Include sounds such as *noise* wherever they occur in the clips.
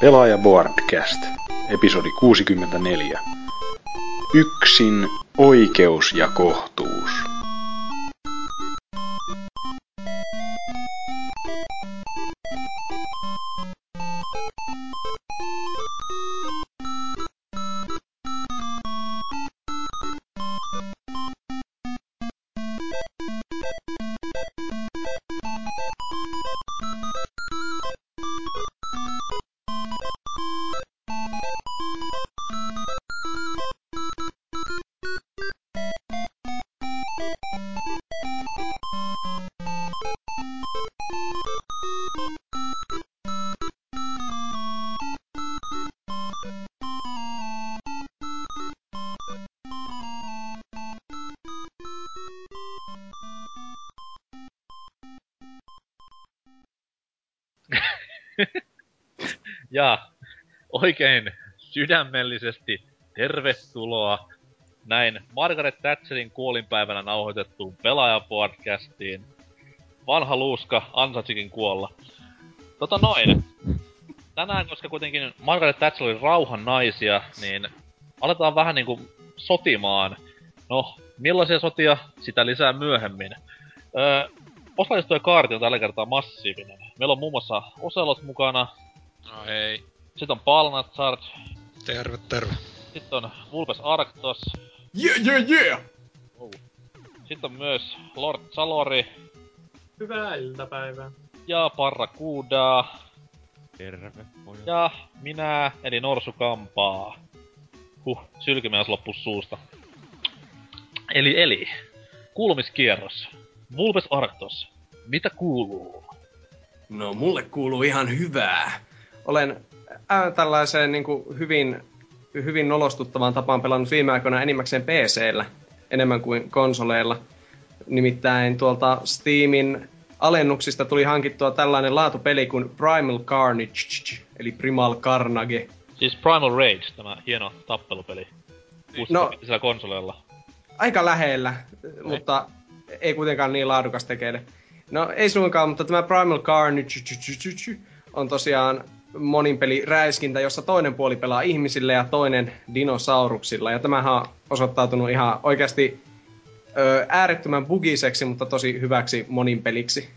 Pelaaja Boardcast, episodi 64. Yksin oikeus ja kohtuus. Oikein sydämellisesti tervetuloa näin Margaret Thatcherin kuolinpäivänä nauhoitettuun pelaajapodcastiin. Vanha luuska ansaitsikin kuolla. Tota noin. Tänään, koska kuitenkin Margaret Thatcher oli rauhan naisia, niin aletaan vähän niinku sotimaan. No, millaisia sotia, sitä lisää myöhemmin. Öö, osallistujakaarti on tällä kertaa massiivinen. Meillä on muun muassa Oselot mukana, No hei. Sitten on Palnatsart, Terve, terve. sitten on Vulpes Arctos, Yeah, yeah, yeah! sitten on myös Lord Salori Hyvää iltapäivää. ja Parrakuda Terve, pojat. ja minä, eli Norsu Kampaa. Huh, sylkimään loppu suusta. Eli, eli, kuulumiskierros. Vulpes Arctos, mitä kuuluu? No mulle kuuluu ihan hyvää. Olen ää, tällaiseen niin kuin hyvin, hyvin nolostuttavaan tapaan pelannut viime aikoina enimmäkseen PC-llä enemmän kuin konsoleilla. Nimittäin tuolta Steamin alennuksista tuli hankittua tällainen laatupeli kuin Primal Carnage, eli Primal Carnage. Siis Primal Rage, tämä hieno tappelupeli. No. Konsoleilla. Aika lähellä, mutta ei kuitenkaan niin laadukas tekeille. No ei suinkaan, mutta tämä Primal Carnage on tosiaan monin peli räiskintä, jossa toinen puoli pelaa ihmisille ja toinen dinosauruksilla. Ja tämähän on osoittautunut ihan oikeasti ö, äärettömän bugiseksi, mutta tosi hyväksi monin peliksi.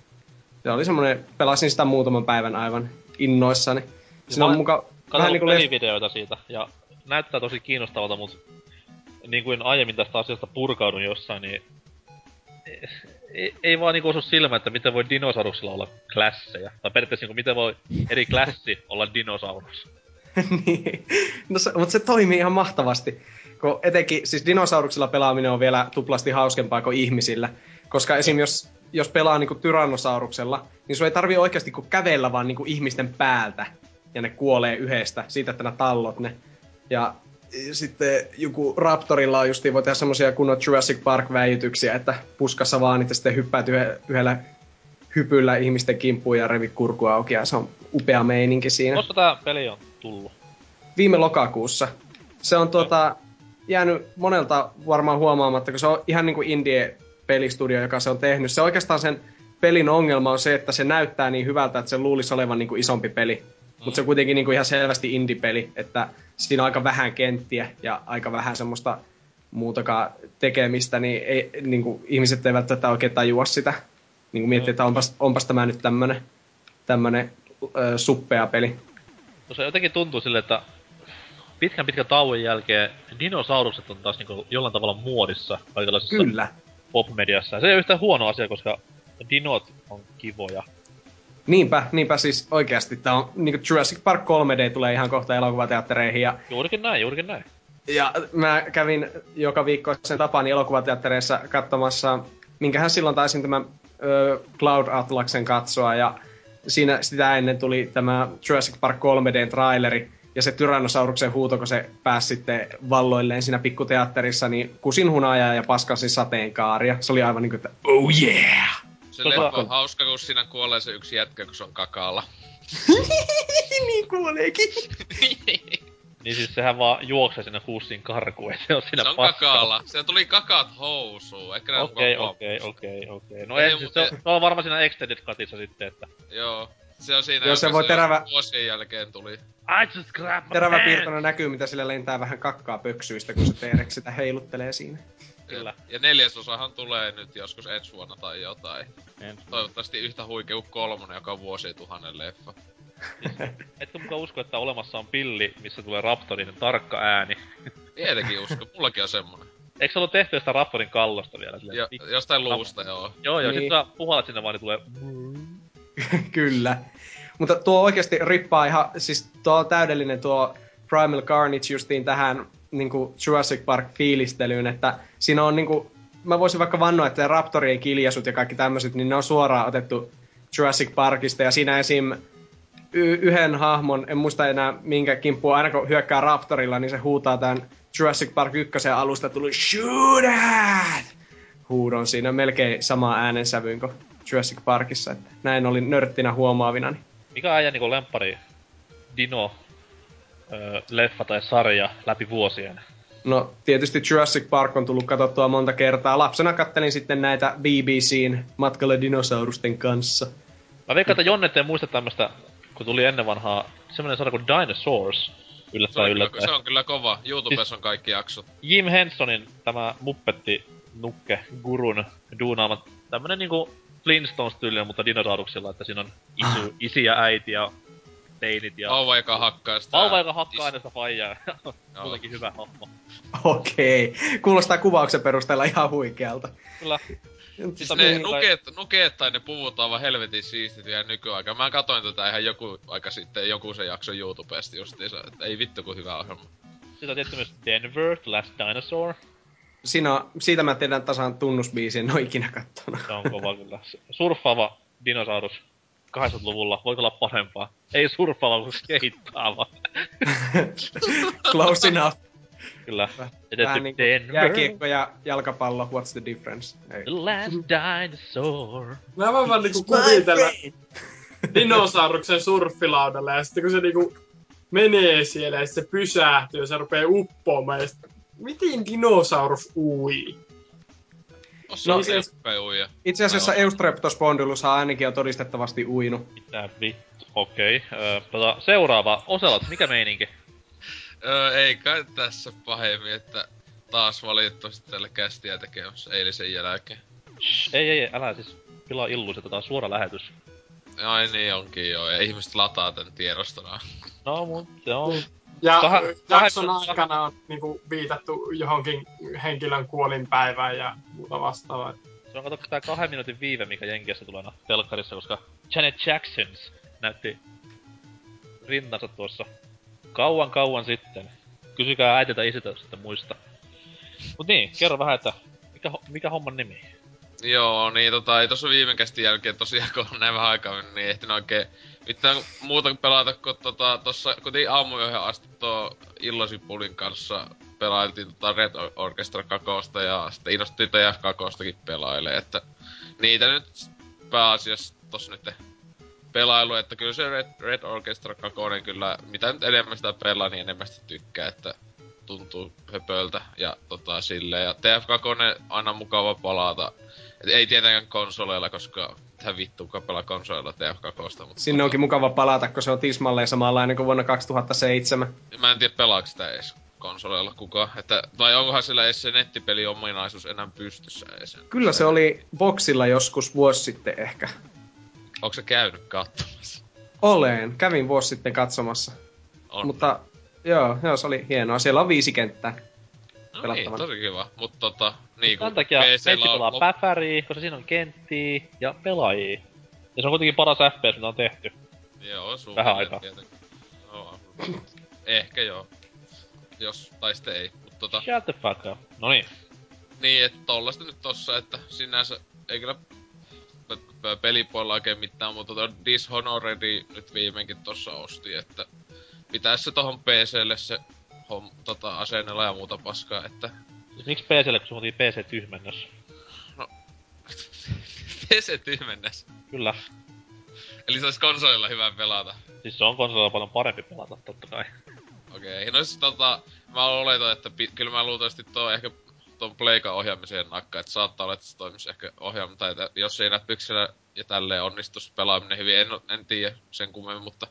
Se oli semmonen, pelasin sitä muutaman päivän aivan innoissani. Siinä on muka Katsoin vähän niinku les- pelivideoita siitä, ja näyttää tosi kiinnostavalta, mutta niin kuin aiemmin tästä asiasta purkaudun jossain, niin ei, ei, vaan niinku osu silmä, että miten voi dinosauruksilla olla klasseja. Tai periaatteessa niinku, miten voi eri klassi olla dinosaurus. *laughs* niin. No se, mutta se toimii ihan mahtavasti. Kun etenkin, siis dinosauruksilla pelaaminen on vielä tuplasti hauskempaa kuin ihmisillä. Koska esim. jos, jos pelaa niinku tyrannosauruksella, niin sun ei tarvii oikeasti kun kävellä vaan niinku ihmisten päältä. Ja ne kuolee yhdestä, siitä että nää tallot ne. Ja sitten joku Raptorilla on justiin, voi tehdä semmosia kunnon Jurassic Park-väijytyksiä, että puskassa vaan niitä sitten hyppäät yhdellä hypyllä ihmisten kimppuun ja revit kurkua auki ja se on upea meininki siinä Koska tää peli on tullut? viime lokakuussa. Se on tuota, jäänyt monelta varmaan huomaamatta, kun se on ihan niinku indie-pelistudio, joka se on tehnyt. Se oikeastaan sen pelin ongelma on se, että se näyttää niin hyvältä, että se luulisi olevan niinku isompi peli. Mutta se on kuitenkin niinku ihan selvästi indie-peli, että siinä on aika vähän kenttiä ja aika vähän semmoista muutakaan tekemistä, niin ei, niinku, ihmiset eivät tätä oikein tajua sitä. Niinku miettii, että onpas, onpas tämä nyt tämmönen, tämmönen ö, suppea peli. No se jotenkin tuntuu sille, että pitkän pitkän tauon jälkeen dinosaurukset on taas niinku jollain tavalla muodissa kaikenlaisessa Kyllä. pop-mediassa. Se ei ole yhtään huono asia, koska dinot on kivoja. Niinpä, niinpä siis oikeasti. Tää on niinku Jurassic Park 3D tulee ihan kohta elokuvateattereihin ja, Juurikin näin, juurikin näin. ja mä kävin joka viikko sen tapani elokuvateattereissa katsomassa, minkähän silloin taisin tämän ö, Cloud Atlasen katsoa ja siinä sitä ennen tuli tämä Jurassic Park 3D traileri ja se Tyrannosauruksen huuto, kun se pääsi sitten valloilleen siinä pikkuteatterissa, niin kusin hunajaa ja paskasin sateenkaaria. Se oli aivan niinku, että oh yeah! Se Tota- leffa on hauska, kun siinä kuolee se yksi jätkä, kun se on kakalla. *laughs* niin kuoleekin. *laughs* Niin siis sehän vaan juoksee sinne hussiin karkuun, ei se on siinä se on paskalla. kakalla. Se tuli kakat housuun. Ehkä Okei, kukaan okei, okei, okei. No Ei, ei, siis se, on, se on varmaan siinä Extended Cutissa sitten, että... Joo. Se on siinä, Joo, se voi terävä- vuosien jälkeen tuli. I just my Terävä piirtona näkyy, mitä sillä lentää vähän kakkaa pöksyistä, kun se T-Rex sitä heiluttelee siinä. Kyllä. Ja neljäsosahan tulee nyt joskus ensi vuonna tai jotain. En. Toivottavasti yhtä huikea kuin kolmonen, joka on vuosituhannen leffa. *laughs* Etkö mukaan usko, että olemassa on pilli, missä tulee Raptorin tarkka ääni? *laughs* Tietenkin usko, mullakin on semmonen. Eikö se ollut tehty sitä Raptorin kallosta vielä? Silleen, Jo, pik- jostain luusta, joo. Joo, joo, Niin. sit sä puhallat sinne vaan, niin tulee... *laughs* Kyllä. Mutta tuo oikeasti rippaa ihan, siis tuo on täydellinen tuo Primal Carnage justiin tähän niin kuin Jurassic Park fiilistelyyn, että siinä on niin kuin, mä voisin vaikka vannoa, että Raptorien kiljasut ja kaikki tämmöiset, niin ne on suoraan otettu Jurassic Parkista ja siinä esim. Y- yhden hahmon, en muista enää minkä kimppu, aina kun hyökkää Raptorilla, niin se huutaa tämän Jurassic Park 1 alusta tuli Shoot at! Huudon siinä melkein sama äänensävyyn kuin Jurassic Parkissa, että näin olin nörttinä huomaavinani. Mikä äijä niinku lempari Dino öö, leffa tai sarja läpi vuosien? No tietysti Jurassic Park on tullut katsottua monta kertaa. Lapsena kattelin sitten näitä BBCn matkalle dinosaurusten kanssa. Mä veikkaan, että Jonne ei muista tämmöstä, kun tuli ennen vanhaa semmonen sarja kuin Dinosaurs. Se Yllättäen on, kyllä, yllättäen. se on kyllä kova. YouTubessa Siis- on kaikki jaksot. Jim Hensonin tämä muppetti nukke gurun duunaama tämmönen niinku Flintstones-tyylinen, mutta dinosauruksilla, että siinä on isu, isi ja äiti ja teinit ja Vauva, joka hakkaa sitä. vauva, joka hakkaa aina sitä faijaa. *laughs* Joo. Muutenkin hyvä hahmo. Okei. Kuulostaa kuvauksen perusteella ihan huikealta. Kyllä. Siis Sitä ne niin, nukeet, nukeet tai ne puvut on vaan helvetin siistit vielä nykyaikaan. Mä katoin tätä ihan joku aika sitten, joku se jakso YouTubesta justiinsa, että ei vittu kun hyvä ohjelma. Sitten on tietysti myös Denver, The Last Dinosaur. Siinä on, siitä mä tiedän tasan tunnusbiisin, en ole ikinä kattonut. Se on kova kyllä. Surffaava dinosaurus 80-luvulla. Voiko olla parempaa? Ei surffaava, kuin skeittaava. *laughs* Close enough. Kyllä. Vähän niin Denver, jääkiekko ja jalkapallo, what's the difference? Ei. The Last Dinosaur. Mä voin vaan niinku kuvitella dinosauruksen surffilaudalla ja sitten kun se niinku menee siellä ja se pysähtyy ja se rupeaa uppoamaan ja sitten, miten dinosaurus ui? No, no, se- se... uija. Itse asiassa Eustreptospondylus ainakin on todistettavasti uinut. Mitä vittu? Okei. Okay. tota, seuraava. Oselat, mikä meininki? Öö, ei kai tässä pahemmin, että taas valitettavasti tällä kästiä tekemässä eilisen jälkeen. Ei, ei, ei, älä siis pilaa illuusiota, tää on suora lähetys. Ai niin onkin joo, ja ihmiset lataa tän tiedostona. No, mut se on... Ja Kaha- jakson kahdeksan- aikana on niinku viitattu johonkin henkilön kuolinpäivään ja muuta vastaavaa. Se on kato tää kahden minuutin viive, mikä Jenkeissä tulee aina telkkarissa, koska Janet Jacksons näytti rintansa tuossa kauan kauan sitten. Kysykää äitiltä isiltä, jos sitten muista. Mut niin, kerro vähän, että mikä, mikä homman nimi? Joo, niin tota, ei tossa viime kästin jälkeen tosiaan, kun on näin vähän aikaa niin ei ehtinyt oikein mitään muuta pelata, kun tota, tossa kotiin aamuyöhön asti tuo Illasipulin kanssa pelailtiin tota Red Orchestra kakoosta ja sitten innostuttiin TF kakoostakin pelailee, että niitä nyt pääasiassa tossa nyt pelailu, että kyllä se Red, Red Orchestra kakonen kyllä, mitä nyt enemmän sitä pelaa, niin enemmän sitä tykkää, että tuntuu höpöltä ja tota silleen. Ja TF2 aina mukava palata. Et ei tietenkään konsoleilla, koska tähän vittu pelaa konsoleilla TF2. Mutta Sinne onkin mukava palata, kun se on tismalleen samanlainen kuin vuonna 2007. Mä en tiedä pelaako sitä edes konsoleilla kukaan. Että, tai onkohan sillä edes se nettipeli ominaisuus enää pystyssä edes. Kyllä se oli Boxilla joskus vuosi sitten ehkä. Onko se käynyt katsomassa? Olen, kävin vuosi sitten katsomassa. On. Mutta joo, joo, se oli hienoa. Siellä on viisi kenttää. No niin, pelattavana. tosi kiva. Mutta tota, niin Tämän takia PC:llä pelaa lop- päfäriä, koska siinä on kenttiä ja pelaajia. Ja se on kuitenkin paras FPS, mitä on tehty. Joo, suunnilleen Vähän aikaa. Joo, ehkä joo. Jos, tai sitten ei. Mutta tota, Shut the fuck up. No niin. Niin, että tollasta nyt tossa, että sinänsä ei kyllä pelipuolella oikein mitään, mutta tuo Dishonored nyt viimeinkin tossa osti, että pitäis se tohon PClle se hom, tota, asennella ja muuta paskaa, että Siis miksi PClle, kun sulla PC-tyhmennös? *laughs* PC tyhmennäs. Kyllä. Eli se olisi konsolilla hyvä pelata. Siis se on konsolilla paljon parempi pelata, totta kai. Okei, okay. no siis tota, mä oletan, että pi- kyllä mä luultavasti tuo ehkä tuon Pleikan ohjaamiseen nakka, että saattaa olla, että se toimisi ehkä ohjaam, tai että jos ei näet pyksellä ja tälleen onnistus pelaaminen hyvin. En, en tiedä sen kummemmin, mutta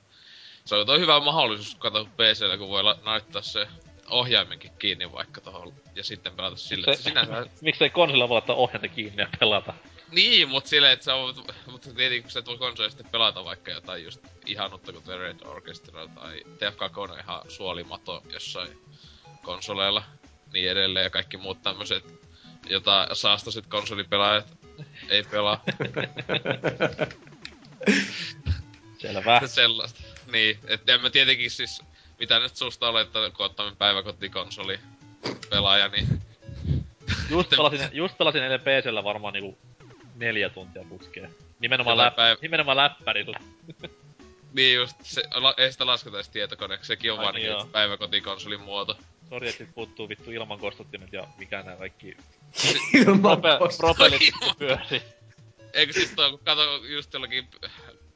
se on toi hyvä mahdollisuus katsoa PCllä, kun voi la- laittaa se ohjaimenkin kiinni vaikka tohon ja sitten pelata sille. Se- Sinänsä *laughs* Miksei konsolilla voi laittaa ohjainta kiinni ja pelata? Niin, mut silleen, että sä voit, mutta tietenkin kun sä et voi konsolista sitten pelata vaikka jotain just ihanutta kuten Red Orchestra tai TF2 on ihan suolimato jossain konsoleilla, niin edelleen ja kaikki muut tämmöset, jota saastoiset konsolipelaajat ei pelaa. *laughs* Selvä. *laughs* Sellaista. Niin, että en mä tietenkin siis, mitä nyt susta olettaa, kun ottaa päiväkotikonsoli pelaaja, niin Just *laughs* pelasin, just pelasin eilen PCllä varmaan niinku neljä tuntia putkeen. Nimenomaan, läp, päivä- nimenomaan läppärillä. *laughs* Niin just, se, la, ei sitä lasketa edes tietokoneeksi, sekin on Ai vaan niin joo. päiväkotikonsolin muoto. Sori, että sit puuttuu vittu ilmankostottimet ja mikä nää kaikki *laughs* Ilman prope- propelit pyörii. Eikö sit oo, kun kato just jollakin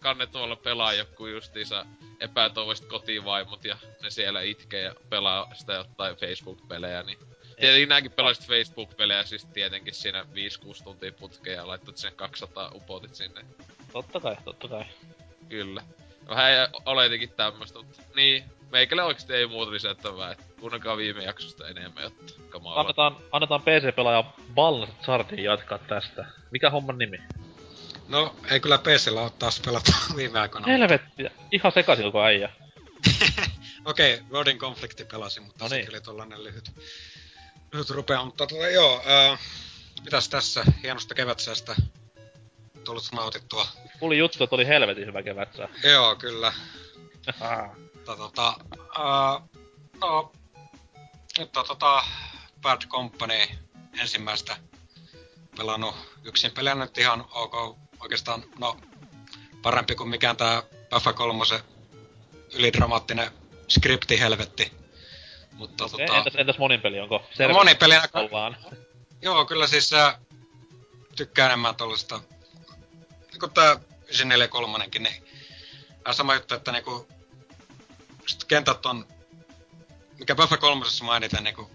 kannettomalla pelaa joku justiinsa epätoivoiset kotivaimot ja ne siellä itkee ja pelaa sitä jotain Facebook-pelejä, niin... Tietenkin nääkin pelasit Facebook-pelejä siis tietenkin siinä 5-6 tuntia putkeen ja laittat sen 200 upotit sinne. Totta kai, totta kai. Kyllä. Vähän ei- oletinkin tämmöstä, mutta niin. Meikälle oikeesti ei muuta lisättävää, et kuunnelkaa viime jaksosta enemmän, jotta kamala. Annetaan, annetaan PC-pelaaja Balnas Sardin jatkaa tästä. Mikä homman nimi? No, ei kyllä PCllä oo taas pelattu *laughs* viime aikoina. Helvetti, ihan sekaisin koko äijä. *laughs* Okei, okay, Rodin konflikti pelasin, mutta No niin. sekin oli tollanen lyhyt, lyhyt rupea. Mutta tota, joo, ää, mitäs tässä hienosta kevätsäästä tullut nautittua? Tuli juttu, että oli helvetin hyvä kevätsää. Joo, kyllä. Mutta tota, ää, no, nyt on tota Bad Company ensimmäistä pelannut yksin peliä nyt ihan ok, oikeastaan, no, parempi kuin mikään tää Baffa 3 ylidramaattinen skriptihelvetti. Mutta Okay. tota, Entäs, entäs monin peli, onko? no, monipelinä, ollaan. *laughs* joo, kyllä siis äh, tykkään enemmän tollaista, niinku tää 943 niin äh, sama juttu, että niinku, sit kentät on, mikä Buffer 3 mainiten, niinku,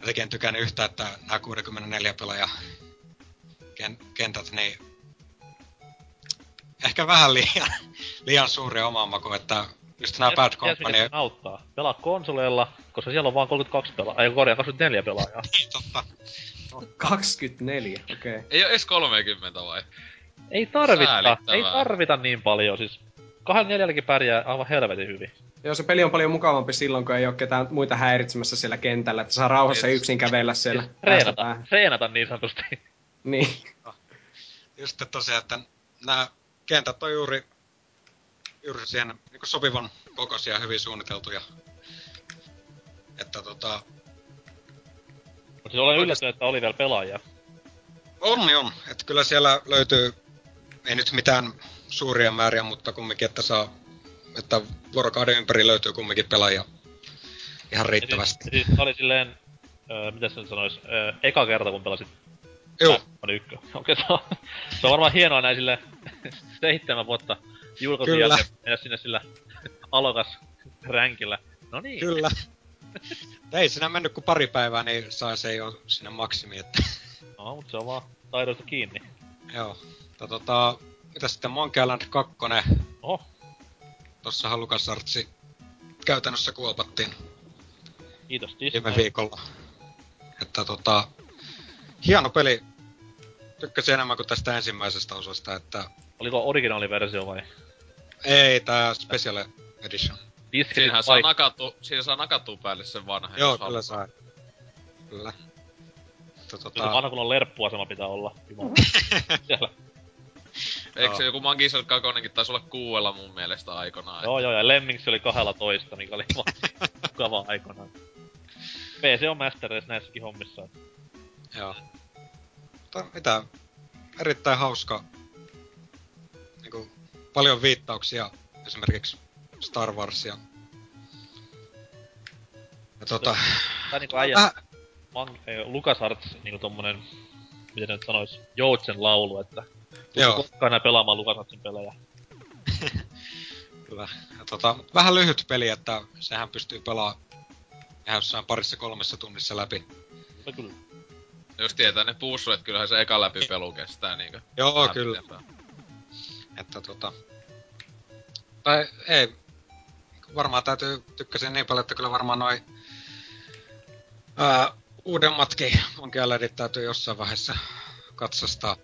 jotenkin en tykännyt yhtä, että nämä 64 pelaaja kentät, niin ehkä vähän liian, liian suuri oma maku, että just nämä Bad Company, auttaa? Pelaa konsoleilla, koska siellä on vaan 32 pelaajaa, ei korjaa 24 pelaajaa. *laughs* totta, 24, okei. Okay. Ei oo edes 30 vai? Ei tarvita, ei tarvita niin paljon, siis kahden neljälläkin pärjää aivan helvetin hyvin. Joo, se peli on paljon mukavampi silloin, kun ei ole ketään muita häiritsemässä siellä kentällä, että saa rauhassa Niin. yksin kävellä siellä. päästä Treenata, treenata niin sanotusti. Niin. just että tosiaan, että nämä kentät on juuri, juuri siihen niin sopivan kokoisia ja hyvin suunniteltuja. Että tota, Mutta siis olen yllättynyt, että oli vielä pelaajia. on niin on. Että kyllä siellä löytyy, ei nyt mitään suuria määriä, mutta kumminkin, että saa, että vuorokauden ympäri löytyy kumminkin pelaajia ihan Ja riittävästi. Siis, siis tää oli silleen, öö, mitä sen sanois, öö, eka kerta kun pelasit Joo, Oli ykkö. Okei, se on, se on varmaan hienoa näin sille *laughs* seitsemän vuotta julkaisun jälkeen mennä sinne sillä alokas ränkillä. No niin. kyllä. *laughs* ei siinä mennyt kuin pari päivää, niin sai se jo sinne maksimi, että No, mutta se on vaan taidoista kiinni. joo. Mutta tota, mitä sitten Monkey Island 2, Oho, tossahan LucasArtsi käytännössä kuopattiin kiitos viime Disney. viikolla. Että tota, hieno peli. Tykkäsin enemmän kuin tästä ensimmäisestä osasta, että Oliko originaaliversio vai? ei tää Special Edition. Siinähän saa nakattu, siinä saa nakattua päälle sen vanhan. Joo, kyllä sai. Kyllä. Mutta Tota... tota, vanha kun on lerppuasema pitää olla. *laughs* Siellä. Eikö se joku Monkey Island 2 taisi olla kuuella mun mielestä aikanaan? Joo joo, ja Lemmings oli 12, mikä oli vaan *laughs* mukavaa aikanaan. PC on Master Race näissäkin hommissa. joo. Mutta mitä, erittäin hauska. Niinku, paljon viittauksia esimerkiksi Star Warsia. Ja tota, Tai niinku äijä, vähän, Mang, ei, LucasArts niinku tommonen, miten nyt sanois, joutsen laulu, että joo. koskaan enää pelaamaan LucasArtsin pelejä. *laughs* Kyllä. Ja tota, vähän lyhyt peli, että sehän pystyy pelaamaan ihan jossain parissa kolmessa tunnissa läpi. Mutta kyllä. Jos tietää ne puussu, että kyllähän se eka läpi pelu kestää niinkö. Joo, kyllä. Että tota... Tai ei, varmaan täytyy, tykkäsin niin paljon, että kyllä varmaan noin ää, uudemmatkin Monkey täytyy jossain vaiheessa katsastaa.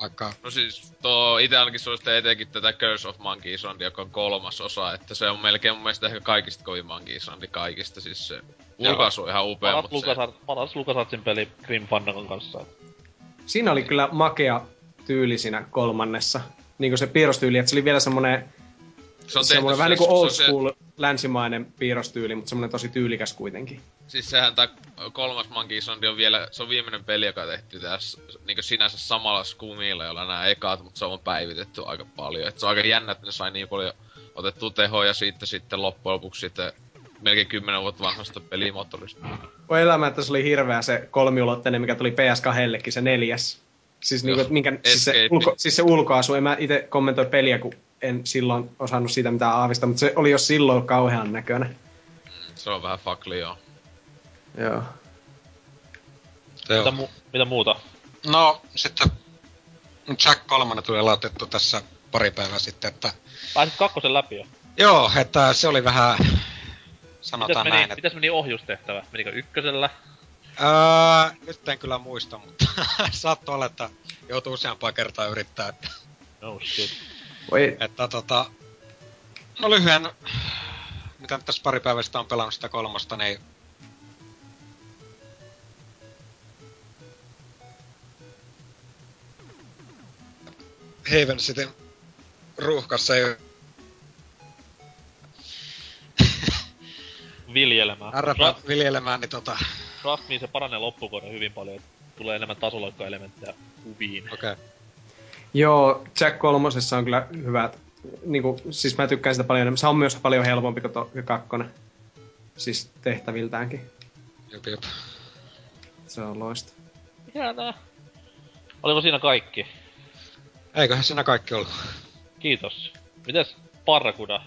Vaikka, No siis tuo ite ainakin suosittelen etenkin tätä Curse of Monkey Island, joka on kolmas osa, että se on melkein mun mielestä ehkä kaikista kovin Monkey Islandi kaikista, siis se ulkaisu on ihan upea, Paras, mutta se... Lucas, paras LucasArtsin peli Grim Fandangon kanssa. Siinä oli kyllä makea tyyli siinä kolmannessa. Niinku se piirrostyyli, että se oli vielä semmonen, Se on semmonen tehty vähän se- niinku old se on se- school länsimainen piirrostyyli, mutta semmonen tosi tyylikäs kuitenkin. Siis sehän tää kolmas Monkey Island on vielä, se on viimeinen peli, joka tehty tässä niinku sinänsä samalla skumilla, jolla nämä ekat, mutta se on päivitetty aika paljon. Et se on aika jännä, että ne sai niin paljon otettua tehoja siitä sitten loppujen lopuksi sitten melkein 10 vuotta vanhasta pelimoottorista. Voi elämä, että se oli hirveä se kolmiulotteinen, mikä tuli PS2 se neljäs. Siis, niinku, minkä, siis, se ulko, siis se ulkoasu, en mä itse kommentoi peliä, kun en silloin osannut siitä mitään aavista, mutta se oli jo silloin kauhean näköinen. Se on vähän fakli joo. Joo. Mitä, mu- mitä muuta? No, sitten Jack 3 tuli aloitettu tässä pari päivää sitten, että Pääsit kakkosen läpi jo. joo, että se oli vähän, Mitäs sanotaan meni, näin, että mitäs meni ohjustehtävä? Menikö ykkösellä? Öö, nyt en kyllä muista, mutta *laughs* saattoi olla, että joutuu useampaa kertaa yrittää, että, No shit. Voi, että tota... No lyhyen, mitä nyt tässä pari päivää sitten on pelannut sitä kolmosta, niin... Haven City ruuhkassa ei Viljelemään. arrapa Trust, viljelemään, niin tota... trust me, se paranee loppukohden hyvin paljon. että Tulee enemmän tasoloikkaelementtejä kuviin. Okei. Okay. Joo, Jack kolmosessa on kyllä hyvät. Niinku, siis mä tykkään sitä paljon enemmän. Se on myös paljon helpompi kuin to, kakkonen. Siis tehtäviltäänkin. Jop, jop. Se on loista. Hienoa. Oliko siinä kaikki? Eiköhän siinä kaikki ollut. Kiitos. Mites Parrakuda?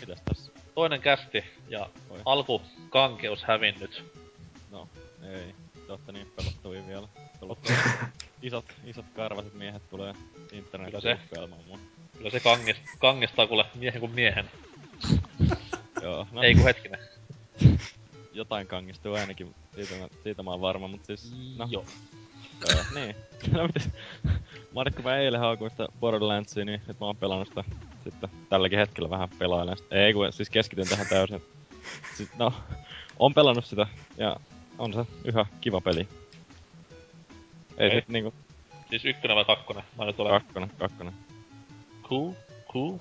Mitäs tässä? Toinen kästi ja Oi. alkukankeus hävinnyt. No, ei. Te ootte niin pelottavia vielä. Tullut *laughs* isot, isot karvaset miehet tulee internetin se. mua. Kyllä se kangest, kangestaa kuule miehen kuin miehen. *laughs* Joo, no Ei kun hetkinen. *laughs* jotain kangistuu ainakin, siitä mä, siitä mä oon varma, mut siis, no, Joo. öö, niin. no mitäs, Markku, mä eilen haukuin sitä Borderlandsia, niin nyt mä oon pelannut sitä sitten tälläkin hetkellä vähän pelailen. Ei kun siis keskityn tähän täysin. Siis, no, on pelannut sitä, ja on se yhä kiva peli. Ei sit niinku Siis ykkönen vai kakkonen? Mä nyt olen kakkonen, kakkonen. cool, cool.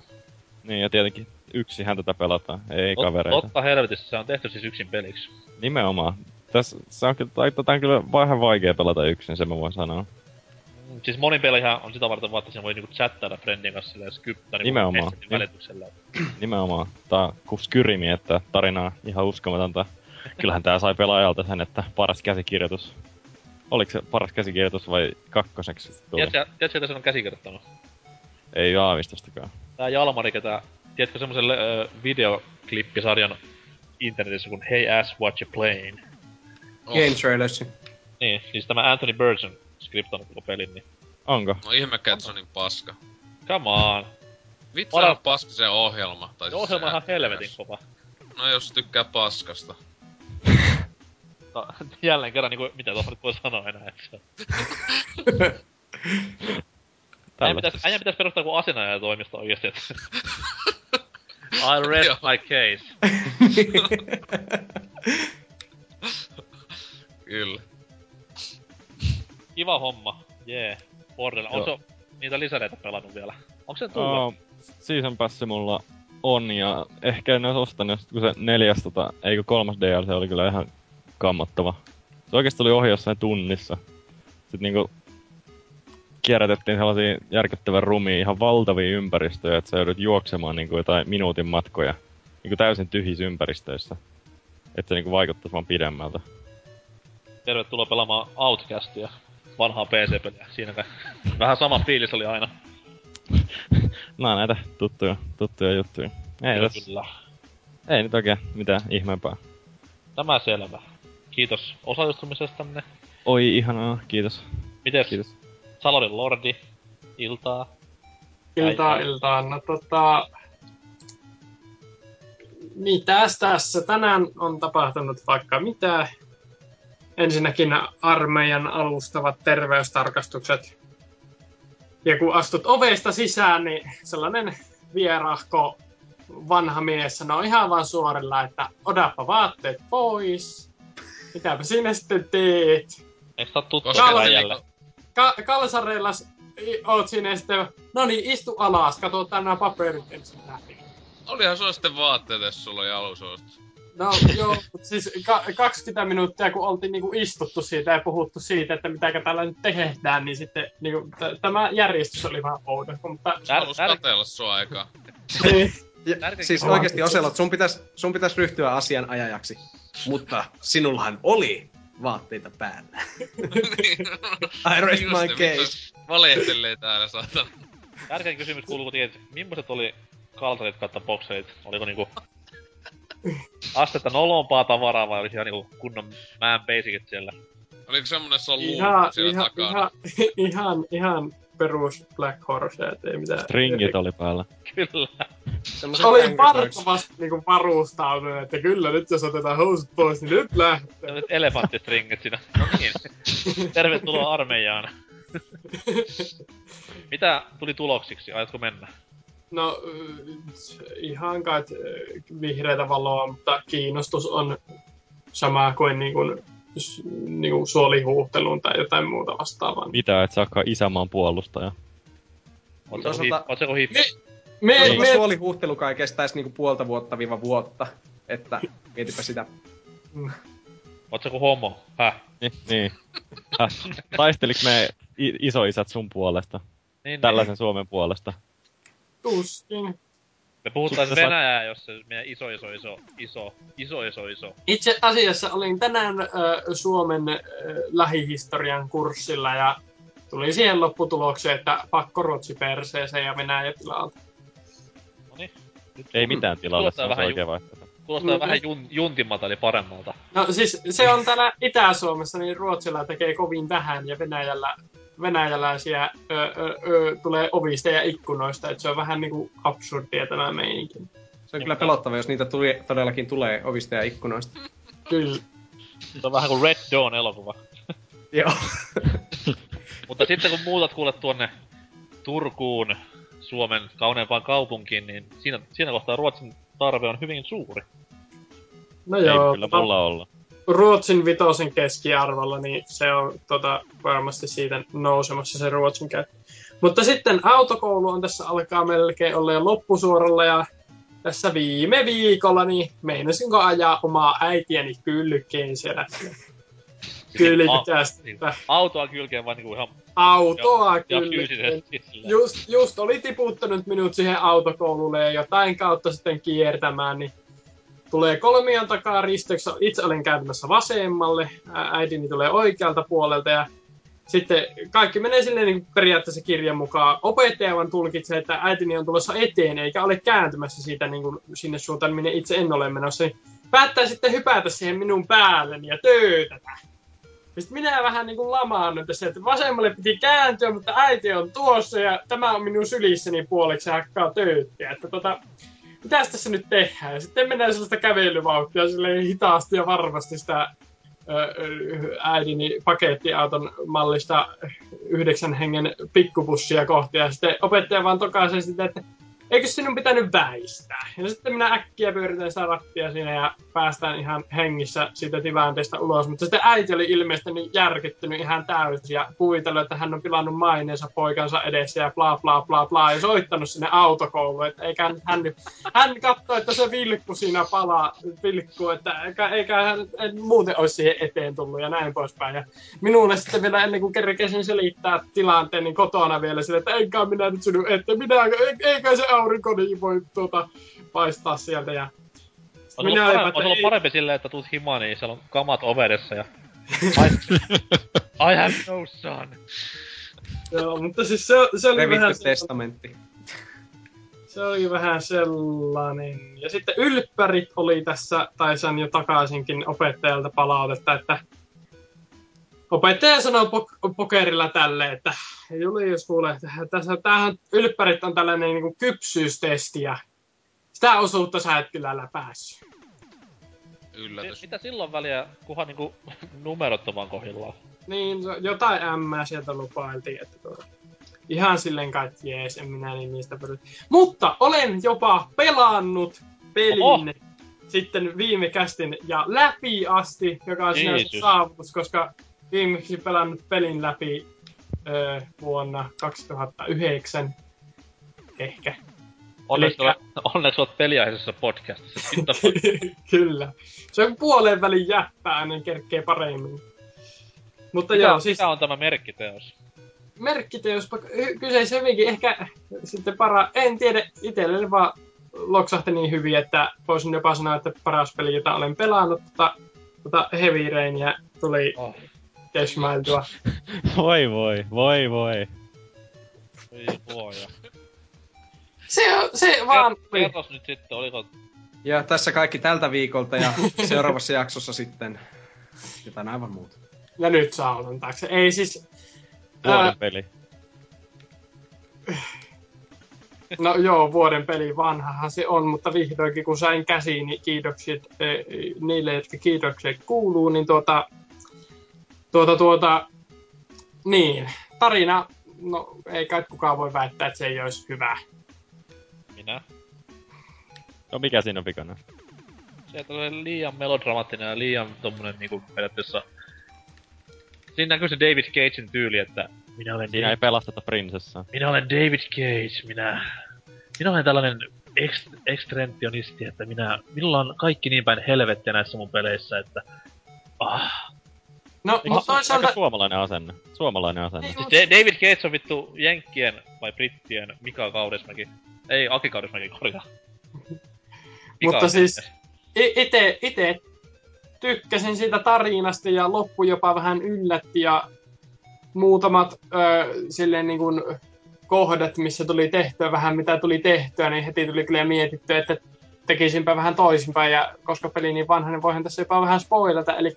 Niin, ja tietenkin yksihän tätä pelataan, ei kavereita. Totta helvetissä, se on tehty siis yksin peliksi. Nimenomaan. Tässä se on, kyllä- tai tätä on kyllä vähän vaikea pelata yksin, sen mä voin sanoa. Siis monin pelihän on sitä varten vaan, että siinä voi niinku chattailla friendin kanssa silleen skyptä niinku Nimenomaan. välityksellä. *clears throat* Nimenomaan. Tää on kuin Skyrimi, että tarinaa ihan uskomatonta. Kyllähän tää sai pelaajalta sen, että paras käsikirjoitus. Oliko se paras käsikirjoitus vai kakkoseksi tuli? Tiedätkö, tiedätkö, että se on käsikirjoittanut? Ei aavistustakaan. Tää Jalmari, ketä... Tiedätkö semmosen ö, videoklippisarjan internetissä kuin Hey Ass What You Playing? Oh, Game trailersi. Niin, siis tämä Anthony Burgess on skriptannut koko pelin, niin... Onko? no ihmekään, että se on niin paska. Come on! Vittu Para- on paska se ohjelma. Tai Se siis ohjelma on ihan helvetin kova. No jos tykkää paskasta. No, *laughs* jälleen kerran niinku, mitä tuossa nyt voi sanoa enää, et se... *laughs* Äijä pitäis, äijä pitäis perustaa joku asianajatoimisto oikeesti, et... *laughs* I rest my case. Kyllä. Kiva homma. Jee. Yeah. Borderlands. On Joo. se niitä lisäreitä pelannut vielä? Onko se tullut? Oh, season passi mulla on ja ehkä en olisi ostanut, kun se neljäs tota, eikö kolmas DLC oli kyllä ihan kammottava. Se oikeesti oli ohi jossain tunnissa. Sitten niinku kierrätettiin sellaisia järkyttävän rumia, ihan valtavia ympäristöjä, että sä joudut juoksemaan niinku jotain minuutin matkoja. Niinku täysin tyhjissä ympäristöissä. Että se niinku vaikuttaisi vaan pidemmältä. Tervetuloa pelaamaan Outcastia. Vanhaa PC-peliä. Siinä kai. Vähän sama fiilis oli aina. *laughs* Nää näitä tuttuja, tuttuja juttuja. Ei, Kyllä, Kyllä. ei nyt oikein mitään ihmeempää. Tämä selvä. Kiitos osallistumisestanne. Oi, ihanaa, kiitos. Mites Kiitos. Salonen Lordi? Iltaa. Iltaa, Ai- iltaa. No tota... Mitäs tässä? Tänään on tapahtunut vaikka mitä. Ensinnäkin armeijan alustavat terveystarkastukset. Ja kun astut ovesta sisään, niin sellainen vierahko vanha mies sanoo ihan vaan suorilla, että odappa vaatteet pois. Mitäpä sinä sitten teet? Tää oo tuttu se niinku, Ka- kalsareilla oot ja sitten, no niin, istu alas, katsotaan nämä paperit ensin läpi. olihan sulla sitten vaatteet, jos sulla oli alusostus. No joo, mutta siis ka- 20 minuuttia kun oltiin niinku istuttu siitä ja puhuttu siitä, että mitä täällä nyt tehdään, niin sitten niinku, t- tämä järjestys oli vähän oudo. Mutta Se Tär- katella sua aikaa. Ja, Tärkein siis oikeesti Oselot, sun pitäis, sun pitäis ryhtyä asian ajajaksi. Mutta sinullahan oli vaatteita päällä. I rest Just my case. Valehtelee täällä, saatana. Tärkein kysymys kuuluu tietysti, millaiset oli kalsarit kautta bokserit? Oliko niinku astetta nolompaa tavaraa vai oliko ihan niinku kunnon man basicit siellä? Oliko semmonen se on ihan, siellä ihan, takana? ihan, ihan, ihan perus Black Horse, et ei mitään. Stringit oli päällä. Kyllä. Semmoset Oli vartavasti niinku varustautunut, että kyllä nyt jos otetaan housut pois, niin nyt lähtee. Sellaiset elefanttistringit siinä. No niin. Tervetuloa armeijaan. *laughs* Mitä tuli tuloksiksi? Aiotko mennä? No äh, ihan kai äh, vihreätä valoa, mutta kiinnostus on sama kuin niin kuin, niin kuin suolihuuhteluun tai jotain muuta vastaavaa. Mitä, et saakaan isämaan puolustaja. Ootko Toisaalta- hippi? Me, Koska me, suolihuhtelu kai kestäisi niinku puolta vuotta viiva vuotta. Että mietipä sitä. Ootko homo? Häh? Niin, niin. Häh, taisteliks me isoisät sun puolesta? Niin, Tällaisen Suomen puolesta? Tuskin. Me puhutaan Sitten Venäjää, jos se meidän iso, iso, iso, iso, iso, iso, iso. Itse asiassa olin tänään äh, Suomen äh, lähihistorian kurssilla ja tuli siihen lopputulokseen, että pakko Ruotsi perseeseen ja Venäjä tilalta. Noniin. Nyt Ei mitään tilalle, se on vähän oikea vaihtoehto. Kuulostaa Mm. vähän jun, juntimmalta, eli paremmalta. No siis se on täällä Itä-Suomessa, niin Ruotsilla tekee kovin vähän ja Venäjällä, venäjäläisiä ö, ö, ö, tulee ovista ja ikkunoista, että se on vähän niinku absurdia tämä meininki. Se on kyllä pelottava, jos niitä tuli, todellakin tulee ovista ja ikkunoista. Kyllä. Se on vähän kuin Red Dawn elokuva. *laughs* Joo. *laughs* Mutta sitten kun muutat kuule tuonne Turkuun, Suomen kauneimpaan kaupunkiin, niin siinä, siinä kohtaa Ruotsin tarve on hyvin suuri. No Ei joo, kyllä mulla olla. Ruotsin vitosen keskiarvolla, niin se on tota, varmasti siitä nousemassa se Ruotsin käyttö. Mutta sitten autokoulu on tässä alkaa melkein olla jo loppusuoralla ja tässä viime viikolla niin meinasinko ajaa omaa äitiäni kylkeen siellä. Kylkästä. Niin, autoa kylkeen vaan niinku ihan Autoa ja fyysisesti sillä. Just, just oli tiputtanut minut siihen autokoululle ja jotain kautta sitten kiertämään, niin tulee kolmion takaa risteyksessä. Itse olen kääntymässä vasemmalle, äitini tulee oikealta puolelta ja sitten kaikki menee silleen niin periaatteessa kirjan mukaan. Opettaja vaan tulkitsee, että äitini on tulossa eteen eikä ole kääntymässä siitä niin kuin sinne suuntaan, minne itse en ole menossa. Niin päättää sitten hypätä siihen minun päälleni ja töytätä. Ja sitten minä vähän niin kuin lamaannut tässä, että vasemmalle piti kääntyä, mutta äiti on tuossa ja tämä on minun sylissäni puoliksi ja hakkaa töyttiä. Että tota, mitäs tässä nyt tehdään? Sitten mennään sellaista kävelyvauhtia hitaasti ja varmasti sitä äidini pakettiauton mallista yhdeksän hengen pikkupussia kohti. Ja sitten opettaja vaan tokaisee sitä, että eikö sinun pitänyt väistää? Ja sitten minä äkkiä pyöritän sitä rattia siinä ja päästään ihan hengissä siitä tilanteesta ulos. Mutta sitten äiti oli ilmeisesti niin järkyttynyt ihan täysin ja kuvitellut, että hän on pilannut maineensa poikansa edessä ja bla bla bla bla ja soittanut sinne autokouluun. Että eikä hän, hän katsoi, että se vilkku siinä palaa, vilkku, että eikä, eikä hän en muuten olisi siihen eteen tullut ja näin poispäin. Ja minulle sitten vielä ennen kuin kerkesin selittää tilanteen, niin kotona vielä sille, että enkä minä nyt sinun eteen, minä, eikä se aurinko niin voi tuota, paistaa sieltä. Ja ollut, minä parempi, olin, olisi ollut että parempi silleen, että tuut himaan, niin siellä on kamat overessa ja... I, *laughs* I have no son. joo, mutta siis se, se oli vähän Revitty sellainen, testamentti. se oli vähän sellainen. Ja sitten ylppärit oli tässä, tai sain jo takaisinkin opettajalta palautetta, että opettaja sanoo pok- pokerilla tälle, että Julius kuule, että tässä, tämähän ylppärit on tällainen niin kuin kypsyystesti ja sitä osuutta sä et kyllä läpäissyt. Yllätys. Mitä silloin väliä, kunhan niinku *laughs* numerot on vaan kohdillaan? Niin, so- jotain M sieltä lupailtiin, että tuo, ihan silleen kai, että jees, en minä niin niistä pysy. Mutta olen jopa pelannut pelin Oho. sitten viime kästin ja läpi asti, joka on sinänsä saavutus, koska viimeksi pelannut pelin läpi ö, vuonna 2009. Ehkä. Onneksi, Elikkä- olet, onneksi olet peliaiheisessa podcastissa. *laughs* Kyllä. Se on puolen välin jäppää, niin kerkee paremmin. Mutta Mikä, joo, siis mikä on tämä merkkiteos? merkkiteos kyseessä hyvinkin ehkä sitten para, en tiedä, itselleni vaan loksahti niin hyvin, että voisin jopa sanoa, että paras peli, jota olen pelannut, tota, tota Heavy Rainia tuli Oh. Kesmailtua. *laughs* Voi voi, voi voi. Voi luoja. Se, on- se vaan tuli. Kerros nyt sitten, oliko... Ja tässä kaikki tältä viikolta ja seuraavassa jaksossa sitten jotain aivan muuta. Ja nyt saunan taakse. Ei siis, Vuoden Ää. peli. no joo, vuoden peli vanhahan se on, mutta vihdoinkin kun sain käsiin, niin kiitokset eh, niille, jotka kiitokset kuuluu, niin tuota, tuota, tuota, niin, tarina, no ei kai kukaan voi väittää, että se ei olisi hyvä. Minä? No mikä siinä on vikana? Se, oli liian melodramaattinen ja liian tommonen niinku periaatteessa... Siinä näkyy se David Cagein tyyli, että minä olen, Siinä ei David, pelasteta prinsessaa. minä olen David Cage, minä... Minä olen tällainen ex, ekstrentionisti, että minä... Minulla on kaikki niin päin helvettiä näissä mun peleissä, että... Ah. No, Eikö mutta toisaalta, aika suomalainen asenne? Suomalainen asenne. Niin, Siis Da- David Gates on vittu Jenkkien vai Brittien Mika Kaurismäki. Ei, Aki Kaurismäki korjaa. Mutta siis- ite, ite tykkäsin siitä tarinasta ja loppu jopa vähän yllätti ja muutamat ö, silleen niin kuin kohdat, missä tuli tehtyä vähän mitä tuli tehtyä, niin heti tuli kyllä mietittyä, että tekisinpä vähän toisinpäin ja koska peli niin vanha, niin voihan tässä jopa vähän spoilata. Eli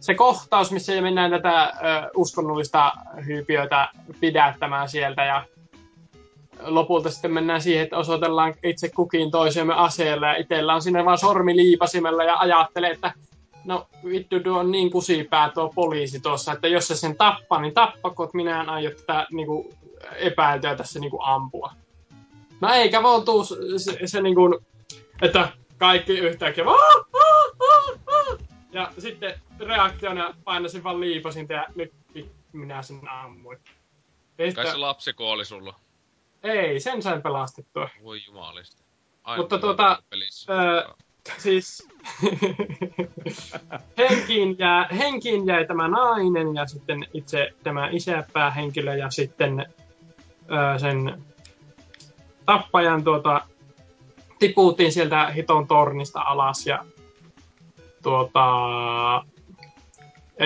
se kohtaus, missä mennään tätä ö, uskonnollista hyypiötä pidättämään sieltä ja lopulta sitten mennään siihen, että osoitellaan itse kukin toisemme aseella ja itsellä on sinne vaan sormi liipasimella ja ajattelee, että no vittu tuo on niin kusipää tuo poliisi tuossa, että jos se sen tappaa, niin tappakot, minä en aio tätä niinku, epäiltyä tässä niinku ampua. No eikä vaan tuu se, se, se niinku, että kaikki yhtäkkiä vaan. Ja sitten reaktiona painasin vaan liipasinta ja nyt minä sen ammuin. Ei, Kai sitä, se lapsi kuoli sulla. ei, sen sain pelastettua. Voi jumalista. Aina Mutta tuota. Öö, siis *laughs* henkiin, jää, henkiin jäi tämä nainen ja sitten itse tämä isäpäähenkilö ja sitten öö, sen tappajan tuota, tiputtiin sieltä hiton tornista alas ja tuota,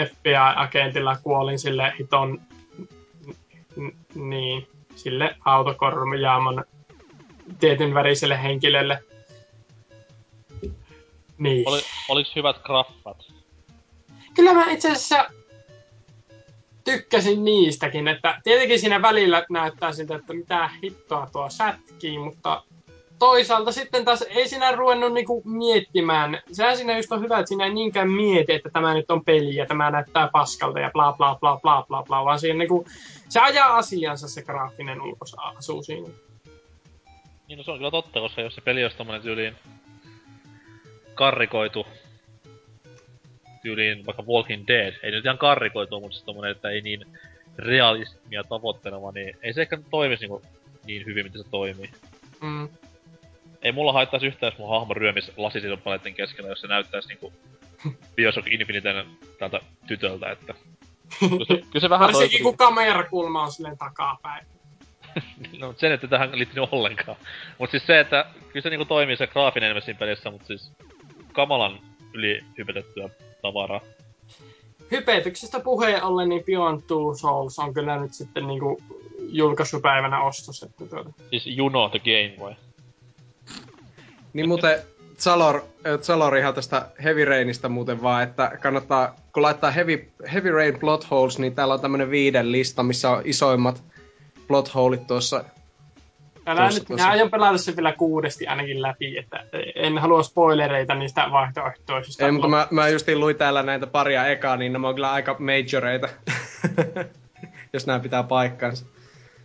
FBI-agentilla kuolin sille hiton n- niin, sille autokorjaamon tietyn väriselle henkilölle. Niin. Oli, oliks hyvät graffat? Kyllä mä itse asiassa tykkäsin niistäkin, että tietenkin siinä välillä näyttää siltä, että mitä hittoa tuo sätkii, mutta toisaalta sitten taas ei siinä ruvennut niinku miettimään. Sehän siinä just on hyvä, että siinä ei niinkään mieti, että tämä nyt on peli ja tämä näyttää paskalta ja bla bla bla bla bla bla, vaan siinä niinku, se ajaa asiansa se graafinen ulkoasu siinä. Niin no se on kyllä totta, koska jos se peli olisi tommonen tyyliin karrikoitu tyyliin vaikka Walking Dead, ei nyt ihan karrikoitu, mutta siis tommonen, että ei niin realismia tavoitteleva, niin ei se ehkä toimisi niinku niin hyvin, mitä se toimii. Mm. Ei mulla haittaisi yhtään, jos mun hahmo ryömis lasisilpaleiden keskellä, jos se näyttäisi niinku *laughs* Bioshock Infiniten tältä tytöltä, että... Kyllä se, kyllä se vähän Varsinkin kun kamerakulma on silleen takapäin. *laughs* No, sen, että tähän liittynyt ollenkaan. Mut siis se, että kyllä se niinku toimii se graafinen ilme siinä pelissä, mut siis kamalan yli hypetettyä tavaraa. Hypetyksestä puheen ollen, niin Beyond Two Souls on kyllä nyt sitten niinku julkaisupäivänä ostos. Että tuota. Siis Juno the Game vai? Niin muuten Zalor, äh, Zalor ihan tästä Heavy Rainista muuten vaan, että kannattaa, kun laittaa Heavy, heavy Rain plot holes, niin täällä on tämmönen viiden lista, missä on isoimmat plot holet tuossa. Älä Tuossa, nyt, tuossa. minä aion pelata sen vielä kuudesti ainakin läpi, että en halua spoilereita niistä vaihtoehtoisista. Ei, mutta mä, mä justiin luin täällä näitä paria ekaa, niin nämä on kyllä aika majoreita. *laughs* Jos nämä pitää paikkansa.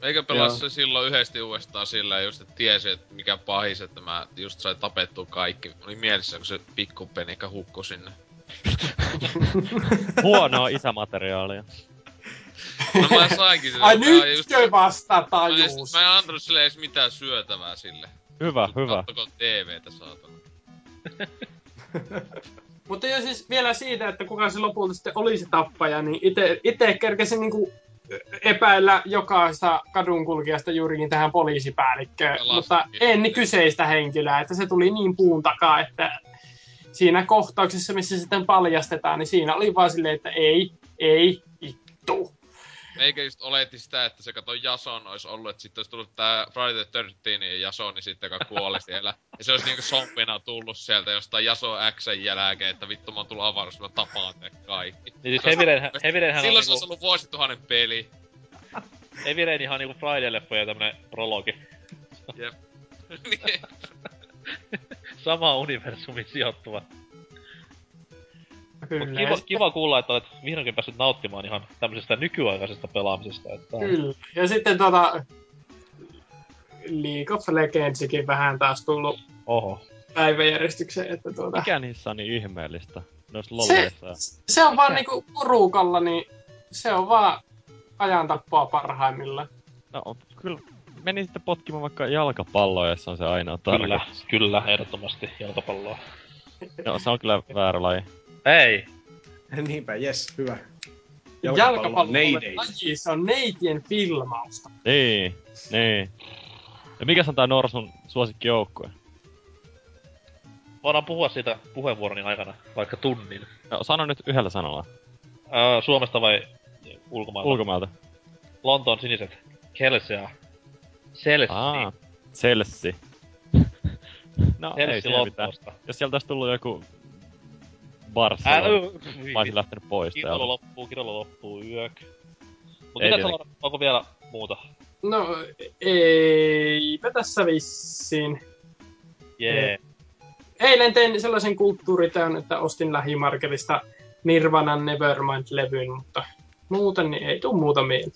Eikä pelaa se silloin yhdesti uudestaan sillä just, että tiesi, että mikä pahis, että mä just sain tapettua kaikki. Oli mielessä, kun se pikku penikka hukkui sinne. *laughs* Huonoa isämateriaalia. No mä sainkin sen. Ai mä nyt just- vasta Mä, en, tajuus. mä en antanut sille edes mitään syötävää sille. Hyvä, hyvä. Kattoko TVtä saatana. *laughs* Mutta jo siis vielä siitä, että kuka se lopulta sitten oli se tappaja, niin ite, ite kerkesin niinku epäillä jokaista kadunkulkijasta juurikin tähän poliisipäällikköön, mutta en kyseistä henkilöä, että se tuli niin puun takaa, että siinä kohtauksessa, missä sitten paljastetaan, niin siinä oli vaan silleen, että ei, ei, vittu. Eikä just oletti sitä, että se kato Jason olisi ollut, että sitten olisi tullut tää Friday the 13 ja Jasoni sitten, joka kuoli siellä. Ja se olisi niinku zombina tullut sieltä jostain Jaso Xn jälkeen, että vittu mä oon tullut avaruus, mä tapaan ne kaikki. Niin siis Heavy Rain, on Silloin se olisi niinku, ollut vuosituhannen peli. Heavy Rain ihan niinku Friday-leffoja tämmönen prologi. Jep. Niin. Sama universumi sijoittuva. Kyllä, kiva, kiva kuulla, että olet vihdoinkin päässyt nauttimaan ihan tämmöisestä nykyaikaisesta pelaamisesta. Että Kyllä. Ja sitten tuota, League of Legendsikin vähän taas tullut Oho. päiväjärjestykseen, että tuota... Mikä niissä on niin ihmeellistä? Noissa Se, lolleissa. se on vaan niinku porukalla, niin se on vaan ajan tappaa parhaimmillaan. No, kyllä meni sitten potkimaan vaikka jalkapalloa, jos on se ainoa Kyllä, tarkoitus. kyllä, ehdottomasti jalkapalloa. No, se on kyllä väärä laji. Ei! *laughs* Niinpä, jes, hyvä. Jalkapallo laji, se on neitien filmausta. Niin, niin. Ja mikä on tää Norsun suosikkijoukkue? Voidaan puhua siitä puheenvuoroni aikana, vaikka tunnin. No, sano nyt yhdellä sanalla. Öö, Suomesta vai ulkomailta? Ulkomailta. Lontoon siniset. Chelsea. Chelsea. Aa, Chelsea. *laughs* no, ei Chelsea mitään. Lontoosta. Jos sieltä olisi tullut joku Barcelona, ö, mä olisin lähtenyt pois Kirjolla täältä. loppuu, kirjolla loppuu, yök. Mut Ei mitä sanoa, onko vielä muuta? No, eipä tässä vissiin. Jee. Eilen tein sellaisen kulttuuritäyn, että ostin lähimarketista Nirvanan Nevermind-levyn, mutta muuten niin ei tuu muuta mieleen.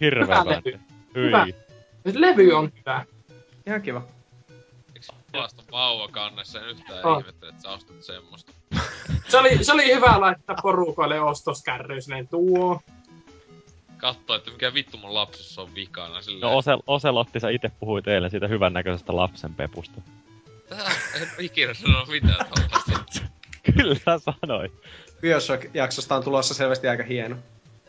Hirveä Hyvä bändi. levy. Hyi. Hyvä. Levy on hyvä. Ihan kiva. Eiks Palasta vauva kannessa ja yhtään On. ihmettele, että sä ostat semmoista. Se oli, se oli hyvä laittaa porukoille ostoskärryyn silleen tuo. Katso, että mikä vittu mun lapsessa on vikana. Silleen, No Osel, Oselotti, sä itse puhuit eilen siitä hyvännäköisestä lapsenpepusta. Tää, en ikinä sanonut mitään tollaista. *laughs* Kyllä sanoin. Bioshock-jaksosta on tulossa selvästi aika hieno.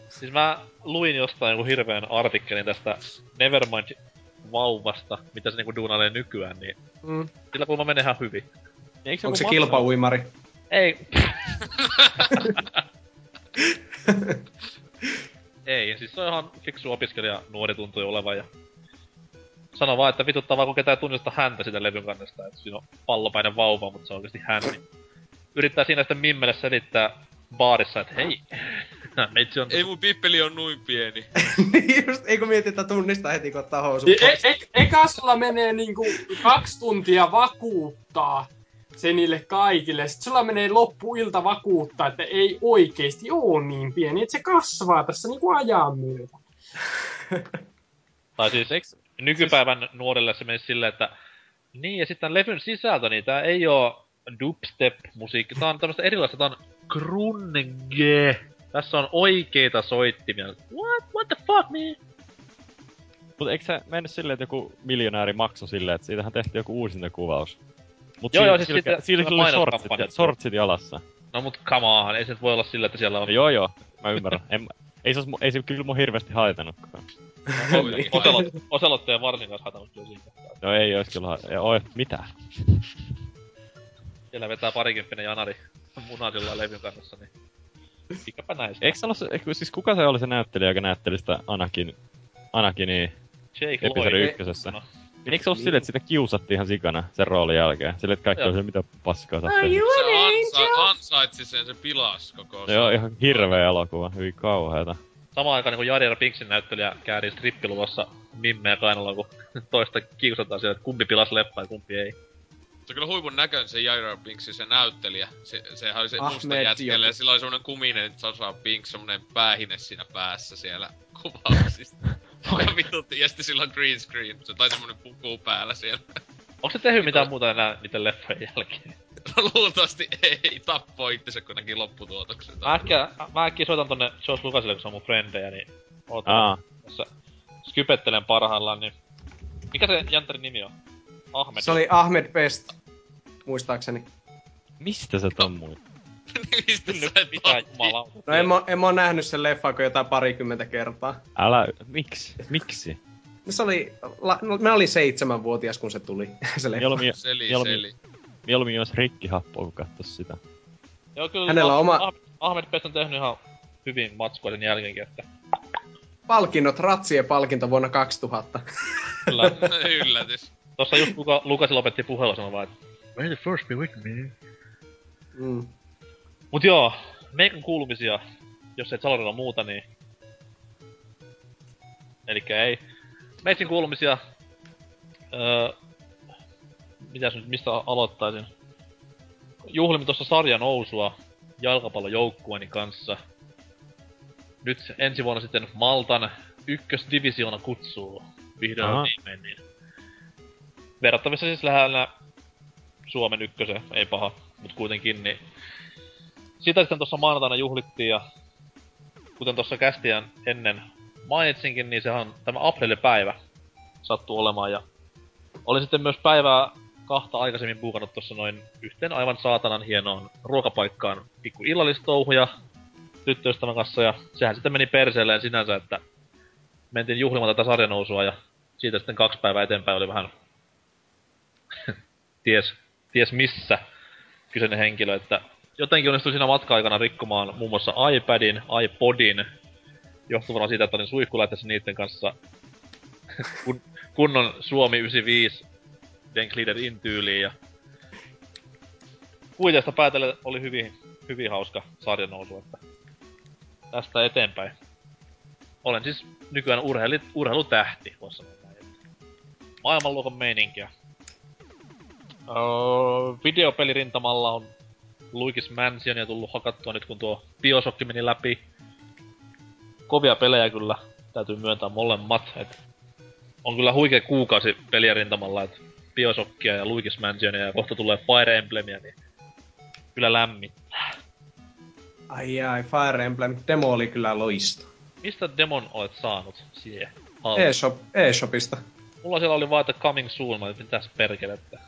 Siis mä luin jostain joku hirveän artikkelin tästä Nevermind vauvasta, mitä se niinku duunailee nykyään, niin Mm. sillä kuulemma menee ihan hyvin. Eikö Onko se kilpauimari? Ei. *laughs* Ei, siis se on ihan fiksu opiskelija, nuori tuntui olevan ja... Sano vaan, että vituttaa vaan kun ketään tunnista häntä sitä levyn kannesta, että siinä on pallopäinen vauva, mutta se on oikeesti hän. Niin yrittää siinä sitten Mimmelle selittää baarissa, että hei, *laughs* meitsi on... Ei mun pippeli on noin pieni. *laughs* niin just, eikö mieti, että tunnistaa heti, kun ottaa housut E- e- e- eka sulla menee niinku kaksi tuntia vakuuttaa se niille kaikille. Sitten sulla menee loppuilta vakuuttaa, että ei oikeesti oo niin pieni, että se kasvaa tässä niinku ajan myötä. Tai siis nykypäivän nuorille se menisi silleen, että niin, ja sitten levyn sisältö, niin tää ei oo dubstep-musiikki, tää on tämmöstä erilaista, tää on grunge. Tässä on oikeita soittimia. What? What the fuck, man? Mutta eikö se mennyt silleen, että joku miljonääri maksoi silleen, että siitähän tehtiin joku uusintakuvaus? Mut Joo, joo, siis sillä, siitä- sillä sillä oli shortsit, jalassa. No mut on, ei se voi olla sillä, että siellä on... Joo, joo, mä ymmärrän. en, ei, se, ei se kyllä mua hirveästi haitannutkaan. *laughs* Oselot, Oselotteen varsin kanssa hatanut kyllä kohtaa. No ei ois kyllä ja oi, mitä? Siellä vetää parikymppinen janari munasilla levyn kannassa, niin... Mikäpä näistä. Eikö se ollut se, eikö, siis kuka se oli se näyttelijä, joka näytteli sitä Anakin, Anakini Jake Lloyd. ykkösessä? No, Eikö se ole Niin. silleen, että sitä kiusattiin ihan sikana sen roolin jälkeen? Silleen, että kaikki Joo. on se, mitä paskaa tehnyt. you Se ansa- angel? ansaitsi sen, se pilas koko Se on ihan hirveä elokuva, hyvin kauheeta. Samaan aikaan niin kuin Jari Pinksin näyttelijä käärii strippiluvassa mimmeä kainaloa, kun *laughs* toista kiusataan siellä, että kumpi pilas leffa ja kumpi ei. Se on kyllä huipun näköinen se Jaira Binks, se näyttelijä. Se, sehän oli se Ahmed musta jätkelle ja sillä oli semmonen kuminen Sasha Binks, semmonen päähine siinä päässä siellä *laughs* kuvauksista. Joka vitutti, ja sitten sillä on green screen, se tai semmonen puku päällä siellä. Onko se tehnyt mitään muuta enää niiden leffojen jälkeen? No luultavasti ei tappoi itsensä, kun näki lopputuotoksen. Mä äkkiä, mä äkkiä soitan tonne George Lucasille, kun se on mun frendejä, niin ootan Aa, tässä skypettelen parhaillaan, niin... Mikä se Jantterin nimi on? Ahmed. Se oli Ahmed Best, muistaakseni. mistä sä ton muut? Mistä sä. No en mä, en mä oo nähnyt sen leffaa kuin jotain parikymmentä kertaa. Älä, miksi? Miksi? No Se oli, la, no, mä olin seitsemänvuotias, kun se tuli, *laughs* se leffa. Mieluummin, Seli, mieluummin, seli. mieluummin jos rikkihappoa, kun katsois sitä. Joo, kyllä Hänellä on oma- Ah- Ahmed Best on tehnyt ihan hyvin matskua sen jälkeenkin, että Palkinnot, Ratsien palkinto vuonna 2000. kyllä. *laughs* Yllätys. Tossa just Luka, Lukasi lopetti puhelua sanoa vaan, että May the first be with me. Mm. Mut joo, meikan kuulumisia, jos et Salorilla muuta, niin... Elikkä ei. Meitsin kuulumisia... Öö, mitäs nyt, mistä aloittaisin? Juhlimme tuossa sarjan nousua jalkapallojoukkueeni kanssa. Nyt ensi vuonna sitten Maltan ykkösdivisioona kutsuu vihdoin Aha. viimein, niin verrattavissa siis lähellä Suomen ykkösen, ei paha, mut kuitenkin, niin sitä sitten tuossa maanantaina juhlittiin ja kuten tuossa kästiän ennen mainitsinkin, niin sehän tämä April-päivä sattuu olemaan. Ja olin sitten myös päivää kahta aikaisemmin buukannut tuossa noin yhteen aivan saatanan hienoon ruokapaikkaan pikku illallistouhuja tyttöystävän kanssa. Ja sehän sitten meni perseelleen sinänsä, että mentiin juhlimaan tätä sarjanousua ja siitä sitten kaksi päivää eteenpäin oli vähän *laughs* ties, ties missä kyseinen henkilö, että jotenkin onnistui siinä matka-aikana rikkomaan muun muassa iPadin, iPodin, johtuvana siitä, että olin suihkulähteessä niiden kanssa *laughs* kun, kunnon Suomi 95 Den Glider in tyyliin ja kuitenkin päätellen oli hyvin, hyvin hauska sarjanousu, että tästä eteenpäin. Olen siis nykyään urheilit, urheilutähti, voisi sanoa näin. Maailmanluokan meininkiä. Öö, videopelirintamalla on Luigi's Mansionia tullut hakattua nyt kun tuo Bioshock meni läpi. Kovia pelejä kyllä, täytyy myöntää molemmat. Et on kyllä huikea kuukausi peliä rintamalla, että Bioshockia ja Luigi's Mansionia ja kohta tulee Fire Emblemia, niin kyllä lämmittää. Ai ai, Fire Emblem. Demo oli kyllä loisto. Mistä demon olet saanut siihen? eShop, eShopista. Mulla siellä oli vaan, että coming soon, mä mitä se perkelettä.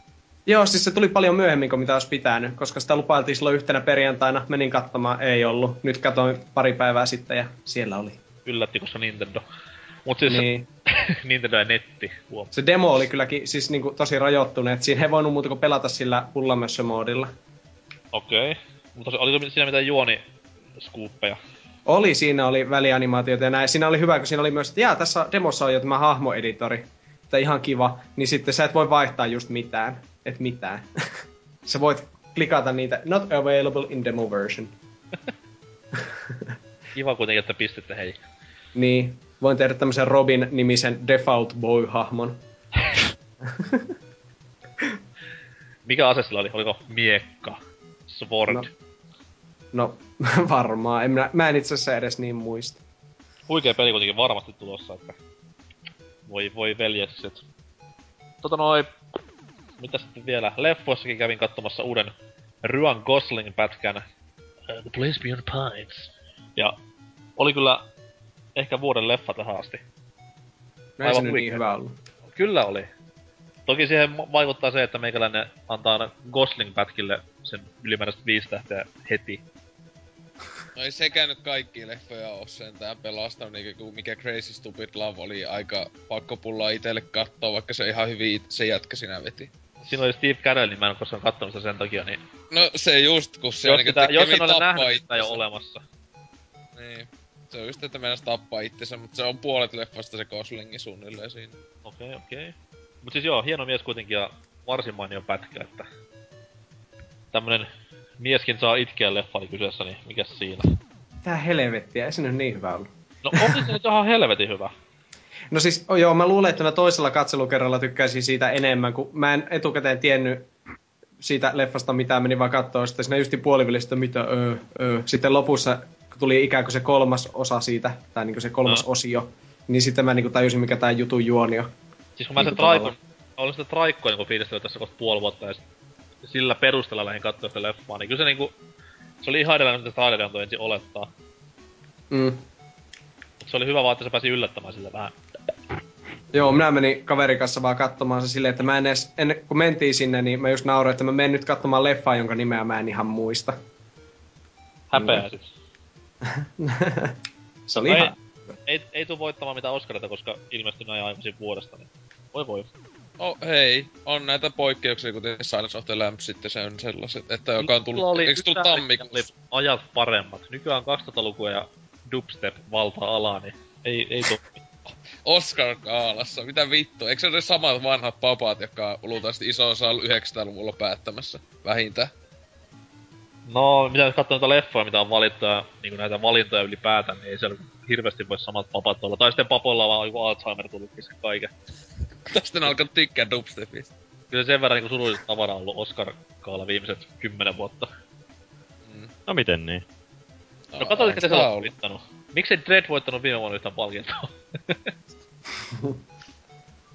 Joo, siis se tuli paljon myöhemmin kuin mitä olisi pitänyt, koska sitä lupailtiin silloin yhtenä perjantaina. Menin katsomaan, ei ollut. Nyt katoin pari päivää sitten ja siellä oli. Yllätti, koska Nintendo. Mut siis Niin. *laughs* Nintendo ja netti, huom. Se demo oli kylläkin siis niinku tosi rajoittunut, että siinä ei voinut muuta kuin pelata sillä pullamössömoodilla. Okei. Okay. Mutta oliko siinä mitään juoni skuuppeja? Oli, siinä oli välianimaatioita ja näin. Siinä oli hyvä, kun siinä oli myös, että jaa, tässä demossa on jo tämä hahmoeditori. Että ihan kiva. Niin sitten sä et voi vaihtaa just mitään. Et mitään. sä voit klikata niitä, not available in demo version. Kiva kuitenkin, että pistitte hei. Niin, voin tehdä tämmöisen Robin-nimisen default boy-hahmon. Mikä ase sillä oli? Oliko miekka? Sword? No. No. *laughs* Varmaan. En minä, mä en itse asiassa edes niin muista. Huikea peli kuitenkin varmasti tulossa, että... Voi, voi veljekset. Tota noi... Mitä sitten vielä? Leffoissakin kävin katsomassa uuden Ryan Gosling-pätkän uh, The Place Beyond Pines. Ja oli kyllä ehkä vuoden leffa tähän asti. Ei se niin hyvä ollut. Kyllä oli. Toki siihen vaikuttaa se, että meikäläinen antaa Gosling-pätkille sen ylimääräistä viisi tähteä heti. No ei sekään nyt kaikki leffoja oo sentään pelastanut, niin kuin mikä Crazy Stupid Love oli aika pakko pullaa itelle kattoo, vaikka se ihan hyvin se jätkä sinä veti. Siinä oli Steve Carell, niin mä en ole koskaan kattonut sitä sen takia, niin No se just, kun se jos, niinku sitä, jos en ole nähnyt, sitä ei ole itsensä. olemassa. Niin. Se on just, että meinas tappaa itsensä, mutta se on puolet leffasta se Goslingin suunnilleen siinä. Okei, okay, okei. Okay. Mut siis joo, hieno mies kuitenkin ja varsin mainio pätkä, että tämmönen mieskin saa itkeä leffa oli kyseessä, niin mikäs siinä? Tää helvettiä, ei se nyt niin hyvä ollut. No oli se nyt ihan helvetin hyvä. No siis, oh joo, mä luulen, että mä toisella katselukerralla tykkäisin siitä enemmän, kun mä en etukäteen tiennyt siitä leffasta mitään, meni vaan katsoa sitten siinä justi puolivälistä, mitä öö, öö. Sitten lopussa, tuli ikään kuin se kolmas osa siitä, tai niin kuin se kolmas No. osio, niin sitten mä niin kuin tajusin, mikä tää jutun juoni on. Siis kun mä sen tavallaan. traikon, olin sitä traikkoa niinku fiilistellyt tässä kohta puoli vuotta ja sillä perusteella lähdin katsoa sitä leffaa, niin kyllä se niinku, se oli ihan edellä, mitä traileri antoi ensin olettaa. Mm. Mut se oli hyvä vaan, että se pääsi yllättämään sille vähän. *laughs* Joo, minä menin kaverin kanssa vaan katsomaan se silleen, että mä en edes, ennen kun mentiin sinne, niin mä just nauroin, että mä menen nyt katsomaan leffaa, jonka nimeä mä en ihan muista. Häpeää sit. *laughs* se oli No ei, ihan... ei, ei tuu voittamaan mitään Oscarita, koska ilmestyi näin aikaisin vuodesta, niin voi voi. Oh, hei, on näitä poikkeuksia, kuten Silence of the Lambs sitten se on sellaiset, että joka on tullut, oli eikö tullut tammikuussa? ajat paremmat. Nykyään 2000-lukua ja dubstep valta-alaa, niin ei, ei tuu. Oscar Kaalassa, mitä vittu? Eikö se ole ne samat vanhat papat, jotka luultavasti iso osa ollut 900-luvulla päättämässä? Vähintään. No, mitä jos katsoo leffoja, mitä on valittu ja niin näitä valintoja ylipäätään, niin ei siellä hirveästi voi samat papat olla. Tai sitten papolla on vaan joku Alzheimer tullutkin sen kaiken. Tästä on alkanut tykkää dubstepista. Kyllä sen verran niin surullista tavaraa on ollut Oscar-kaala viimeiset kymmenen vuotta. No miten niin? No katsoit, että se on ollut. voittanut. Miksei Dread voittanut viime vuonna yhtään palkintoa? *laughs* *laughs*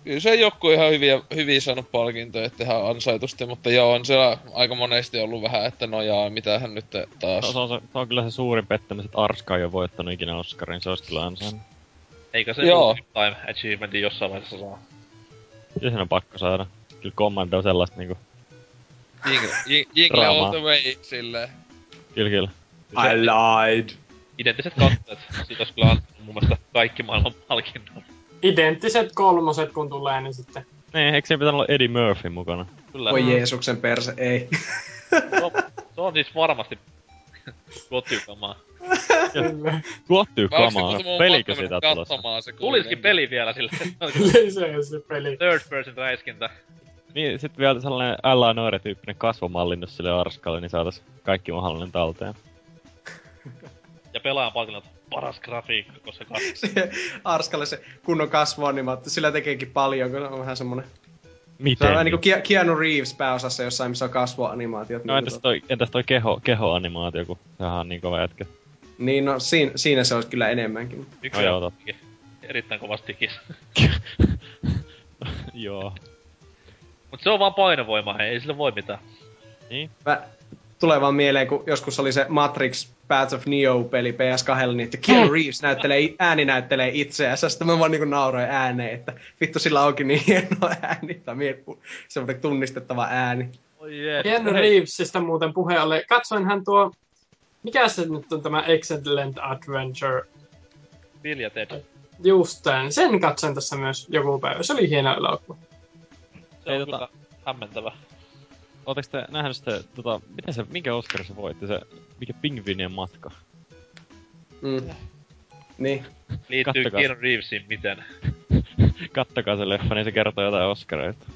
Kyllä se joku ihan hyviä, hyviä saanut palkintoja, että ihan ansaitusti, mutta joo, on siellä aika monesti ollut vähän, että nojaa, mitähän nyt taas. Se, se, on, se, se on kyllä se suurin pettämys, että Arska ei ole voittanut ikinä Oscarin, se olisi kyllä ansainnut. Eikä se Joo. time achievementin jossain vaiheessa saa. Kyllä sen on pakko saada. Kyllä Commando on sellaista niinku, Jingle, jing- jingle all the way, silleen. kyllä kyllä. I lied. Identtiset katteet. Siitä olisi kyllä antanut mun mielestä kaikki maailman palkinnot. Identtiset kolmoset kun tulee, niin sitten... Niin, eikö siinä pitänyt olla Eddie Murphy mukana? Kyllä. Voi Jeesuksen perse, ei. Se on, se on siis varmasti kotiukamaa. Kyllä. Tuottyy Vai onks se, kamaa. kun mun Pelikö mennä tulossa? Tulisikin peli vielä sille. *laughs* Se on se peli. Third person räiskintä. Niin, sit vielä sellainen L.A. Noire-tyyppinen kasvomallinnus sille Arskalle, niin saatais kaikki mahdollinen talteen. Ja pelaajan palkinnot paras grafiikka, kas... se Arskalle se kunnon kasvoanimaatti, sillä tekeekin paljon, kun on vähän semmonen... Se Miten? on vähän niinku Ke- Keanu Reeves pääosassa jossain, missä on kasvoanimaatiot. No niin, entäs toi, entäs toi keho, kehoanimaatio, kun sehän on niin kova jätkä. niin no siinä, siinä se olisi kyllä enemmänkin. Yksi No joo, totta. erittäin kovastikin. *laughs* Joo. Mut se on vaan painovoima, hei, ei sille voi mitään. Niin? Mä, tulee vaan mieleen, kun joskus oli se Matrix Path of Neo-peli PS2, niin että Keanu Reeves näyttelee, ääni näyttelee itseänsä. Sitten mä vaan niinku nauroin ääneen, että vittu sillä onkin niin hieno ääni, tai semmoinen tunnistettava ääni. Oi jees. Keanu Reevesistä muuten puhealle. Katsoin hän tuo... Mikä se nyt on tämä Excellent Adventure? Bill ja Ted. Just tämän. Sen katsoin tässä myös joku päivä. Se oli hieno elokuva. Se Ei on tota- kyllä hämmentävä. Ootteko te nähnyt sitä, tota, miten se, minkä Oscar se voitti, se, mikä pingviinien matka? Mm. Niin. Liittyy Kattokaa. Keanu Reevesiin miten. *laughs* Kattokaa se leffa, niin se kertoo jotain Oscareista.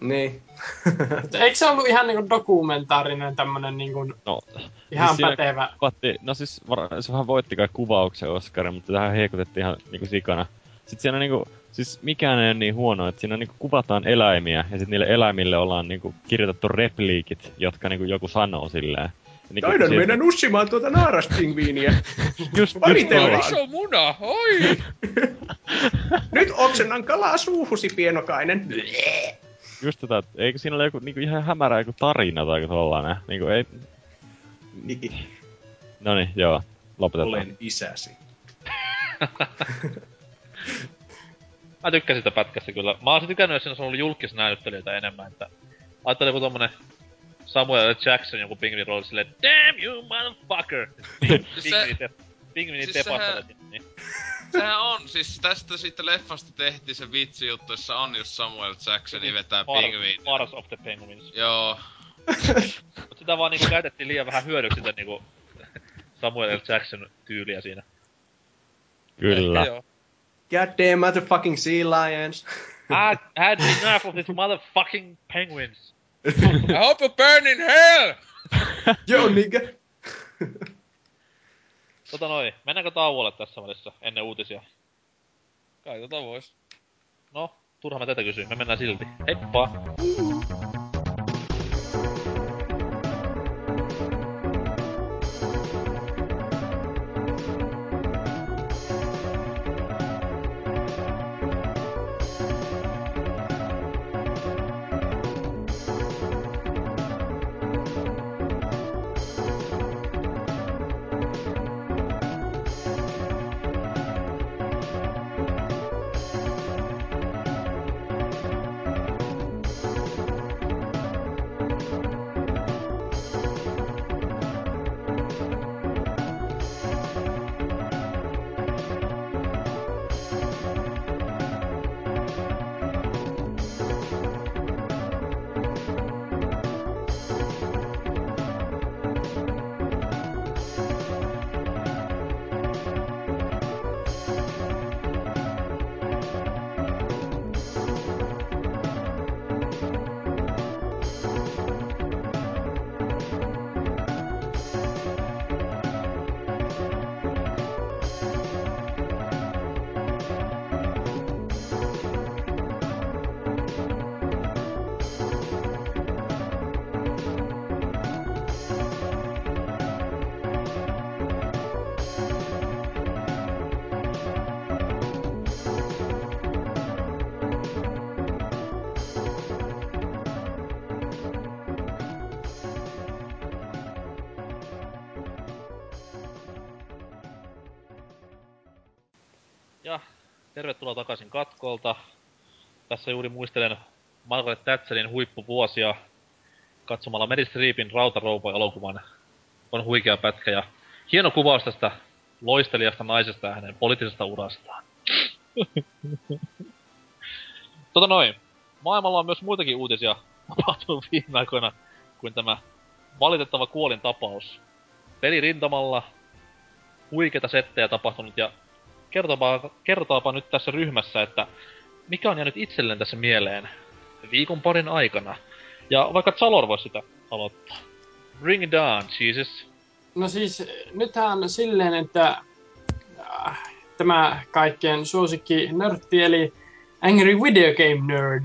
Niin. *laughs* Eikö se ollut ihan niinku dokumentaarinen tämmönen niinku No, ihan Siis pätevä? Kuvattiin, no siis var, sehän voitti kai kuvauksen Oscarin, mutta tähän heikutettiin ihan niinku sikana. Sitten siinä on niinku, siis mikään ei ole niin huono, että siinä niinku kuvataan eläimiä ja sitten niille eläimille ollaan niinku kirjoitettu repliikit, jotka niinku joku sanoo silleen. Ja Niinku, Taidan siis- mennä nussimaan tuota naaraspingviiniä. *laughs* Just, just Varitellaan. toi. Iso muna, oi! *laughs* Nyt oksennan kalaa suuhusi, pienokainen. Just tätä, että eikö siinä ole joku niinku ihan hämärä joku tarina tai joku tollanen. Niinku ei... No niin, joo. Lopetetaan. Olen isäsi. *laughs* Mä tykkäsin sitä pätkästä kyllä. Mä oon tykännyt, jos siinä olisi ollut julkisnäyttelijöitä enemmän, että... Ajattelin joku tommonen Samuel. Jackson joku pingvin rooli silleen, Damn you motherfucker! Pingvini te, pingvini siis sehän- sinne, niin. Sehän on, siis tästä sitten leffasta tehtiin se vitsi juttu, jossa on just Samuel Jacksoni vetää pingviin. Wars of the Penguins. Joo. Mut sitä vaan niinku käytettiin liian vähän hyödyksi sitä niinku Samuel L. Jackson tyyliä siinä. Kyllä. Ehkä joo. God damn motherfucking sea lions. *laughs* I had enough of these motherfucking penguins. *laughs* I hope you burn in hell! *laughs* Joo, nigga. Tota noin, mennäänkö tauolle tässä välissä ennen uutisia? Kai tota vois. No, turha mä tätä kysyin, me mennään silti. Heippa! Tervetuloa takaisin katkolta. Tässä juuri muistelen Margaret Thatcherin huippuvuosia katsomalla Meryl Streepin Rautaroupa-elokuvan. On huikea pätkä ja hieno kuvaus tästä loistelijasta naisesta ja hänen poliittisesta urastaan. *laughs* tota noin. Maailmalla on myös muitakin uutisia tapahtunut *laughs* viime aikoina kuin tämä valitettava kuolin tapaus. Pelirintamalla huikeita settejä tapahtunut ja kertoapa, kertoapa nyt tässä ryhmässä, että mikä on jäänyt itselleen tässä mieleen viikon parin aikana. Ja vaikka Zalor voisi sitä aloittaa. Bring it down, Jesus. No siis, nythän silleen, että äh, tämä kaikkien suosikki nörtti, eli Angry Video Game Nerd,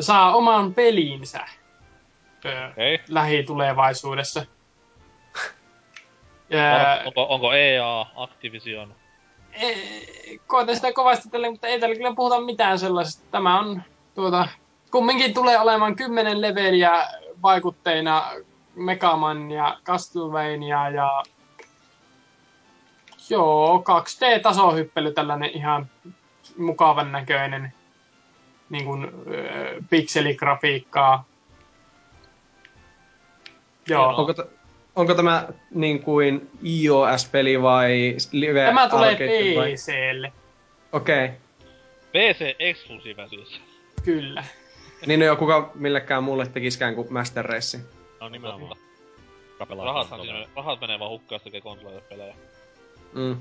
saa oman peliinsä ö, Hei. lähitulevaisuudessa. Ja, onko, onko EA, Activision? E- koitan sitä kovasti tälle, mutta ei tällä kyllä puhuta mitään sellaisesta. Tämä on tuota, kumminkin tulee olemaan 10 leveliä vaikutteina Megaman ja Castlevania ja joo, 2D-tasohyppely, tällainen ihan mukavan näköinen niin kuin, pikseligrafiikkaa. Joo. Onko, t- onko tämä niin kuin iOS-peli vai live Tämä tulee PClle, Okei. Okay. PC-eksklusiivä siis. kyllä. Niin ei ole kuka millekään mulle tekiskään kuin Master Race. No nimenomaan. Rahathan siinä, rahat menee vaan hukkaan, jos tekee konsoleille pelejä. Mm.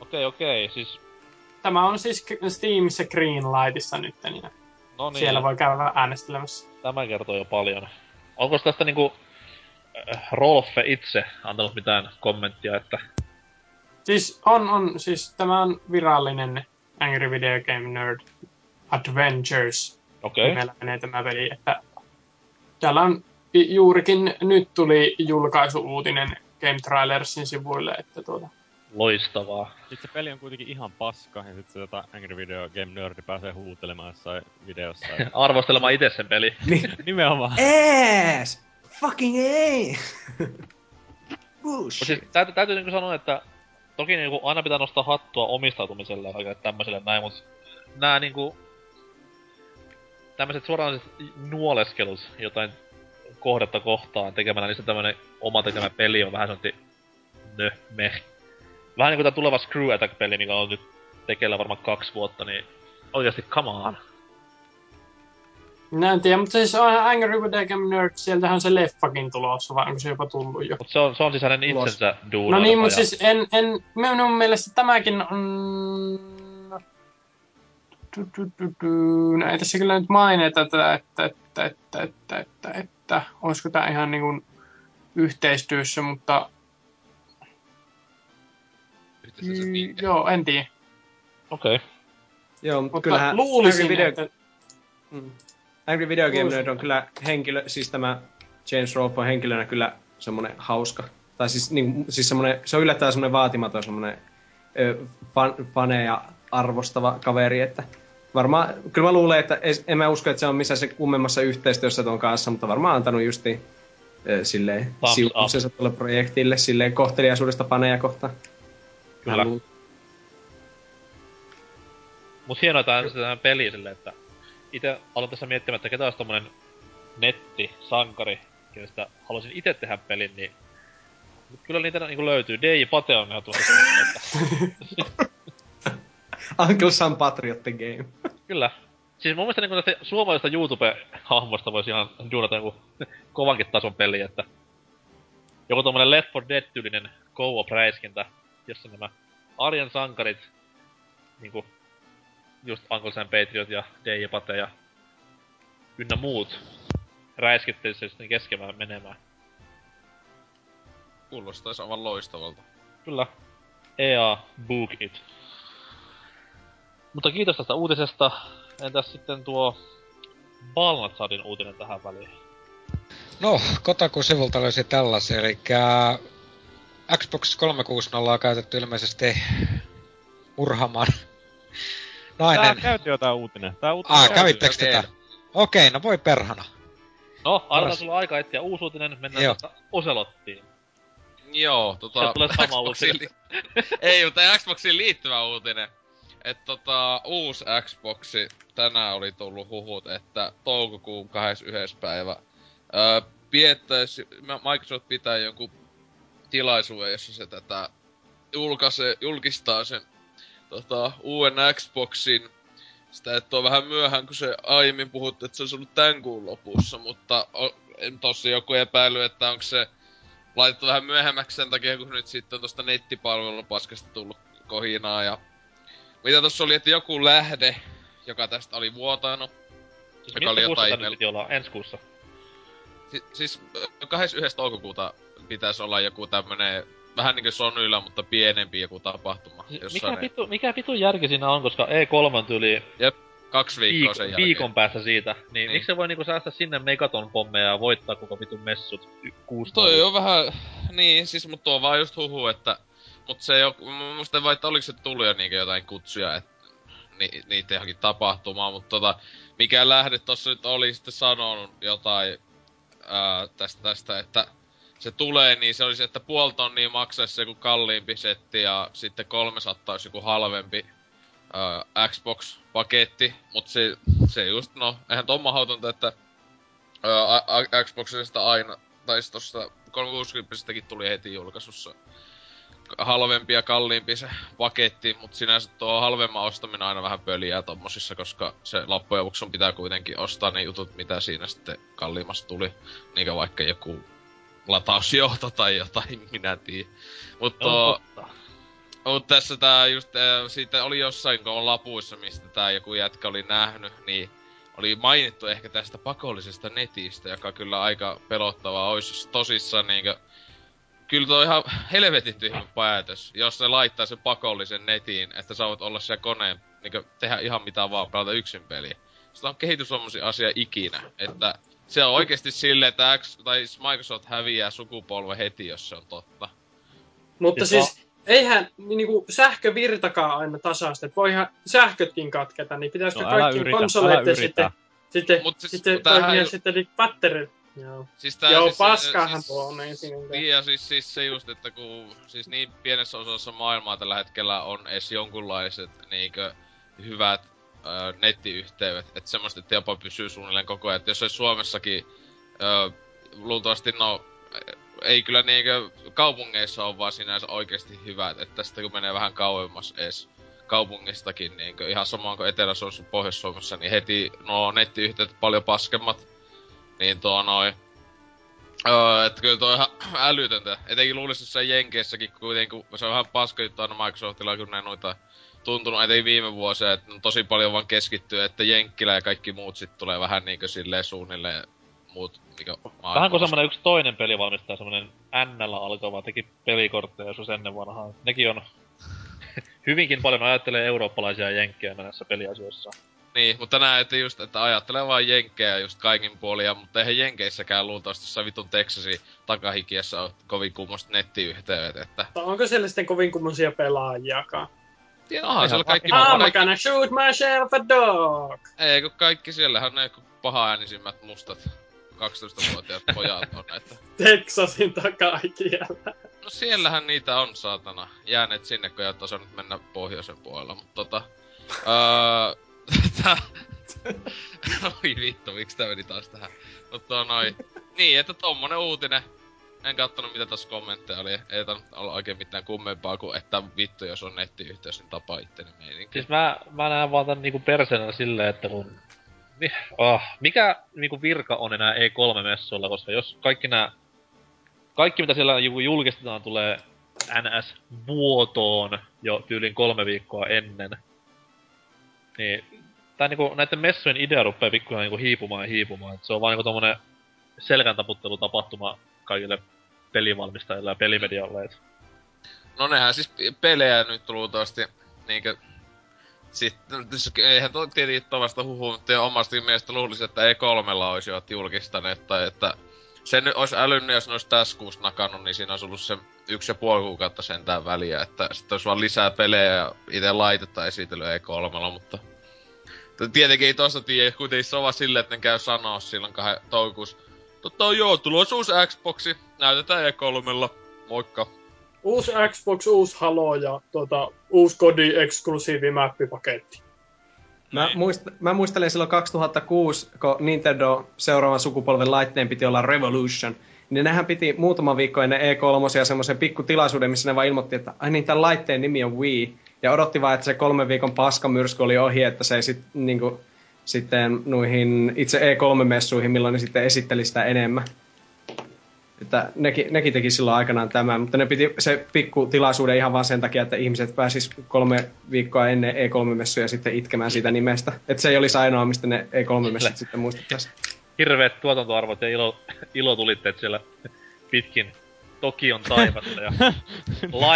Okei, okei, siis... Tämä on siis Steamissa Greenlightissa nyt, ja No niin, siellä voi käydä äänestelemässä. tämä kertoo jo paljon. Onko tästä niinku... Äh, Rolfe itse antanut mitään kommenttia, että... Siis on, on, siis tämä on virallinen Angry Video Game Nerd Adventures. Okei, okay. Nimellä menee tämä peli, että täällä on juurikin nyt tuli julkaisuuutinen Game Trailersin sivuille, että tuota, loistavaa. Sitten se peli on kuitenkin ihan paska, ja sitten se tota Angry Video Game Nerd pääsee huutelemaan jossain videossa. Ja... *laughs* Arvostelemaan itse sen peli. *laughs* Nimenomaan. Ees! Fucking ei! *laughs* Bullshit. siis täytyy, täytyy niinku sanoa, että toki niinku aina pitää nostaa hattua omistautumiselle ja kaikille tämmöiselle näin, mut nää niinku tämmöiset suoranaiset nuoleskelut jotain kohdetta kohtaan tekemällä niistä tämmönen oma tekemä peli on vähän sanottu nö, meh. Vähän niinku tää tuleva Screw Attack-peli, mikä on nyt tekeillä varmaan kaksi vuotta, niin oikeasti come on. Minä en tiedä, mutta siis on Angry Video Game Nerd, sieltähän se leffakin tulossa, vai onko se jopa tullut jo? Mut se on, se on siis hänen itsensä duunailema. No niin, mutta siis en, en, minun mielestä tämäkin on du, du, du, du. No ei tässä kyllä nyt mainita tätä, että, että, että, että, että, että, olisiko tämä ihan niin kuin yhteistyössä, mutta Yhteistyössä mm, joo, en tiedä. Okei. Okay. Joo, mutta Mutta kyllähän luulisin, Angry Video, että... mm. Angry Video Game. Nerd on kyllä henkilö, siis tämä James Rolfe on henkilönä kyllä semmonen hauska. Tai siis, niin, siis semmonen, se on yllättävän semmonen vaatimaton semmonen ö, fan, faneja arvostava kaveri, että varmaan, kyllä mä luulen, että es- en mä usko, että se on missään se kummemmassa yhteistyössä ton kanssa, mutta varmaan antanut justiin ö, silleen siunauksensa tuolle projektille, silleen kohteliaisuudesta faneja kohtaan. Kyllä. Mut hienoa tää tämä peli silleen, että itse aloin tässä miettimään, että ketä olisi tommonen netti-sankari, kenestä haluaisin itse tehdä pelin, niin Mut kyllä niitä niinku löytyy. DJ Pate on ehdottomasti Uncle Sam Patriot the Game. *laughs* Kyllä. Siis mun mielestä niinku tästä suomalaisesta YouTube-hahmosta voisi ihan duunata joku *laughs* kovankin tason peli, että joku tommonen Left 4 Dead-tyylinen co-op-räiskintä, jossa nämä arjen sankarit, niinku just Uncle Sam Patriot ja DJ Pate ja ynnä muut räiskittelisi sitten keskemään menemään. Kuulostaisi aivan loistavalta. Kyllä. EA Book It. Mutta kiitos tästä uutisesta. Entäs sitten tuo Balnatsadin uutinen tähän väliin? No, Kotaku-sivulta löysi tällaisia, eli Xbox 360 on käytetty ilmeisesti murhamaan Tää nainen. käytiin jo tää uutinen. Tää uutinen Ah, käytiin. kävittekö tätä? Okei, no voi perhana. No, Paras. sulla aika etsiä uusi uutinen, mennään Joo. tästä Oselottiin. Joo, tota... Sieltä tulee sama uutinen. li- *laughs* Ei, mutta Xboxiin liittyvä uutinen. Et tota, uusi Xboxi, tänään oli tullut huhut, että toukokuun 21. päivä öö, piettäisi, Microsoft pitää jonkun tilaisuuden, jossa se tätä julkaisee, julkistaa sen tota, uuden Xboxin. Sitä, että on vähän myöhään, kun se aiemmin puhuttu, että se olisi ollut tämän kuun lopussa, mutta o, en tossa joku epäily, että onko se laitettu vähän myöhemmäksi sen takia, kun nyt sitten on tosta nettipalvelupaskasta tullut kohinaa ja... Mitä tossa oli, että joku lähde, joka tästä oli vuotanut. Siis Joka oli jotain email- piti olla? Ensi kuussa. Si- siis ö, 21. toukokuuta pitäisi olla joku tämmönen, vähän niinku Sonylla, mutta pienempi joku tapahtuma. Mikä, ne vitu, mikä vitu järki siinä on, koska E3 on tyyli kaksi viikkoa viik- sen jälkeen. viikon päästä siitä. Niin, Niin. miksi se voi niinku säästää sinne megaton pommeja ja voittaa koko vitun messut kuusi Toi on vähän, niin siis mut tuo on vaan just huhu, että... Mut se ei oo, mä muistan vaan, että oliko se tullut jo niinkö jotain kutsuja, et ni, niitä johonkin tapahtumaan, mutta tota, mikä lähde tossa nyt oli sitten sanonut jotain ää, tästä, tästä, että se tulee, niin se olisi, että puoli tonnia maksaisi joku kalliimpi setti ja sitten 300 olisi joku halvempi ää, Xbox-paketti, mutta se, se just, no, eihän tuon mahdotonta, että a- Xboxista aina, tai tosta 360 tuli heti julkaisussa halvempi ja kalliimpi se paketti, mutta sinänsä tuo halvemman ostaminen aina vähän pöliä tommosissa, koska se loppujen lopuksi pitää kuitenkin ostaa ne jutut, mitä siinä sitten kalliimmassa tuli. Niinkö vaikka joku latausjohto tai jotain, *laughs* minä tiedän. Mutta totta. Mut tässä tää just, äh, siitä oli jossain kun on lapuissa, mistä tää joku jätkä oli nähnyt, niin oli mainittu ehkä tästä pakollisesta netistä, joka kyllä aika pelottavaa olisi, jos tosissaan niinkö... Kyllä toi ihan helvetin tyhmä päätös, jos ne laittaa sen pakollisen netiin, että voit olla siellä koneen, niinkö tehdä ihan mitä vaan, pelata yksin peliä. Sitä on kehitys asia ikinä, että se on oikeesti silleen, että X, tai Microsoft häviää sukupolven heti, jos se on totta. Mutta Siis siis, eihän niinku sähkövirtakaan aina tasasta, että voihan sähkötkin katketa, niin pitäisikö No älä konsoleiden sitten, sitten, Mut siis sitten tämähän ju- sitten niin patterit. Joo. Siis tää Joo, siis, paskaahan siis, tuo on ensin. Niin ja siis, siis se just, että kun siis niin pienessä osassa maailmaa tällä hetkellä on edes jonkunlaiset niinkö hyvät ö, nettiyhteydet, että semmoista, että jopa pysyy suunnilleen koko ajan. Et jos olisi Suomessakin ö, luultavasti no ei kyllä niinkö kaupungeissa on vaan sinänsä oikeasti hyvät, että tästä kun menee vähän kauemmas edes kaupungistakin, niinkö ihan samoin kuin Etelä-Suomessa Pohjois-Suomessa, niin heti nuo nettiyhteydet paljon paskemmat. Niin tuo noin, Öö, että kyllä toi on ihan *clears throat* älytöntä. Etenkin luulisin jossain Jenkeissäkin kuitenkin, se on vähän paska juttu aina Microsoftilla, kun ne noita tuntunut etenkin viime vuosia, että on tosi paljon vaan keskittyy, että Jenkkilä ja kaikki muut sit tulee vähän niinkö silleen suunnilleen muut, mikä Vähän kuin semmonen yksi toinen pelivalmistaja, semmonen NL alkava, teki pelikortteja joskus ennen vanhaa. Nekin on *laughs* hyvinkin paljon ajattelee eurooppalaisia jenkkejä näissä peliasioissa. Niin, mutta näet just, että ajattelee vaan jenkkejä just kaikin puolia, mutta eihän jenkeissäkään luultavasti jossain vitun Texasin takahikiessä ole kovin kummosta nettiyhteydet, että... Onko siellä sitten kovin kummosia pelaajiakaan? Tiedä, onhan siellä kaikki... I'm kaikki gonna shoot myself a dog! ei, kun kaikki siellähän ne paha äänisimmät mustat 12-vuotiaat pojat on, että... Texasin takahikiellä. No siellähän niitä on, saatana. Jääneet sinne, kun ei ole osannut mennä pohjoisen puolella, mutta tota... Öö, tää... *laughs* Oi vittu, miksi tää meni taas tähän? Mutta noin. Niin, että tommonen uutinen. En kattonut mitä tässä kommentteja oli. Ei tainnut olla oikein mitään kummempaa kuin, että vittu jos on nettiyhteys, niin tapaa itteni meininki. Siis mä, mä näen vaan tän niinku perseenä silleen, että kun... Oh, mikä niinku virka on enää E3-messuilla, koska jos kaikki nää... Kaikki mitä siellä niinku julkistetaan tulee NS-vuotoon jo tyylin kolme viikkoa ennen. Niin tää niinku näiden messujen idea rupeaa pikkuhiljaa niinku hiipumaan ja hiipumaan. Et se on vaan niinku tommonen selkäntaputtelutapahtuma kaikille pelivalmistajille ja pelimedialle. Et No nehän siis pe- pelejä nyt luultavasti niinkö... Sitten, eihän to tietenkin tovasta huhu, mutta jo omasta mielestä luulisi, että E3 olisivat julkistaneet, tai että sen nyt olisi älynnyt, jos ne olisi tässä kuussa nakannut, niin siinä olisi ollut se yksi ja puoli kuukautta sentään väliä, että sitten olisi vaan lisää pelejä ja itse laitetta esitellyt E3, mutta... Mutta Tietenkin ei tosta tiedä, kuitenkin se on vaan silleen, että ne käy sanoa silloin kahden toukokuussa. Totta joo, tulossa uusi Xboxi, näytetään E3, moikka. Uusi Xbox, uusi Halo ja tuota, uusi kodi eksklusiivi mappipaketti. Mä, Niin. muist, mä muistelen silloin 2006, kun Nintendo seuraavan sukupolven laitteen piti olla Revolution, niin nehän piti muutama viikko ennen E3 semmoisen pikkutilaisuuden, missä ne vaan ilmoitti, että ai niin, tämän laitteen nimi on Wii. Ja odotti vaan, että se kolmen viikon paskamyrsky oli ohi, että se ei sit, niinku, sitten noihin itse E3-messuihin, milloin ne sitten esitteli sitä enemmän. Että nekin, nekin teki silloin aikanaan tämän, mutta ne piti se pikku tilaisuuden ihan vaan sen takia, että ihmiset pääsis kolme viikkoa ennen E3-messuja sitten itkemään siitä nimestä. Että se ei olisi ainoa, mistä ne E3-messut sitten muistettaisiin. hirveet tuotantoarvot ja ilo, ilotulitteet siellä pitkin Tokion taivasta ja *laughs*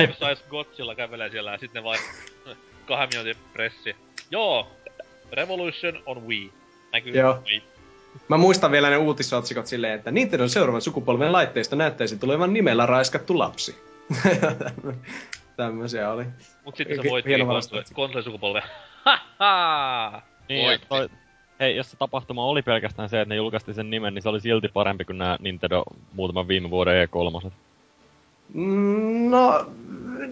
Life Size Godzilla kävelee siellä ja sitten vain kahden minuutin pressi. Joo, Revolution on Wii. Näkyy Joo. Wii. Mä muistan vielä ne uutisotsikot silleen, että Nintendo seuraavan sukupolven laitteista näyttäisi tulevan nimellä raiskattu lapsi. *laughs* Tämmöisiä oli. Mut sitten se voitti konsoli- konsolisukupolven. *laughs* Haha! Niin, toi, hei, jos se tapahtuma oli pelkästään se, että ne julkaistiin sen nimen, niin se oli silti parempi kuin nämä Nintendo muutaman viime vuoden E3. Mm, No,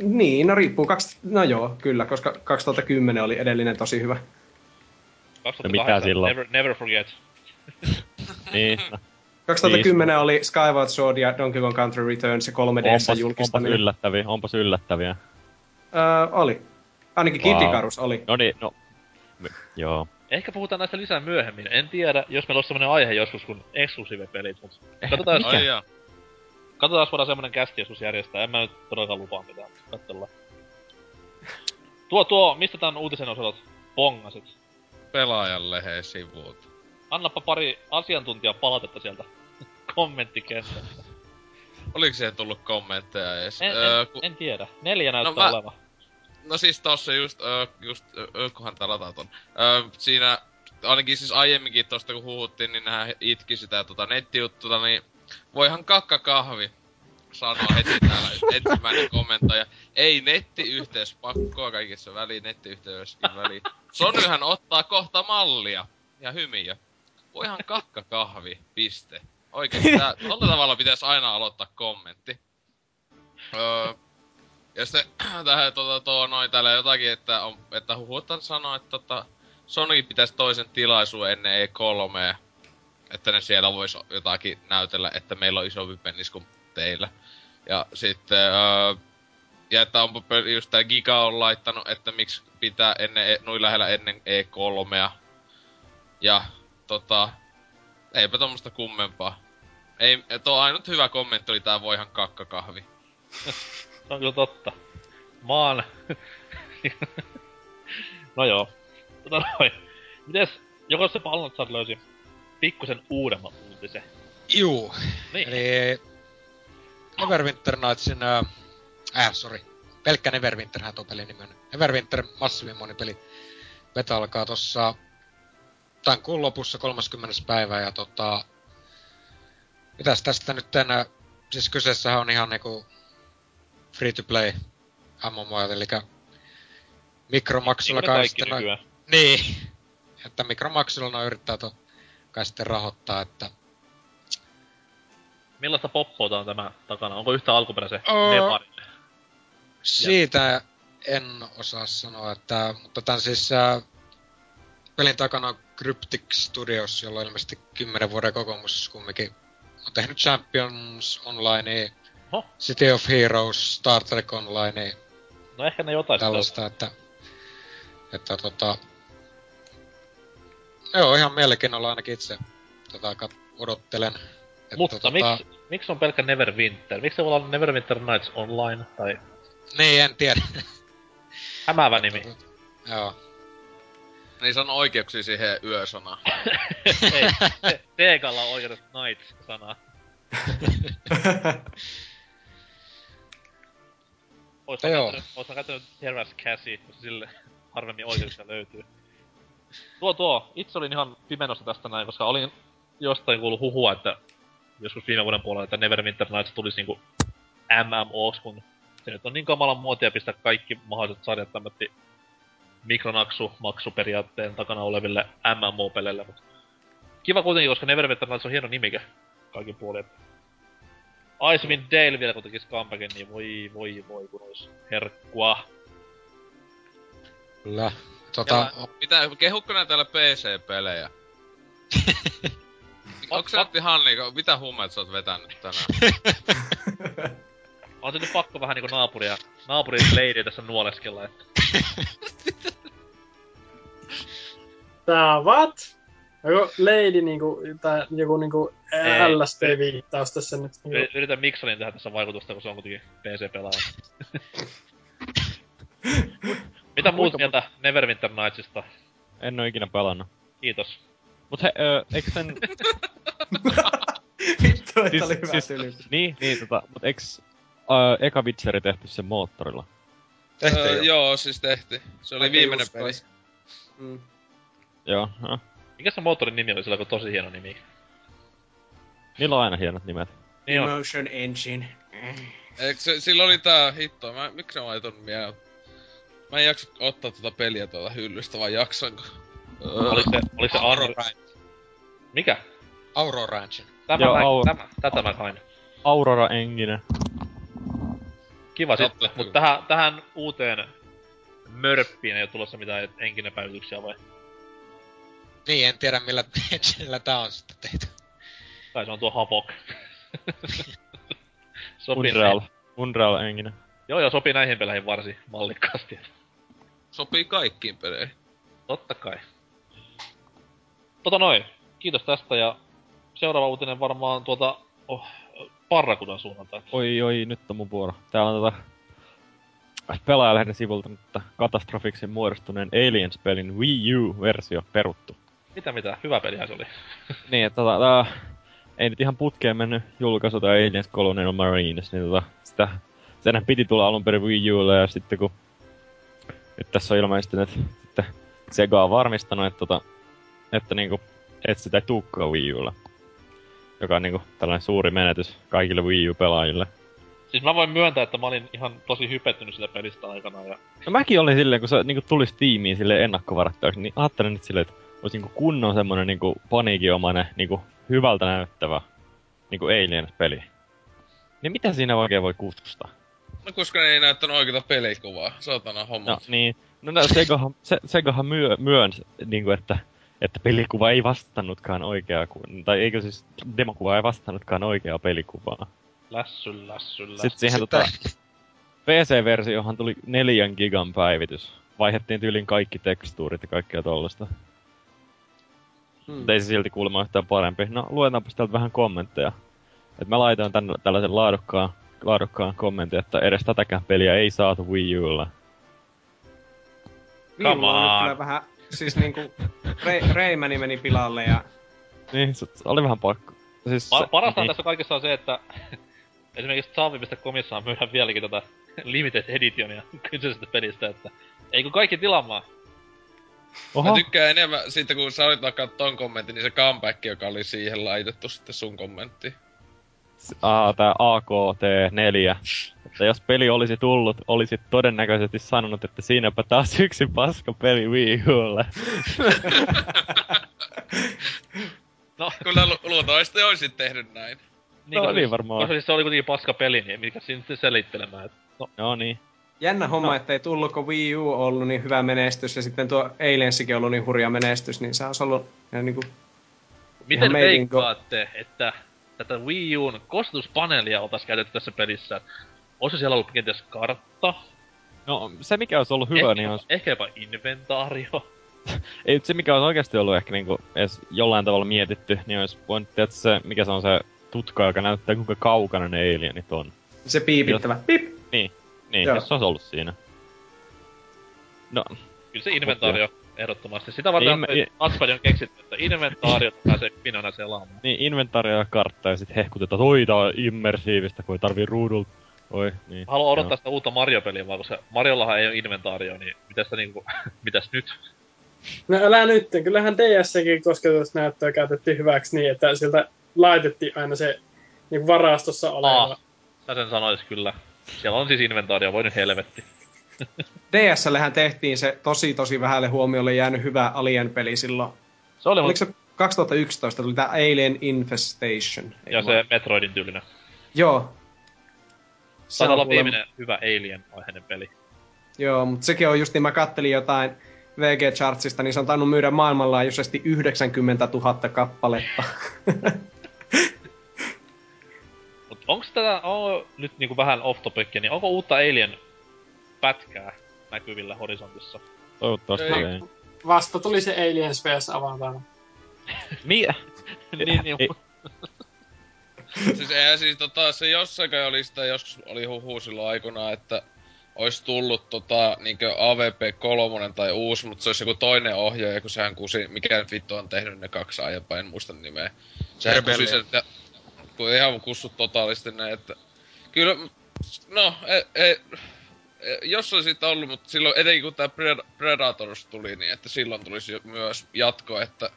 niin, no riippuu. Kaks, no joo, kyllä, koska 2010 oli edellinen tosi hyvä. 2008. mitä silloin? Never, never forget. *laughs* niin, no, 2010 oli Skyward Sword ja Donkey Kong Country Returns ja 3DS onpas, onpas julkistaminen. yllättäviä, onpas yllättäviä. Öö, oli. Ainakin Wow. Kid Icarus oli. No niin, no, m- joo. Ehkä puhutaan näistä lisää myöhemmin. En tiedä, jos meillä olisi semmonen aihe joskus kuin exclusive-pelit, mut katsotaan, jos, Ai katsotaan, jos voidaan semmonen kästi joskus järjestää. En mä nyt todellakaan lupaa mitään, mutta katsellaan. Tuo, tuo, mistä tän uutisen osalta pongasit? Pelaajan leheen sivuilta. Annappa pari asiantuntija palautetta sieltä *laughs* kommenttikentältä. Oliko siihen tullut kommentteja edes? En, Öö, en, ku- en, tiedä. Neljä näyttää mä- olevan. No siis tossa just, öö, just, öö, kunhan tää lataa ton. Öö, siinä, ainakin siis aiemminkin tosta kun huhuttiin, niin nehän itki sitä tota nettijuttuta, niin voihan kakka kahvi sanoa heti täällä *laughs* ensimmäinen kommentoija. Ei nettiyhteys pakkoa kaikissa väliin, nettiyhteyskin väliin. Sonyhän ottaa kohta mallia ja hymiä. Voihan kakka kahvi, piste. Oikeesti tää, *laughs* tolla tavalla pitäisi aina aloittaa kommentti. Öö, ja sitten *clears throat* tähän tuota, tuo noin täällä jotakin, että, on, että huhutan sanoa, että tota, Sony pitäisi toisen tilaisuuden ennen E3, että ne siellä vois jotakin näytellä, että meillä on isompi pennis kuin teillä. Ja sitten, öö, ja että onpa just tää Giga on laittanut, että miksi pitää ennen, E- noin lähellä ennen E3. Ja tota, eipä tommoista kummempaa. Ei, tuo ainut hyvä kommentti oli tää voihan kakkakahvi. Se on kyllä totta. Maan... *laughs* No joo. Tota noin. Mites, joko se Balnatsar löysi pikkusen uudemman uutisen? Juu. Niin. Eli Neverwinter Nightsin, ää, äh, sorry. Pelkkä Neverwinterhän tuo pelin nimi on. Neverwinter Massive monipeli. Beta alkaa tossa tämän kuun lopussa 30. päivä ja tota... Mitäs tästä nyt tänä... Siis kyseessähän on ihan niinku free to play MMO, eli mikromaksulla kai sitten... noin- nykyään. Niin. Että mikromaksulla noin yrittää to, kai sitten rahoittaa, että... Millaista poppoota on tämä takana? Onko yhtä alkuperäisen Oo. Siitä en osaa sanoa, että... Mutta tän siis... Ää, pelin takana on Cryptic Studios, jolla on ilmeisesti 10 vuoden kokemus kumminkin. On tehnyt Champions Online, Oho. City of Heroes, Star Trek Online, No ehkä ne jotain tällaista, että... Että tota... Joo, ihan mielenkiinnolla ainakin itse tota, kat- odottelen. Että, Mutta tota, miksi miksi on pelkkä Neverwinter? Miksi se voi olla Neverwinter Nights Online? Tai Niin, en tiedä. hämäävä nimi? Joo. Niin se on oikeuksia siihen yösanaan. Ei, Segalla on oikeudet Nights-sanaa. Ois Joo. käyttänyt, ois mä käyttänyt Terras Cassie, koska sille harvemmin oikeuksia löytyy. Tuo tuo, itse olin ihan pimenossa tästä näin, koska olin jostain kuullut huhua, että joskus viime vuoden puolella, että Neverwinter Nights tulisi niinku MMOs, kun se nyt on niin kamalan muotia pistää kaikki mahdolliset sarjat tämmötti mikronaksu maksuperiaatteen takana oleville MMO-peleille, mutta kiva kuitenkin, koska Neverwinter Nights on hieno nimike kaikin puolin. Icewind Dale vielä kun tekis comebackin, niin voi voi voi kun ois herkkua. Kyllä. Tota, Mitä, kehukko nää täällä PC-pelejä? *laughs* Onko se nyt ihan niinku, mitä hummet sä oot vetänyt tänään? *laughs* On se nyt pakko vähän niinku naapuria, naapurin lady tässä nuoleskella, että *laughs* Tää what? Joku lady niinku, tai joku niinku. LSD-viittaus tässä nyt. Niinku. y- yritän Miksolin tehdä tässä vaikutusta, kun se on kuitenkin PC-pelaaja. *laughs* Mitä muut mieltä Neverwinter Nightsista? En oo ikinä pelannut. Kiitos. Mut he, öö, eikö sen... *laughs* Vittu, Siis- oli hyvä siis- niin, niin tota, mut eiks öö, eka Witcheri tehty sen moottorilla? tehtiin Öö, jo. joo, siis tehti. Se oli Oikein viimeinen peli. Mm. Joo, no. Mikä se moottorin nimi oli? Sillä on tosi hieno nimi. Niillä on aina hienot nimet. Niin on. Emotion Engine. Eikö se, sillä oli tää hitto, mä, miksi mä laitan mieleen? Mä en jaksa ottaa tota peliä tuolta hyllystä, vai jaksanko? Oliko se, oliko se Auro? Ranch. Mikä? Auro Ranch. Tämä, Joo, mä, Auro. tämä, tätä mä hain. Aurora Engine. Kiva sitten, mutta tähän, tähän uuteen mörppiin ei ole tulossa mitään enkinepäivityksiä vai? Niin, en tiedä millä *laughs* engineillä tää on sitten tehty. Tai se on tuo Havok. *laughs* sopii Unreal. näihin- Unreal Engine. Joo joo, sopii näihin peleihin varsin mallikkaasti. Sopii kaikkiin peleihin. Totta kai. Tota noin, kiitos tästä ja seuraava uutinen varmaan tuota oh, Parrakudan suunnalta. Oi oi, nyt on mun vuoro. Täällä on tota... Pelaajalehden sivulta nyt katastrofiksi muodostuneen Aliens-pelin Wii U-versio peruttu. Mitä mitä, hyvä pelihän se oli. *laughs* Niin, että tota, tää, ei nyt ihan putkeen mennyt julkaisu tai Aliens Colonial Marines, niin tota, sitä, senhän piti tulla alun perin Wii Ulle ja sitten kun nyt tässä on ilmeisesti, että Sega on varmistanut, että, tota, että niinku, et sitä ei tuukkaa Wii Ulla. Joka on niinku tällainen suuri menetys kaikille Wii U-pelaajille. Siis mä voin myöntää, että mä olin ihan tosi hypettynyt sitä pelistä aikana ja No mäkin olin silleen, kun se niinku tuli Steamiin silleen ennakkovarattavaksi, niin ajattelin nyt silleen, että olisi niinku kunnon semmonen niinku paniikinomainen, niinku hyvältä näyttävä niinku Aliens-peli. Niin mitä siinä oikein voi kutsustaa? No koska ne ei näyttänyt oikeita pelikuvaa. Saatana homma. No niin, no nää Segahan, se, Segahan myö, myönsi, niinku että, että pelikuva ei vastannutkaan oikeaa, tai eikö siis demokuva ei vastannutkaan oikeaa pelikuvaa. lässy, lässy, lässy. Sitten siihen Sitten- tota, PC-versiohan tuli neljän gigan päivitys. Vaihdettiin tyylin kaikki tekstuurit ja kaikkea tollasta. Hmm. Mutta ei se silti kuulemma yhtään parempi. No, luetaanpa täältä vähän kommentteja. Et mä laitoin tän, tällaisen laadukkaan, laadukkaan kommentin, että edes tätäkään peliä ei saatu Wii Ulla. Come nyt on. kyllä vähän, siis niinku, Re, Reimäni meni pilalle ja Niin, se oli vähän pakko. Siis Pa- parasta niin. tässä kaikessa on se, että *laughs* esimerkiksi Salvi.comissa myydään vieläkin tätä limited editionia kyseisestä pelistä, että ei kun kaikki tilaamaan. Mä Oho, tykkään enemmän siitä, kun sä olit vaikka ton kommentin, niin se comeback, joka oli siihen laitettu sitten sun kommentti. Tää AKT4. Että jos peli olisi tullut, olisit todennäköisesti sanonut, että siinäpä taas yksi paska peli Wii Ulle. *laughs* No, Kyllä lu- luultavasti olisit tehnyt näin. niin, No, niin varmaan. Koska siis se oli kuitenkin paska peli, niin mikä siinä sitten selittelemään. No, Joo niin. jännä homma, No. ettei tullut, kun Wii U on ollut niin hyvä menestys ja sitten tuo Aliensikin on ollut niin hurja menestys, niin se olisi ollut ihan niinku... miten veikkaatte, että tätä Wii Un kostuspaneelia oltais käytetty tässä pelissä? Olisiko siellä ollut kenties kartta? No, se mikä olisi ollut hyvä, ehkä, niin olisi... ehkä jopa inventaario. *laughs* Ei, se mikä olisi oikeasti ollut ehkä niinku edes jollain tavalla mietitty, niin olisi voinut tehdä se, mikä se on se tutka, joka näyttää kuinka kaukana ne alienit on. Se piipittävä. Pip! Niin, Joo. jos se olisi ollut siinä. No, Kyllä se inventaario ehdottomasti. Sitä varten niin, touchpad on keksitty, että inventaario *laughs* pääsee pinona selaamaan. niin inventaaria ja kartta ja sit hehkutetaan, että oi tää on immersiivistä, kun ei tarvii ruudulta. Oi, niin. Haluan odottaa sitä uutta Mario-peliä vaan, koska Mariollahan ei ole inventaario, niin mitäs, niinku, *laughs* mitäs nyt? No älä nyt, kyllähän DS-säkin kosketusnäyttöä käytettiin hyväksi niin, että sieltä laitettiin aina se niin varastossa oleva. Aa, sä sen sanois kyllä. Siellä on siis inventaario, voi nyt helvetti. DSLlähän tehtiin se tosi tosi vähälle huomiolle jäänyt hyvä Alien-peli silloin. Se oli Oliko se 2011 tuli tää Alien Infestation? ja se Metroidin tyylinen. Joo. Se Taitaa on olla viimeinen hyvä Alien-aiheinen peli. Joo, mutta sekin on just, niin mä kattelin jotain VG-chartsista, niin se on tainnut myydä maailmanlaajuisesti 90 000 kappaletta. *laughs* Mut onks tätä, on nyt niinku vähän off topic, niin onko uutta Alien pätkää näkyvillä horisontissa? Toivottavasti Ei. ei. Vasta tuli se Aliens vs. Avatar. Miä? niin, niin, Ei. *laughs* siis eihän siis tota, se jossain kai oli sitä, joskus oli huhu silloin aikana, että olisi tullut tota, niinkö AVP3 tai uusi, mutta se olisi joku toinen ohjaaja, kun sehän kusi, mikä vittu on tehnyt ne kaksi aiempaa, en muista nimeä. Sehän kusi sen, että, kun ihan kussut totaalisesti näin, että kyllä, no, ei, ei, jos olisi siitä ollut, mutta silloin etenkin kun tämä Predators tuli, niin että silloin tulisi myös jatko, että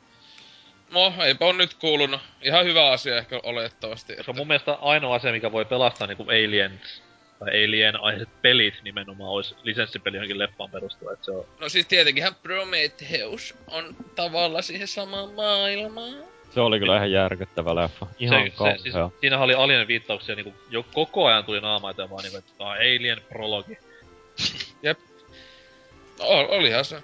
No, eipä on nyt kuulunut. Ihan hyvä asia ehkä olettavasti. Koska mun mielestä ainoa asia, mikä voi pelastaa niinku Aliens tai Alien-aiheiset pelit nimenomaan olisi lisenssipeli johonkin leffaan perustuva, että se on... No siis tietenkinhän Prometheus on tavalla siihen samaan maailmaan. Se oli kyllä ihan järkyttävä leffa. Ihan se, se, kauhea. siis, siinähän oli Alien viittauksia niinku, jo koko ajan tuli naama eteen vaan niinku, että on Alien prologi. No, ol- olihan se.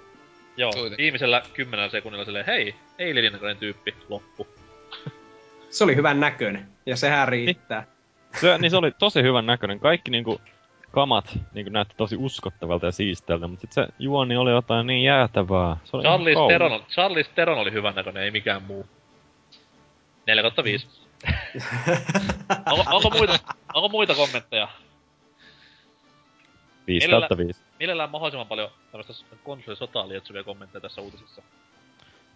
Joo, Kuitenkin. viimeisellä kymmenellä sekunnilla silleen, hei, Alienin näköinen tyyppi, loppu. se oli hyvän näköinen, ja sehän riittää. Se, niin se oli tosi hyvän näköinen. Kaikki niinku kamat niinku näytti tosi uskottavalta ja siisteiltä, mutta sit se juoni oli jotain niin jäätävää. Se oli Charlize. Theron, Charlize Theron oli hyvän näköinen, ei mikään muu. 4 kautta 5. *laughs* onko, onko, muita, onko muita kommentteja? 5 Mielellä- kautta 5. Mielellään mahdollisimman paljon tämmöistä konsolisotaa lietsuvia kommentteja tässä uutisessa.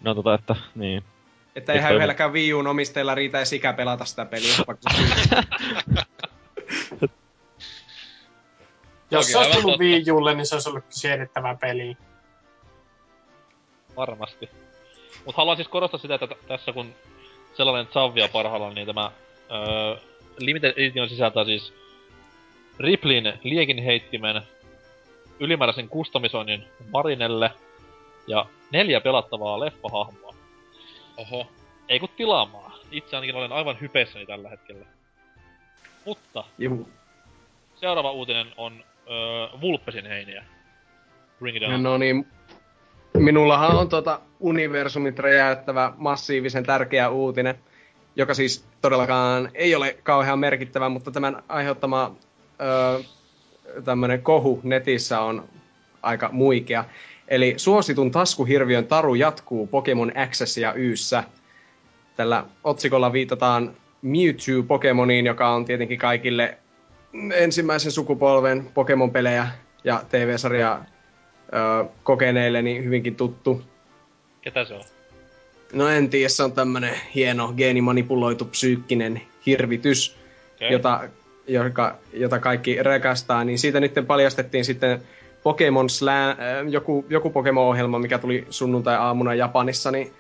No tota, että niin. Että Ei eihän yhdelläkään Wii Uun omistajilla riitä edes ikä pelata sitä peliä. vaikka *laughs* Jos se olisi tullut. Wii Ulle, niin se olisi ollut siedettävä peli. Varmasti. Mut haluan siis korostaa sitä, että t- tässä kun sellainen Zavia parhaillaan, niin tämä öö, Limited Edition sisältää siis Ripleyn liekin heittimen, ylimääräisen kustomisoinnin Marinelle ja neljä pelattavaa leffahahmoa. Oho. Ei kun tilaamaan. Itse ainakin olen aivan hypeessäni tällä hetkellä. Mutta Juu. seuraava uutinen on öö, Vulpesin heiniä. Bring it on. No niin, minullahan on tota universumit räjäyttävä massiivisen tärkeä uutinen, joka siis todellakaan ei ole kauhean merkittävä, mutta tämän aiheuttama öö, tämmönen kohu netissä on aika muikea. Eli suositun taskuhirviön taru jatkuu Pokemon Access ja Yssä. Tällä otsikolla viitataan Mewtwo-Pokemoniin, joka on tietenkin kaikille ensimmäisen sukupolven Pokemon-pelejä ja TV-sarjaa ö, kokeneille niin hyvinkin tuttu. Ketä se on? No en tiedä, se on tämmönen hieno geenimanipuloitu psyykkinen hirvitys, Okay. jota, joka, jota kaikki rekastaa, niin siitä nyt paljastettiin sitten Pokemon Slam, äh, joku, joku Pokemon-ohjelma, mikä tuli sunnuntai-aamuna Japanissa, niin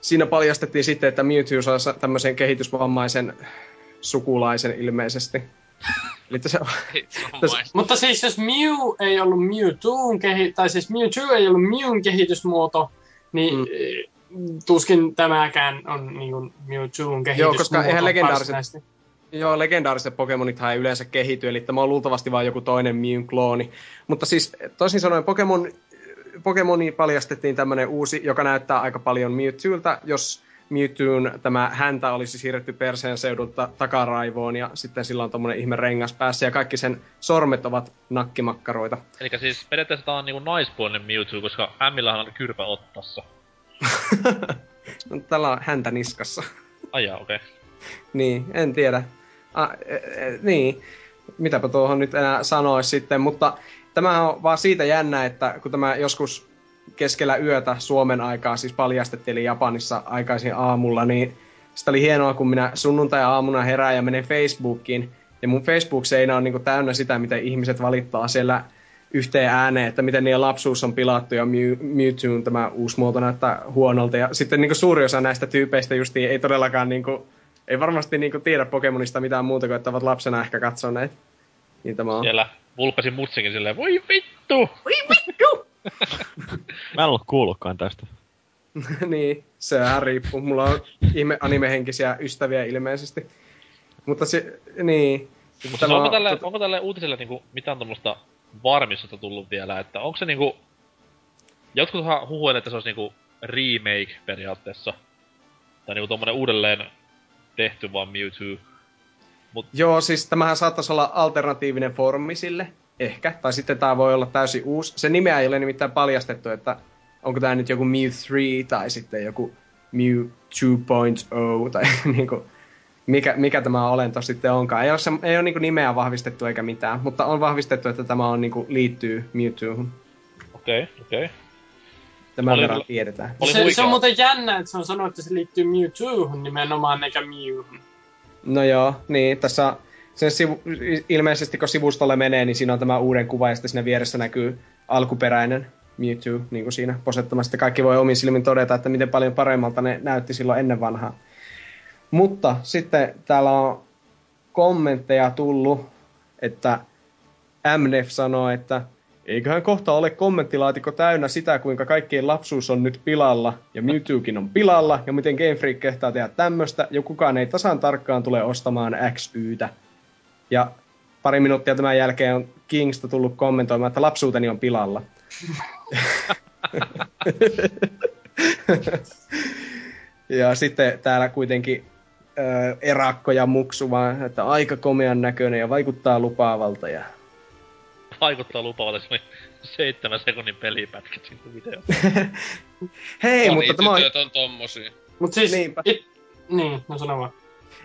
siinä paljastettiin sitten, että Mewtwo saa sa- tämmöisen kehitysvammaisen sukulaisen ilmeisesti. *laughs* Eli se on, Hitsomaista. Mutta siis jos Mew ei ollut Mewtwoon kehi- tai siis Mewtwo ei ollut Mewn kehitysmuoto, niin Mm. tuskin tämäkään on niin kuin Mewtwoon kehitysmuoto. koska eihän legendaariset-. Joo, legendaariset Pokemonithan ei yleensä kehity, eli tämä on luultavasti vain joku toinen Mewn klooni. Mutta siis toisin sanoen Pokemon, Pokemoni paljastettiin tämmönen uusi, joka näyttää aika paljon Mewtwoilta, jos Mewtwoon tämä häntä olisi siirretty perseen seudulta takaraivoon ja sitten sillä on tommonen ihme rengas päässä ja kaikki sen sormet ovat nakkimakkaroita. Eli siis periaatteessa tää on niinku naispuolinen Mewtwo, koska Ämmillähän on kyrpä ottassa. *laughs* No, Tällä on häntä niskassa. Ai jaa, okei. Okay. Niin, en tiedä. E, e, niin, mitäpä tuohon nyt enää sanoisi sitten, mutta tämä on vaan siitä jännä, että kun tämä joskus keskellä yötä Suomen aikaa siis paljastettiin, Japanissa aikaisin aamulla, niin sitä oli hienoa, kun minä sunnuntai-aamuna herään ja menen Facebookiin, ja mun Facebook-seinä on niinku täynnä sitä, miten ihmiset valittaa siellä yhteen ääneen, että miten niiden lapsuus on pilattu ja Mew, Mewtwoon tämä uusi muoto näyttää huonolta. Ja sitten niinku suuri osa näistä tyypeistä justiin ei todellakaan niinku, ei varmasti niinku tiedä Pokemonista mitään muuta kuin, että ovat lapsena ehkä katsoneet. Niin tämä on. Siellä vulppasin mutsinkin silleen, voi vittu! *laughs* Mä en ollut kuullutkaan tästä. *laughs* niin, sehän riippuu. Mulla on ihme animehenkisiä ystäviä ilmeisesti. Mutta se, niin. Mutta Tämä siis onko on- tälle, tota- onko tälle uutiselle niinku mitään tommoista varmistusta tullut vielä, että onko se niinku... Jotkuthan huhuilee, että se olisi niinku remake periaatteessa. Tai niinku tommonen uudelleen tehty vaan Mewtwo. Joo, siis tämähän saattaisi olla alternatiivinen formi sille, ehkä. Tai sitten tämä voi olla täysin uusi. Se nimeä ei ole nimittäin paljastettu, että onko tämä nyt joku Mew 3 tai sitten joku Mew 2.0 tai *laughs* niinku, mikä, mikä tämä olento sitten onkaan. Ei ole, se, ei ole niinku nimeä vahvistettu eikä mitään, mutta on vahvistettu, että tämä on niinku, liittyy Mewtwohun. Okei, okay, okei. Okay. Tämän Oli verran tiedetään. Oli se, se on muuten jännä, että se on sanonut, että se liittyy Mewtwohun nimenomaan eikä Mewhun. No joo, niin tässä sen sivu, ilmeisesti kun sivustolle menee, niin siinä on tämä uuden kuva ja sitten siinä vieressä näkyy alkuperäinen Mewtwo, niin kuin siinä posettomasti. Kaikki voi omin silmin todeta, että miten paljon paremmalta ne näytti silloin ennen vanhaa. Mutta sitten täällä on kommentteja tullut, että MNEF sanoo, että eiköhän kohta ole kommenttilaatikko täynnä sitä, kuinka kaikkien lapsuus on nyt pilalla, ja Mewtwokin on pilalla, ja miten Game Freak kehtaa tehdä tämmöstä, ja kukaan ei tasan tarkkaan tule ostamaan XYtä. Ja pari minuuttia tämän jälkeen on Kingsta tullut kommentoimaan, että lapsuuteni on pilalla. *laughs* ja sitten täällä kuitenkin ö, erakko ja muksu vaan, että aika komean näköinen ja vaikuttaa lupaavalta. Ja... Vaikuttaa lupaavalta, se oli seitsemän sekunnin pelipätkä siinä video. *laughs* Hei, mutta tämä on... On tommosia. Mut siis... Niinpä. It, niin, no sano vaan.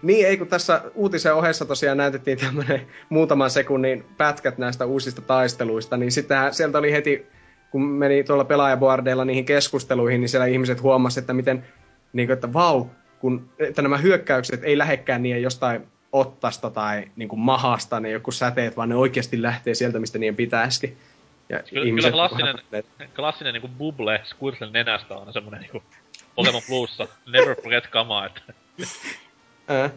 Niin, ei kun tässä uutisen ohessa tosiaan näytettiin tämmönen muutaman sekunnin pätkät näistä uusista taisteluista, niin sittenhän sieltä oli heti, kun meni tuolla pelaajaboardeilla niihin keskusteluihin, niin siellä ihmiset huomasivat, että miten, niin kuin, että vau, kun, että nämä hyökkäykset ei lähekkään niin jostain ottasta tai niin kuin mahasta ne joku säteet, vaan ne oikeasti lähtee sieltä, mistä niiden pitäisikin. Ja Kyllä, kyllä klassinen, klassinen niinku bubble Squirtlen nenästä on semmonen niinku Pokemon Plussa, never forget kamaa, että... Ää,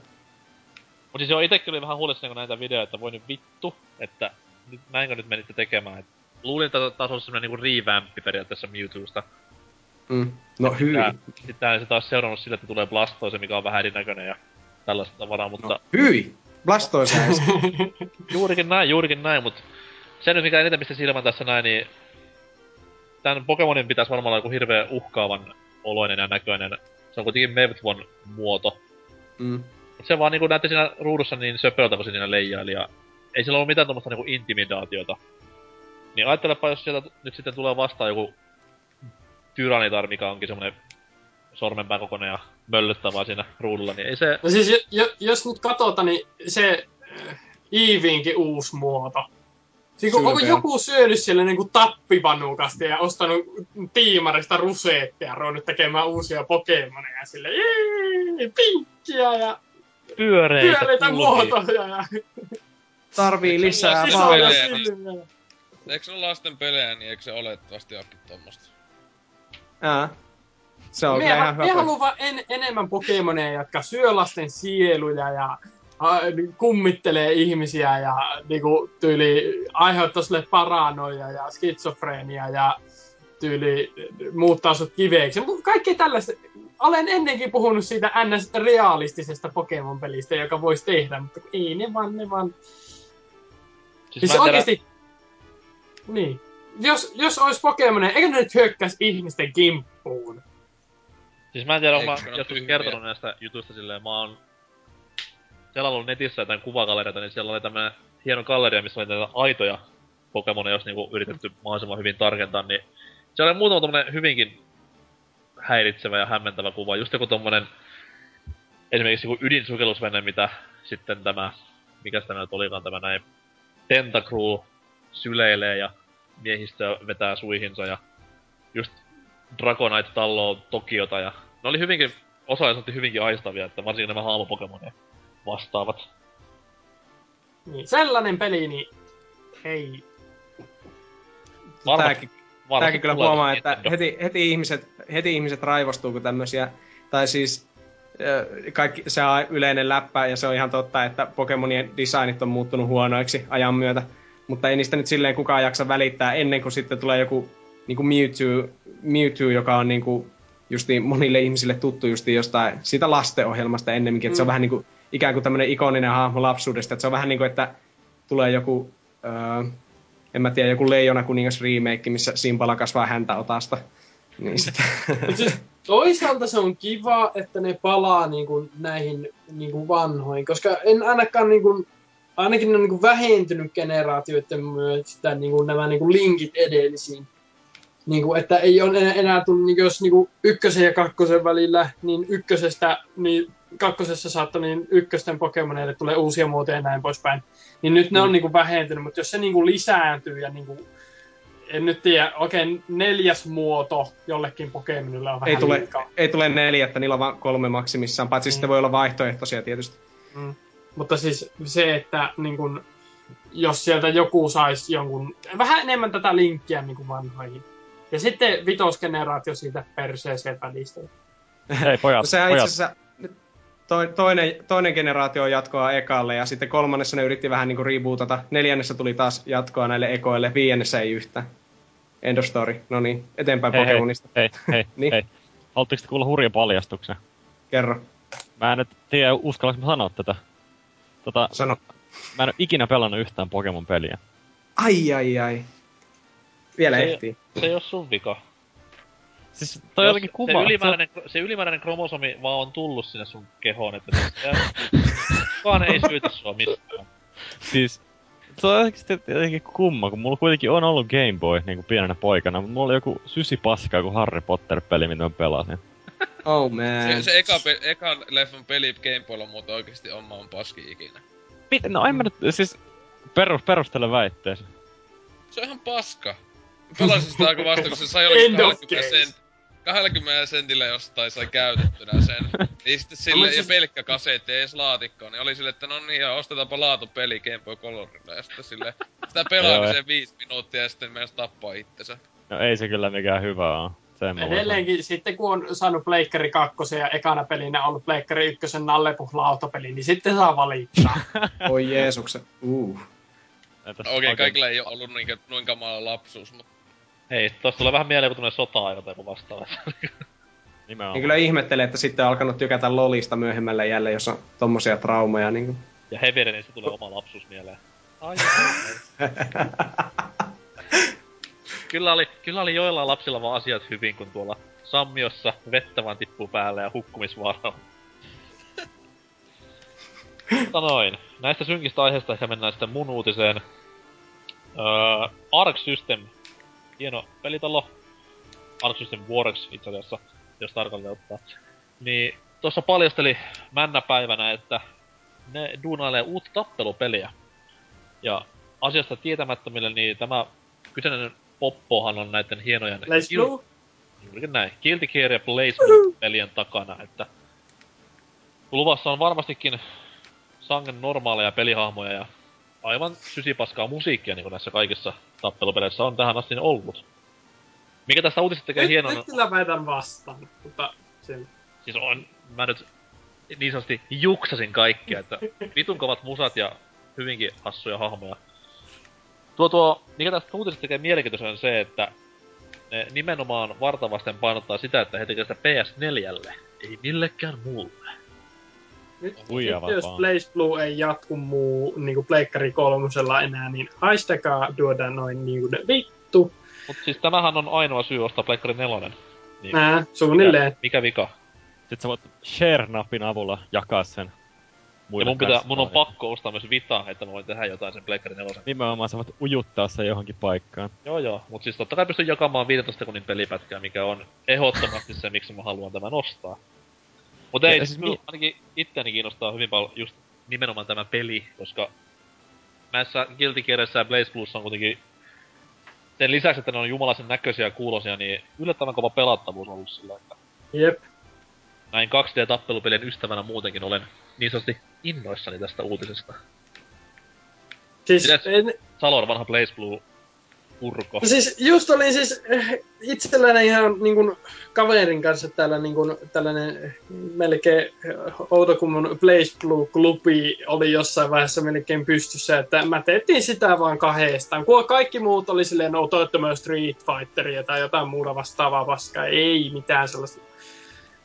Mut siis joo, itekin oli vähän huolissani kun näitä videoita, että voi nyt vittu, että nyt, näinkö nyt menitte tekemään. Et luulin, että taas olisi semmonen niinku revamppi periaatteessa Mewtwosta. mm, no hyi. Tää- Sitten se taas seurannut sillä, että tulee Blastoise, mikä on vähän erinäköinen ja tällaista tavaraa, mutta No, hyi! Blastoise *laughs* juurikin näin, juurikin näin, mutta se nyt mikä eniten mistä silmän tässä näin, niin tän Pokemonin pitäisi varmaan olla joku hirveän uhkaavan oloinen ja näköinen. Se on kuitenkin Mevtvon muoto. mm. Mut se vaan niinku näytti siinä ruudussa niin söpöltä, kun se siinä leijaili ja ei sillä ollut mitään tommoista niinku intimidaatiota. Niin ajattelepa, jos sieltä nyt sitten tulee vastaan joku Tyranitar, mikä onkin semmonen sormenpään kokoinen ja möllyttää vaan siinä ruudulla, niin ei se... No siis, jo, jo, jos nyt katsotaan, niin se äh, uusi muoto, Siis kun, onko joku syönyt siellä niinku tappipanukasti ja ostanut tiimarista ruseetteja ja ruvennut tekemään uusia Pokemoneja sille jee, pinkkiä ja Pyöreitä, pyöreitä muotoja ja Tarvii Eikö lisää silmiä. Eikö se ole lasten pelejä, niin eikö se olettavasti olekin tommosta? Ää. Se on kyllä Mie, ihan haluan vaan en, enemmän Pokemoneja, jotka syö lasten sieluja ja a, kummittelee ihmisiä ja niinku, tyyli aiheuttaa sulle paranoja ja skitsofreenia ja tyyli muuttaa sut kiveiksi. Mutta kaikki tällaista. Olen ennenkin puhunut siitä ns-realistisesta Pokemon-pelistä, joka voisi tehdä, mutta ei ne vaan, ne vaan... Siis, Siis oikeesti... Niin. Jos, jos olisi Pokemon, eikö ne nyt hyökkäisi ihmisten kimppuun? Siis mä en tiedä, onko mä joskus tyhmiä? kertonut näistä jutuista silleen, mä oon selannut netissä jotain kuvagalleriata, niin siellä oli tämmönen hieno galleria, missä oli näitä aitoja Pokemoneja, jos niinku yritetty mahdollisimman hyvin tarkentaa, niin siellä oli muutama tommonen hyvinkin häiritsevä ja hämmentävä kuva. Just joku tommonen esimerkiksi joku ydinsukellusvene, mitä sitten tämä, mikä tämä nyt olikaan tämä näin, Tentacruel syleilee ja miehistö vetää suihinsa ja just Dragonite talloo Tokiota ja ne oli hyvinkin, osa otti hyvinkin aistavia, että varsinkin nämä haamupokemonia vastaavat. Niin, sellainen peli, niin ei. Tääkin, varmasti tääkin kyllä huomaa, että Nintendo. heti, heti, ihmiset, heti ihmiset raivostuu, kun tämmösiä, tai siis kaikki, se on yleinen läppä, ja se on ihan totta, että Pokemonien designit on muuttunut huonoiksi ajan myötä. Mutta ei niistä nyt silleen kukaan jaksa välittää ennen kuin sitten tulee joku niin kuin Mewtwo, Mewtwo, joka on niin kuin justiin monille ihmisille tuttu justiin jostain siitä lastenohjelmasta ennemminkin. Että se on Mm. vähän niin kuin, ikään kuin tämmöinen ikoninen hahmo lapsuudesta. Että se on vähän niin kuin, että tulee joku, öö, en mä tiedä, joku Leijona kuningas remake, missä Simpala kasvaa häntä otasta. Niin *laughs* Mut siis toisaalta se on kiva, että ne palaa niinku näihin niinku vanhoihin, koska en ainakaan niinku, ainakin ne on niinku vähentynyt generaatioiden myötä niinku nämä niinku linkit edellisiin. Niinku, että ei ole enää, enää tullut, niinku, jos niinku ykkösen ja kakkosen välillä, niin ykkösestä, niin kakkosessa saattoi niin ykkösten Pokemoneille tulee uusia muotoja ja näin poispäin. Niin nyt ne on niinku vähentynyt, mutta jos se niinku lisääntyy ja niinku en nyt tiedä, oikein neljäs muoto jollekin Pokemonille on vähän ei, tule, liikaa. ei tule neljättä, niillä on vaan kolme maksimissaan, paitsi Mm. sitten voi olla vaihtoehtoisia tietysti. Mm. Mutta siis se, että niin kun, jos sieltä joku saisi jonkun, vähän enemmän tätä linkkiä niin kuin vanhoihin. Ja sitten vitosgeneraatio siitä perseeseen välistä. Hei pojat, No sehän itse pojat. toi, toinen, toinen generaatio on jatkoa ekalle ja sitten kolmannessa ne yritti vähän niinku rebootata. Neljännessä tuli taas jatkoa näille ekoille, viiennessä ei yhtään. End of story. No niin, eteenpäin Hei, hei, Pokemonista. hei, hei, *laughs* Niin. hei. Haluatteko te kuulla hurjan paljastuksen? Kerro, Mä en nyt tiedä, uskallanko mä sanoa tätä. Tota, sano. mä en oo ikinä pelannut yhtään Pokemon-peliä. Ai ai ai. Vielä Se- ehtii. Se ei oo sun vika. Siis toi jotenkin se, kuva. ylimääräinen, se ylimääräinen kromosomi vaan on tullut sinne sun kehoon, että se, kukaan ei syytä sua mistään. Siis, se on oikeesti jotenkin kumma, kun mulla kuitenkin on ollut Game Boy niinku pienenä poikana, mutta mulla oli joku sysi paska, joku Harry Potter-peli, mitä mä pelasin. Oh Se, man. se eka, pe- ekan leffan peli Gameboylla muuten oikeesti on maan paski ikinä. Mit, no en mä nyt, siis perus, perustele väitteesi. Se on ihan paska. Mä Pelasin sitä aika vasta, kun se sai jollekin End of 20 case. sent, 20 sentillä jostain sai käytettynä sen. Niin sitten sille, ja pelkkä kasetti, ei edes laatikkoa, niin oli sille, että no niin, ja ostetaanpa laatupeli Game Boy Colorille. Ja sitten sille, sitä pelaamisen viisi minuuttia ja sitten myös tappaa itsensä. No ei se kyllä mikään hyvä on. Sen. Edelleenkin sitten kun on saanut Pleikkari 2 ja ekana pelinä ollut Pleikkari 1 Nallepus lautapeli, niin sitten saa valittaa. Oi Jeesuksen. Uh. Entäs No okei, okay, oikein- kaikilla ei ole ollut niinkö, noin kamala lapsuus, mutta Hei, tosta tulee vähän mieleen, kun tulee sota-aika tai joku vastaava. *laughs* Nimenomaan. Niin kyllä ihmettelee, että sitten on alkanut tykätä Lolista myöhemmällä jälleen, jos on tommosia traumaja. Niin kuin. Ja Heverenistä tulee oma lapsuus mieleen. Ai, ai, *laughs* ai. kyllä, oli, kyllä oli joillain lapsilla vaan asiat hyvin, kun tuolla Sammiossa vettä vaan tippuu päälle ja hukkumisvaara on. Mutta noin. Näistä synkistä aiheista ehkä mennään sitten mun uutiseen. Öö, Arc System. Hieno pelitalo. Arc System itse asiassa, jos tarkalleen ottaa. Niin tuossa paljasteli männäpäivänä, että ne duunailee uutta tappelupeliä. Ja asiasta tietämättömille, niin tämä kyseinen poppohan on näiden hienojen... Gil- Blue? Juurikin näin. Guilty Gear ja Blue-pelien takana, että... Luvassa on varmastikin sangen normaaleja pelihahmoja ja aivan sysipaskaa musiikkia, niin kuin näissä kaikissa tappelupeleissä on tähän asti ollut. Mikä tästä uutisesta tekee Nyt, hienona... nyt kyllä väitän vastaan, mutta sillä. Siis on, mä nyt niin sanotusti juksasin kaikkea, että vitun kovat musat ja hyvinkin hassuja hahmoja. Tuo tuo, mikä tästä uutisesta tekee mielenkiintoisen on se, että ne nimenomaan vartavasten painottaa sitä, että he tekevät sitä PS4, ei millekään muulle. Nyt, nyt jos. Blaze Blue ei jatku muu niinku Pleikkari kolmosella enää, niin haistakaa duoda noin niinku vittu. Mut siis tämähän on ainoa syy ostaa Pleikkari 4. Niin, Nää, suunnilleen. mikä, mikä vika? Sitten sä voit share-napin avulla jakaa sen Ja mun, pitää, mun on pakko ostaa myös Vita, että mä voin tehdä jotain sen Pleikkari 4. Nimenomaan sä voit ujuttaa sen johonkin paikkaan. Joo joo, mut siis totta kai pystyn jakamaan 15 sekunnin pelipätkää, mikä on ehdottomasti se, miksi mä haluan tämän ostaa. Mut Ja ei, siis siis mi- ainakin itseäni kiinnostaa hyvin paljon just nimenomaan tämä peli, koska näissä Guilty Gearissä ja Blaze Blues on kuitenkin sen lisäksi, että ne on jumalaisen näköisiä ja kuulosia, niin yllättävän kova pelattavuus on ollut sillä, että Jep. näin 2D-tappelupelien ystävänä muutenkin olen niin sanotusti innoissani tästä uutisesta. Siis, Mitäs? en, Salor, vanha Blaze Blue urko. No siis just oli siis eh, itselläni ihan niin kuin, kaverin kanssa täällä niin kuin, tällainen melkein Outokummun Blaze Blue klubi oli jossain vaiheessa melkein pystyssä, että mä tehtiin sitä vaan kahdestaan. Kun kaikki muut oli silleen, no myös Street Fighteria tai jotain muuta vastaavaa paskaa, ei mitään sellaista.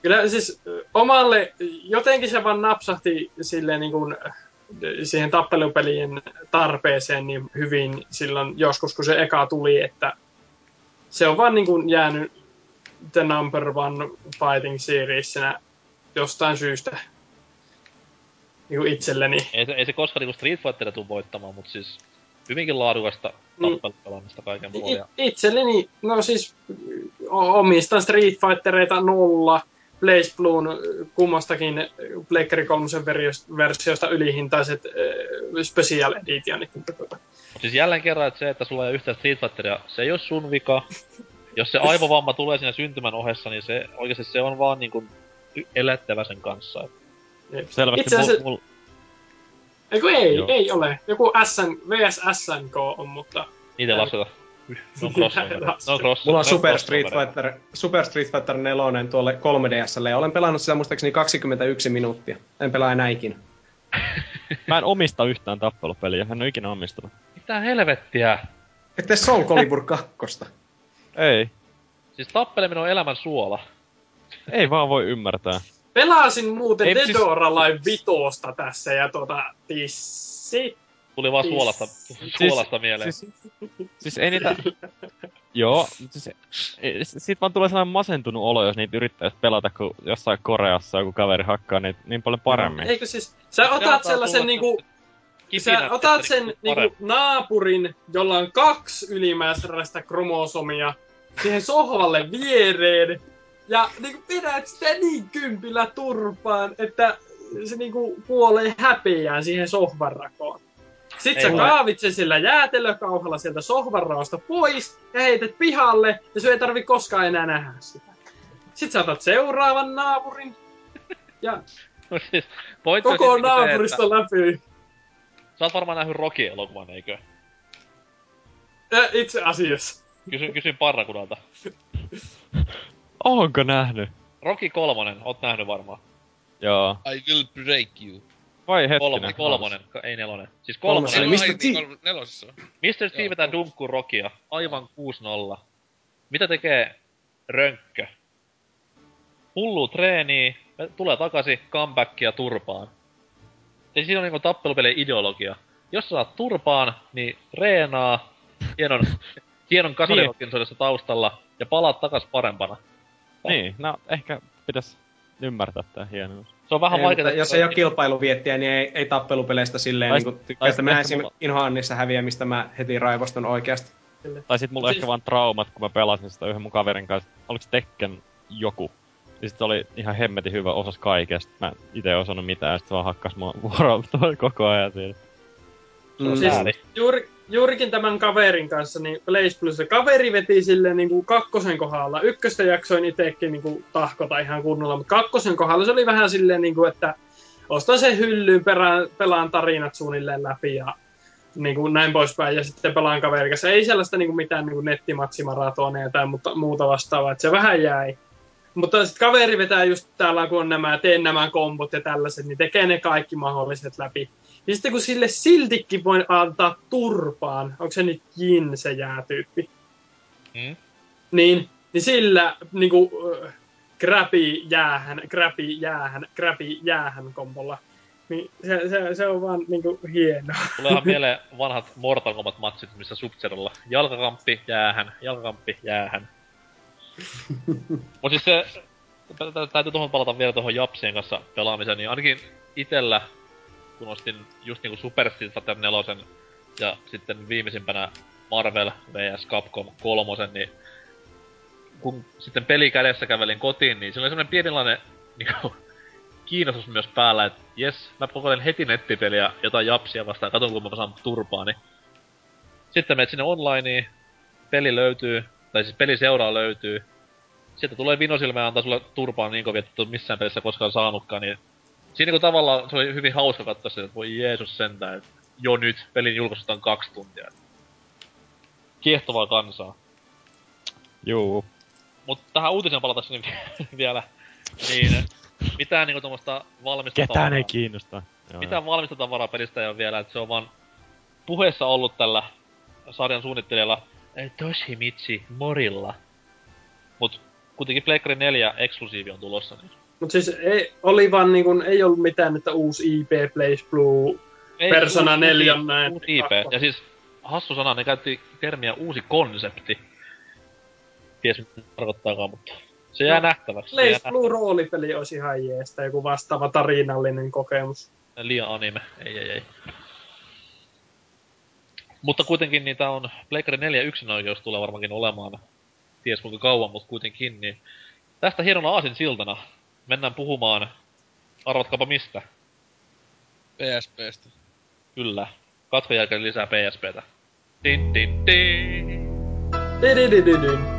Kyllä siis omalle, jotenkin se vaan napsahti silleen niin kuin, siihen tappelupelien tarpeeseen niin hyvin silloin joskus, kun se eka tuli, että se on vaan niin kuin jäänyt the number one fighting seriesinä jostain syystä niin kuin itselleni. Ei se, ei se koskaan niinku Street Fighteria tuu voittamaan, mut siis hyvinkin laadukasta Niin. tappelupelaamista kaiken I- puolin. itselleni, no siis omistan Street Fightereita nolla, Blaze Bluun kummastakin Pleikkari 3 versiosta ylihintaiset äh, Special Editionit. siis jälleen kerran, että se, että sulla ei ole yhtään Street Fighteria, se ei ole sun vika. Jos se aivovamma tulee siinä syntymän ohessa, niin se oikeasti se on vaan niinku y- elättävä sen kanssa. Selvästi Itse asiassa, mul, Eiku ei, Joo. ei ole. Joku SN, VS SNK on, mutta niitä Ei. lasketa. Ne on crossover. Ei Ne on lasketa. cross, Mulla on Super Street. Fighter, Super Street Fighter 4 tuolle 3DSlle ja olen pelannut sitä muistaakseni 21 minuuttia. En pelaa enää ikinä. *laughs* mä en omista yhtään tappelupeliä, en oo ikinä omistanut. Mitä helvettiä? Ette Soul Calibur 2. *laughs* Ei. Siis tappeleminen on elämän suola. Ei vaan voi ymmärtää. pelasin muuten Ei, Dead siis- or Alive vitosta tässä ja tota, tissi. Tuli vaan Siis- suolasta, suolasta mieleen. Siis, siis ei niitä... *laughs* Joo, siis... Siitä vaan tulee sellainen masentunut olo, jos niitä yrittäisi pelata, kun jossain Koreassa joku kaveri hakkaa niitä niin paljon paremmin. Eikö siis, sä otat sellaisen niinku, sä otat sen niinku naapurin, jolla on kaksi ylimääräistä kromosomia, siihen sohvalle viereen, ja niinku pidät sitä niin kympillä turpaan, että se niinku kuolee häpeään siihen sohvanrakoon. Sitten Ei sä kaavit sen sillä jäätelökauhalla sieltä sohvanraosta pois ja heität pihalle ja se ei tarvi koskaan enää nähdä sitä. Sitten sä otat seuraavan naapurin ja *laughs* No siis, koko niinku se, naapurista läpi. että Sä oot varmaan nähnyt Rocky-elokuvan, eikö? Itse asiassa. Kysyn, kysyn Parrakunalta. Onko nähnyt? Rocky kolmonen, oot nähnyt varmaan. Joo. I will break you. Vai hetkinen. Kolmonen, kolmonen, ka- ei nelonen. Siis Kolmonen. kolmonen. Mr. T. niin, Nelosessa. Mr. T vetää dunkku Rockia. Aivan 6-0. Mitä tekee Rönkkö? Hullu treeni, tulee takaisin, comebackia turpaan. Eli siinä on niinku tappelupelien ideologia. Jos sä saat turpaan, niin reenaa hienon, *laughs* hienon kasariorganisoidussa taustalla ja palaat takas parempana. Niin, no ehkä pitäis ymmärtää tää hienous. Se on vähän Ei, vaikeaa. jos ei ole kilpailuviettiä, niin ei, ei tappelupeleistä silleen Tai- niin tykkää, tai että mä esim. inhoan niissä häviämistä, mä heti raivostun oikeasti. Tai sit mulla Siis- ehkä vaan traumat, kun mä pelasin sitä yhden mun kaverin kanssa. Oliks Tekken joku? Ja sit se oli ihan hemmetin hyvä osas kaikesta. Mä ite osannut mitään, ja sit se vaan hakkas mua *laughs* vuoroa koko ajan siinä. Mm, Siis juuri, juurikin tämän kaverin kanssa, niin Blaze Plus, kaveri veti sille niin kuin kakkosen kohdalla. Ykköstä jaksoin itsekin niin kuin tahkota ihan kunnolla, mutta kakkosen kohdalla se oli vähän silleen, niin kuin, että ostan sen hyllyyn, perään, pelaan tarinat suunnilleen läpi ja niin kuin näin poispäin, ja sitten pelaan kaverin kanssa. Ei sellaista niin kuin mitään niin kuin nettimatsimaratoneja tai mutta, muuta vastaavaa, että se vähän jäi. Mutta sitten kaveri vetää just täällä, kun on nämä, teen nämä kombot ja tällaiset, niin tekee ne kaikki mahdolliset läpi. Ja sitten kun sille siltikin voi antaa turpaan, onko se nyt Jin se jäätyyppi, Mm? niin, niin sillä niinku äh, kräpi jäähän, kräpi jäähän, kräpi jäähän kombolla. Niin se, se, se on vaan niinku hienoa. Tulee ihan *laughs* mieleen vanhat Mortal Kombat matsit, missä sub jalkakamppi jäähän, jalkakamppi jäähän. Mut siis se, tä- tä- täytyy tuohon palata vielä tuohon Japsien kanssa pelaamiseen, niin ainakin itellä, kun ostin just niinku Super Fighter 4 ja sitten viimeisimpänä Marvel vs. Capcom 3, niin kun sitten peli kädessä kävelin kotiin, niin se oli semmonen pienilainen niinku, kiinnostus myös päällä, että jes, mä kokeilen heti nettipeliä jotain japsia vastaan, katon kun mä saan turpaa, niin sitten menet sinne onlineen, peli löytyy, tai siis peli seuraa löytyy, sieltä tulee vinosilmä ja antaa sulle turpaa niin kovin, että et missään pelissä koskaan saanutkaan, niin siinä niinku tavallaan se oli hyvin hauska katsoa sitä, että voi Jeesus sentään, että jo nyt, pelin julkaisusta on kaksi tuntia. Kiehtovaa kansaa. Juu. Mut tähän uutiseen palatakseni *laughs* vielä, niin mitään niinku tommosta valmista Ketään ei kiinnosta. Joo, mitään valmista tavaraa pelistä ei ole vielä, että se on vaan puheessa ollut tällä sarjan suunnittelijalla Toshimitsu Morilla. Mut kuitenkin Pleikkari 4 eksklusiivi on tulossa, niin Mutta siis ei, oli vaan niin kun, ei ollut mitään, että uusi IP Blaze Blue Ei, Persona uusi- 4 uusi- näin. Uusi IP. Ja siis hassu sana, ne käytti termiä uusi konsepti. Ties mitä se tarkoittaakaan, mutta se jää No, nähtäväksi. Blaze Blue roolipeli olisi ihan jeestä, joku vastaava tarinallinen kokemus. Liian anime. Ei, ei, ei. Mutta kuitenkin niitä on Pleikkari 4 yksinoikeus tulee varmaankin olemaan ties kuinka kauan, mutta kuitenkin, niin tästä hienona aasin siltana mennään puhumaan, arvatkaapa mistä? PSPstä. Kyllä. Katkon jälkeen lisää PSPtä. Din, din, din. Dididididin.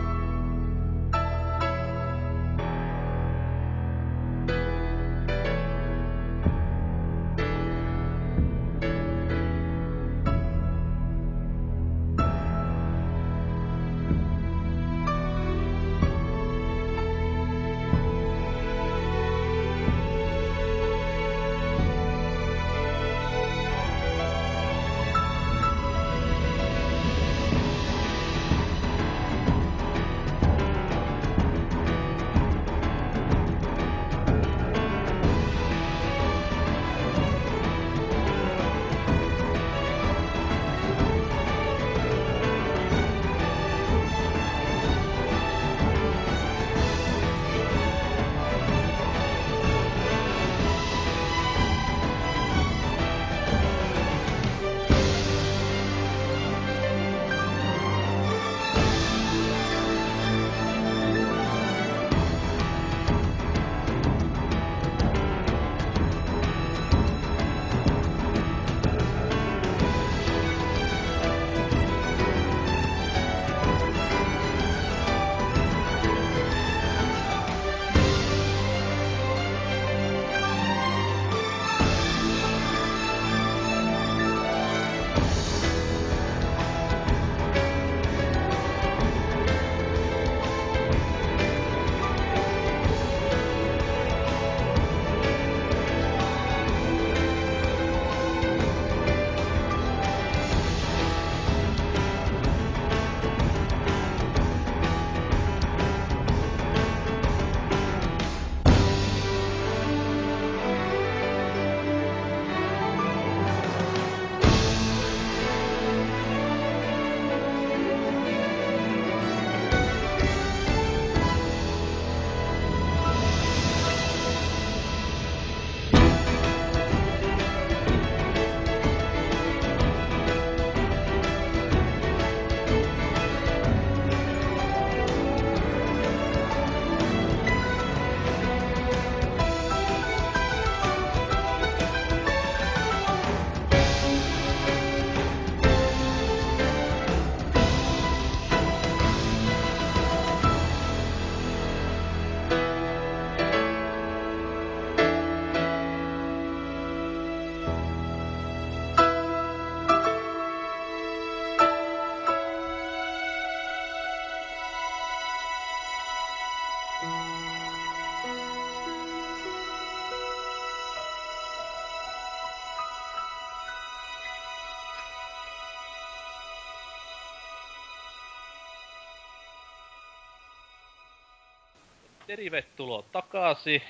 Tervetuloa takaisin.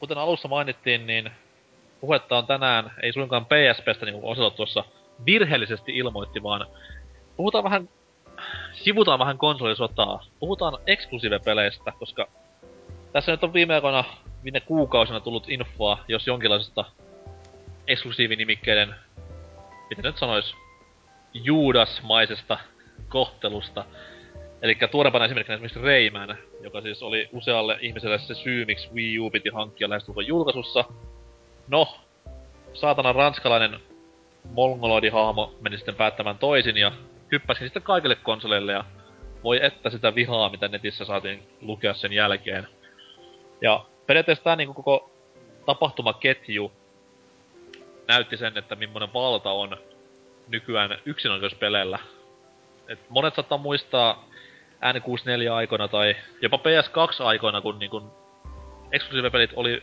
Kuten alussa mainittiin, niin puhetta on tänään, ei suinkaan PSPstä, niin kuin Oselot tuossa virheellisesti ilmoitti, vaan puhutaan vähän, sivutaan vähän konsolisotaa. Puhutaan eksklusiivepeleistä, koska tässä nyt on viime aikoina, viime kuukausina tullut infoa, jos jonkinlaisesta eksklusiivinimikkeiden, miten nyt sanois, Juudas-maisesta kohtelusta. Eli tuorempana esimerkkinä esimerkiksi Rayman, joka siis oli usealle ihmiselle se syy, miksi Wii U piti hankkia lähestulkoon julkaisussa. No, saatana ranskalainen mongoloidi-hahmo meni sitten päättämään toisin ja hyppäsi sitten kaikille konsoleille ja voi että sitä vihaa, mitä netissä saatiin lukea sen jälkeen. Ja periaatteessa tämä niin koko tapahtumaketju näytti sen, että millainen valta on nykyään yksinoikeuspeleillä. Et monet saattaa muistaa N64-aikoina tai jopa PS2-aikoina, kun niin kun eksklusiivipelit oli...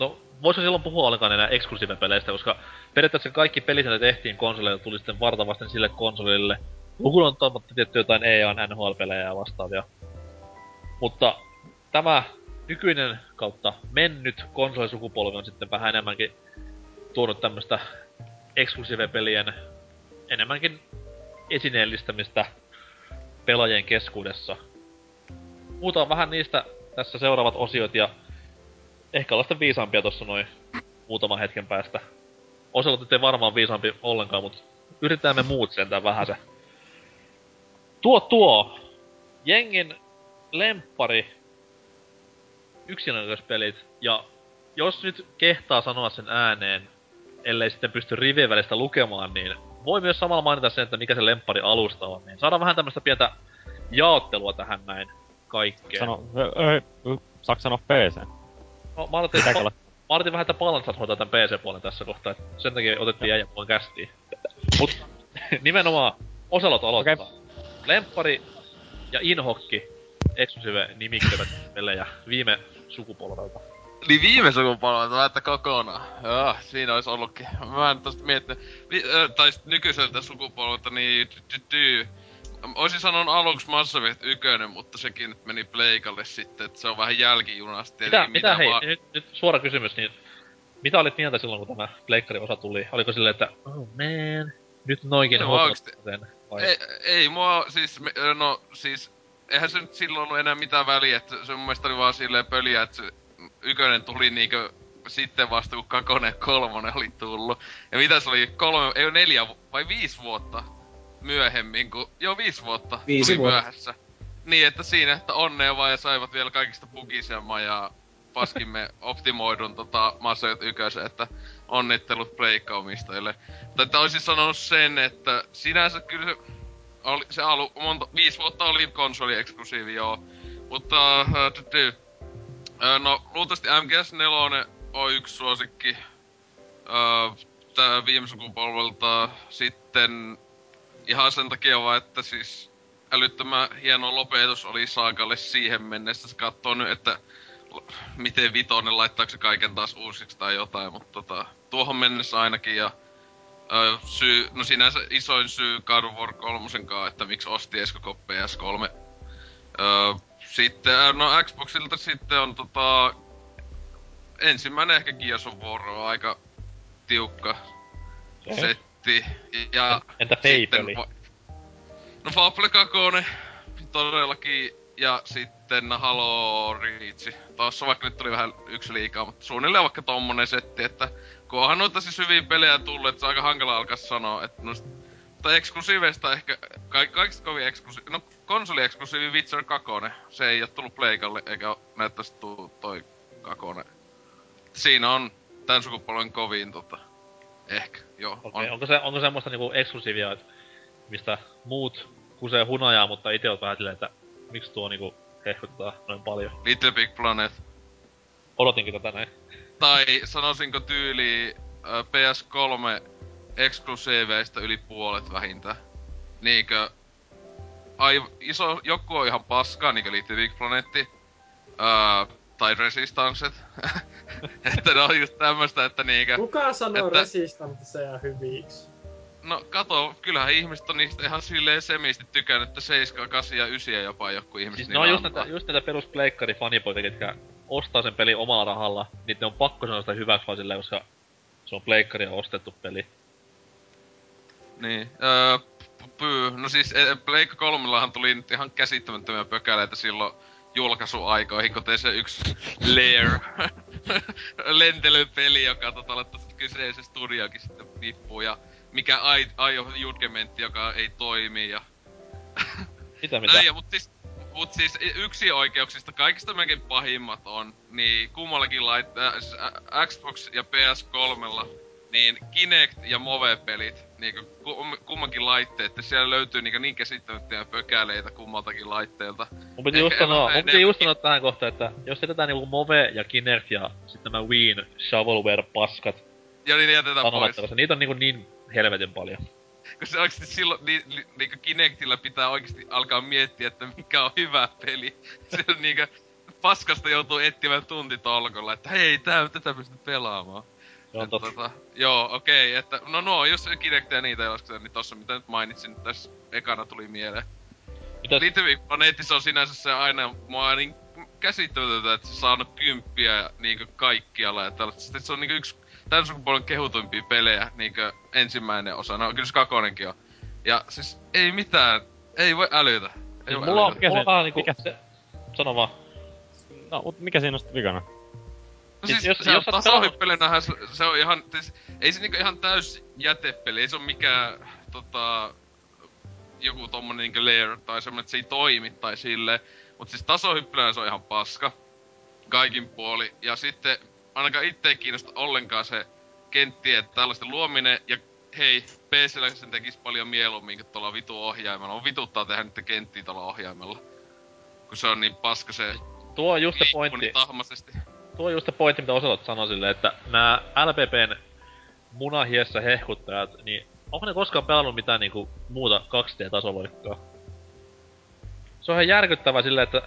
No, voisiko silloin puhua ollenkaan enää eksklusiivipeleistä, koska periaatteessa kaikki pelit, mitä tehtiin konsoleille, tuli sitten vartavasti sille konsolille. Lukuun on tietty jotain EA NHL-pelejä ja vastaavia. Mutta tämä nykyinen kautta mennyt konsolisukupolvi on sitten vähän enemmänkin tuonut tämmöstä eksklusiivipelien enemmänkin esineellistämistä pelaajien keskuudessa. Puhutaan vähän niistä tässä seuraavat osiot ja ehkä olla sitten viisaampia tossa noin muutaman hetken päästä. Oselot ei varmaan viisaampi ollenkaan, mutta yritetään me muut sentään vähän se. Tuo tuo! Jengin lempari yksinäköispelit ja jos nyt kehtaa sanoa sen ääneen, ellei sitten pysty rivien välistä lukemaan, niin voi myös samalla mainita sen, että mikä se lemppari alusta on. Niin saadaan vähän tämmöistä pientä jaottelua tähän näin kaikkeen. Sano, ei, saaks sanoa PC? No, mä aloitin, pa- mä aloitin vähän, että Palan saat hoitaa tämän PC-puolen tässä kohtaa, että sen takia otettiin äijä puolen kästiin. Mut *laughs* nimenomaan Oselot aloittaa. Okay. Lemppari ja Inhokki eksklusiive nimikkeet pelejä viime sukupolvelta. Niin viime sukupolvelta, että kokonaan. Joo, siinä olisi ollutkin. Mä en tosta miettinyt. Vi- äh, tai nykyiseltä sukupolvelta, niin ty Oisin sanonut aluksi Mass Effect 1, mutta sekin nyt meni pleikalle sitten, että se on vähän jälkijunasta. Mitä, mitä, mitä hei, vaan... nyt, nyt, suora kysymys, niin mitä olit mieltä silloin, kun tämä pleikkarin osa tuli? Oliko silleen, että oh man, nyt noinkin sen? Vai? Ei, ei mua, siis, no siis, eihän se nyt silloin ollut enää mitään väliä, että se mun mielestä oli vaan silleen pöliä, että se ykönen tuli niinkö sitten vasta, kun kakone kolmonen oli tullut. Ja mitä se oli, kolme, ei neljä vai viisi vuotta myöhemmin, kun, joo viisi vuotta viisi tuli vuotta. myöhässä. Niin, että siinä, että onnea vaan ja saivat vielä kaikista bugisemman ja paskimme *laughs* optimoidun tota Mass Effect että onnittelut breakomistajille. Mutta että olisin sanonut sen, että sinänsä kyllä se, oli, se alu, monta, viisi vuotta oli konsoli eksklusiivi, joo. Mutta, äh, äh, no, luultavasti MGS4 on yksi suosikki äh, tää viime sukupolvelta. Sitten ihan sen takia vaan, että siis älyttömän hieno lopetus oli Saagalle siihen mennessä. Se katsoo nyt, että miten vitonen laittaako se kaiken taas uusiksi tai jotain, mutta tota, tuohon mennessä ainakin ja ö, syy, no sinänsä isoin syy God of War 3 että miksi osti edes koko PS3. Ö, sitten, no Xboxilta sitten on tota, ensimmäinen ehkä Gears of War on aika tiukka okay. setti. Ja Entä Fable? No Fable 2 todellakin ja sitten Halo Reach. Tossa vaikka nyt tuli vähän yksi liikaa, mutta suunnilleen vaikka tommonen setti, että kun onhan noita siis hyviä pelejä tullut, että se on aika hankala alkaa sanoa, että no mutta eksklusiiveista ehkä, ka- kaikista kovin eksklusiivi, no konsoli eksklusiivi Witcher 2, se ei oo tullut pleikalle, eikä näyttäisi tuu toi kakone. Siinä on tän sukupolven kovin tota, ehkä, joo. Okay. onko, se, onko semmoista niinku eksklusiivia, että mistä muut kusee hunajaa, mutta itse on vähän silleen, että miksi tuo niinku hehkuttaa noin paljon. Little Big Planet. Odotinkin tätä näin. Tai sanoisinko tyyli äh, PS3 eksklusiiveista yli puolet vähintään. Niinkö... Ai, iso, joku on ihan paskaa, niinkö Little Big Planetti. Äh, tai Resistancet. *laughs* että ne on just tämmöstä, että niinkö... Kuka sanoo että... Resistantseja hyviksi? No kato, kyllähän ihmiset on niistä ihan silleen semisti tykännyt, että 7, 8 ja 9 jopa joku ihmiset Siis ne niillä on just näitä, just näitä perus pleikkari fanipoita, ketkä ostaa sen pelin omalla rahalla, niin ne on pakko sanoa sitä hyväksi vaan silleen, koska se on pleikkaria ostettu peli. Niin, öö, pyy. No siis e, Pleikka kolmellahan tuli nyt ihan käsittämättömiä pökäleitä silloin julkaisuaikoihin, kun se yksi Lair *laughs* lentelypeli, joka tota laittaa kyseisen studiokin sitten nippuun ja mikä ai, aio judgementti, joka ei toimi ja *laughs* Mitä mitä? näin, ja, mut siis, mut siis yksi oikeuksista kaikista melkein pahimmat on, niin kummallakin lait, äh, Xbox ja PS3 niin Kinect ja Move-pelit, niinku kum, kummankin laitteet, että siellä löytyy niinku niin käsittämättömiä pökäleitä kummaltakin laitteelta. Mun piti just sanoa, mun piti just sanoa tähän kohtaan, että jos jätetään niinku Move ja Kinect ja sitten nämä Wien shovelware-paskat Ja niin jätetään pois. niitä on niinku niin helvetin paljon. Kun se oikeesti silloin, ni, ni, niinku Kinectillä pitää oikeesti alkaa miettiä, että mikä on hyvä peli. Se on niinku, paskasta joutuu etsimään tuntitolkolla, että hei, tää, tätä pystyy pelaamaan. Se on Et totta. Tota, joo, okei, että no no, jos Kinect ja niitä olisi, niin tossa mitä nyt mainitsin, tässä ekana tuli mieleen. Mitäs, Little Big Planetissa on sinänsä se aina, mua on niin käsittämätöntä, että se saa saanut kymppiä niinku kaikkialla ja tällaista. Sitten se on niinku yksi tämän sukupolven kehutuimpia pelejä, niinku ensimmäinen osa. No kyllä se kakonenkin on. Ja siis ei mitään, ei voi älytä. Ei siis voi mulla on, älytä. Mikä se- mulla on vähän niinku, mikä- se, sano vaan. No, mut mikä siinä on sitten vikana? No Siis jos- se jos on oot tasohyppelinähän se, se, on ihan, siis, ei se niinku ihan täys jätepeli, ei se on mikään tota, joku tommonen niinku layer tai semmonen, että se ei toimi tai silleen. Mut siis tasohyppelynä se on ihan paska. Kaikin puoli. Ja sitten ainakaan itse ei kiinnosta ollenkaan se kenttien tällaisten luominen. Ja hei, PCllä sen tekis paljon mieluummin kuin tuolla vitu ohjaimella. On vituttaa tehdä niitä kenttiä tuolla ohjaimella. Kun se on niin paska se Tuo on just se pointti, tahmaisesti. Tuo on just se pointti, mitä Oselot sanoi silleen, että nämä LPPn munahiessä hehkuttajat, niin onko ne koskaan pelannut mitään niinku muuta 2D-tasoloikkaa? Se on ihan järkyttävää silleen, että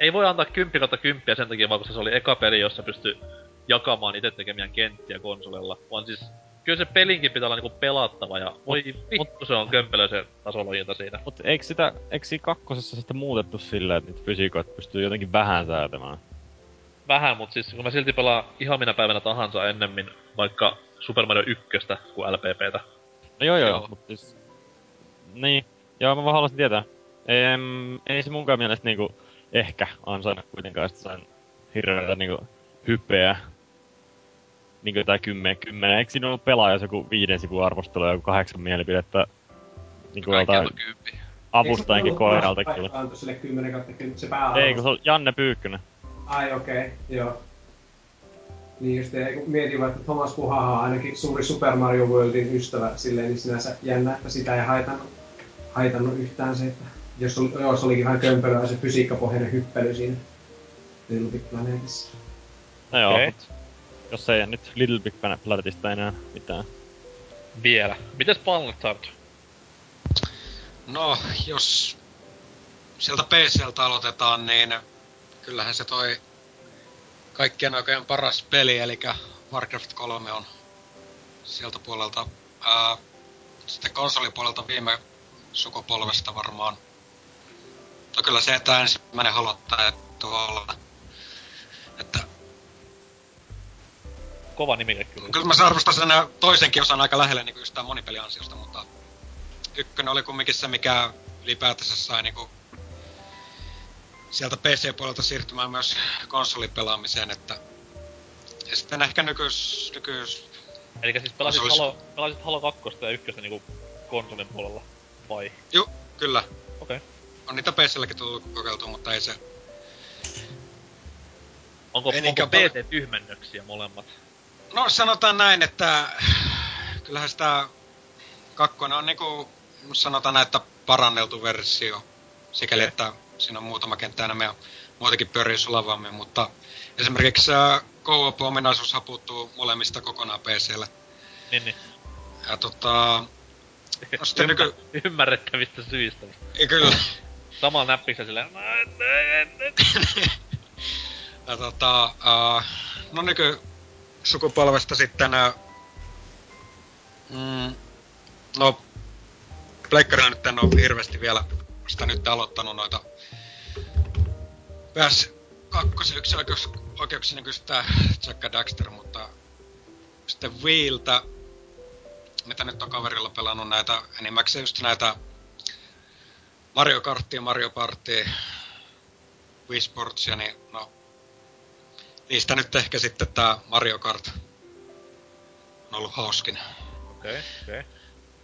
ei voi antaa 10 kautta 10 sen takia vaan, koska se oli eka peli, jossa pystyi jakamaan itse tekemiään kenttiä konsolilla. Vaan siis kyllä se pelinkin pitää olla niinku pelattava ja voi vittu se on kömpelö se tasolojinta siinä. Mut eikö sitä, eikö siinä kakkosessa sitten muutettu silleen, että niitä fysiikoita pystyy jotenkin vähän säätämään? Vähän, mutta siis kun mä silti pelaan ihan minä päivänä tahansa ennemmin vaikka Super Mario 1 kuin LPPtä. No joo joo, Joo. joo. mut siis... Niin, joo mä vaan haluaisin tietää. Ehm, ei se munkaan mielestä niinku ehkä ansainnut kuitenkaan sitä sen hirveätä niinku hypeä. Niinku jotain kymmen, kymmenen. Eikö siinä ollut pelaajas joku viiden sivun arvostelu ja joku kahdeksan mielipidettä? Niinku Kaikki joltain avustajankin koiralta kyllä. Antoi sille 10 kautta 10 se pää Ei, kun se on Janne Pyykkönen. Ai okei, okay, joo. Niin just, mietin vaan, että Thomas Puhaha on ainakin suuri Super Mario Worldin ystävä, silleen niin sinänsä jännä, että sitä ei haitannut, haitannut yhtään se, että jos, oli, jos olikin vähän kömpelöä se fysiikkapohjainen hyppely siinä Little Big Planetissa. No joo, mut jos ei nyt Little Big Planetista enää mitään. Vielä. Mites Ballantard? No, jos sieltä PCltä aloitetaan, niin kyllähän se toi kaikkien oikein paras peli, eli Warcraft 3 on sieltä puolelta. Ää, sitten konsolipuolelta viime sukupolvesta varmaan. Mutta kyllä se, että ensimmäinen halottaa tuolla. Että Kova nimike kyllä. Kyllä mä arvostan sen toisenkin osan aika lähelle niin just monipeliansiosta, mutta ykkönen oli kumminkin se, mikä ylipäätänsä sai niinku sieltä PC-puolelta siirtymään myös konsolipelaamiseen, että ja sitten ehkä nykyis, nykyis Eli siis pelasit olisi- Halo, pelasit Halo 2 ja 1 niinku konsolin puolella, vai? ju, kyllä. Okei. On niitä PClläkin tullut kokeiltua, mutta ei se. Onko, Ei onko niinkään pal- PT-tyhmennöksiä molemmat? No sanotaan näin, että kyllähän sitä kakkonen on niinku sanotaan näin, että paranneltu versio. Sikäli, että siinä on muutama kenttä enemmän ja muutenkin pyörii sulavammin, mutta esimerkiksi co-op-ominaisuus puuttuu molemmista kokonaan PClle. Niin, niin. Ja tota, no sitten nyky... Ymmärrettävistä syistä. Ei, kyllä. Samalla näppiksellä silleen, "No, et, et, et." Ja tota, uh, no nyky sukupolvesta sitten uh, mm, No, Pleikkarilla nyt en ole hirveästi vielä sitä nyt aloittanut noita PS kakkosen yksi oikeus, oikeuksia niin kuin sitä Jack Daxter, mutta sitten Wiiltä, mitä nyt on kaverilla pelannut näitä, enimmäkseen just näitä Mario Karttia, Mario Party, Wii Sportsia, niin no, niistä nyt ehkä sitten tää Mario Kart on ollut hauskin. Okei, okay, okei. Okay.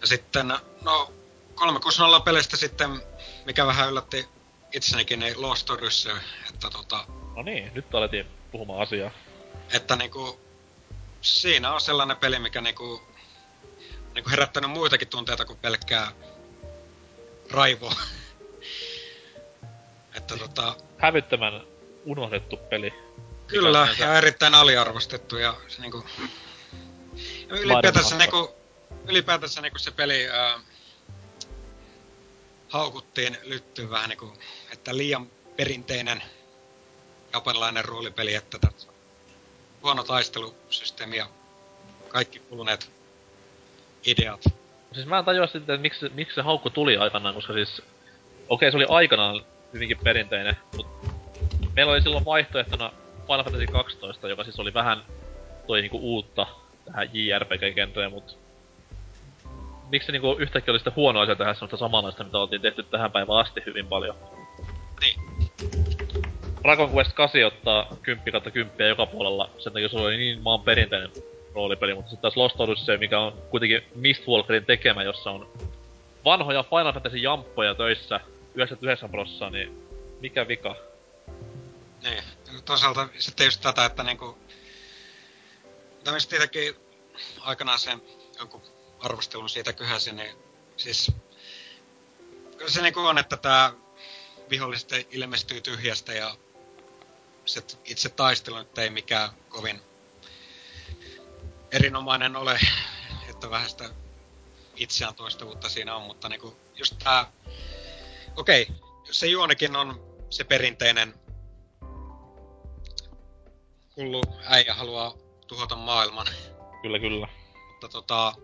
Ja sitten, no, 360 pelistä sitten, mikä vähän yllätti itsenikin, niin Lost Odyssey, että tota, No niin, nyt alettiin puhumaan asiaa. että niinku, siinä on sellainen peli, mikä niinku, niinku herättänyt muitakin tunteita kuin pelkkää raivoa. *laughs* että tota, Hävyttömän unohdettu peli. kyllä, ja erittäin aliarvostettu ja se niinku... Ja ylipäätänsä niinku, ylipäätänsä niinku se peli ää, haukuttiin lyttyyn vähän niinku, että liian perinteinen japanilainen roolipeli, että tässä on huono taistelusysteemi ja kaikki kuluneet ideat. Siis mä sitten, että miksi, miksi se haukku tuli aikanaan, koska siis... Okei, se oli aikanaan hyvinkin perinteinen, mutta meillä oli silloin vaihtoehtona Final Fantasy 12, joka siis oli vähän toi niinku uutta tähän JRPG-kenttään, mut miksi se niinku yhtäkkiä oli sitten huono asia tehdä semmoista samanlaista, mitä oltiin tehty tähän päivään asti hyvin paljon. Niin. Dragon Quest 8 ottaa 10 kautta 10 joka puolella, sen takia se oli niin maan perinteinen roolipeli, mutta sitten taas Lost Odyssey, mikä on kuitenkin Mistwalkerin tekemä, jossa on vanhoja Final Fantasy jamppoja töissä 99 prossaa, niin mikä vika? Niin. Toisaalta sitten just tätä, että niinku... Tämmöistä itsekin aikanaan sen jonkun arvostelun siitä kyhäsin, niin siis... Kyllä se niinku on, että tää viholliset ilmestyy tyhjästä ja se itse taistelu nyt ei mikään kovin erinomainen ole, että vähän sitä itseään toistavuutta siinä on, mutta niinku just tää... Okei, jos se juonikin on se perinteinen hullu äijä haluaa tuhota maailman. Kyllä, kyllä. Mutta tota,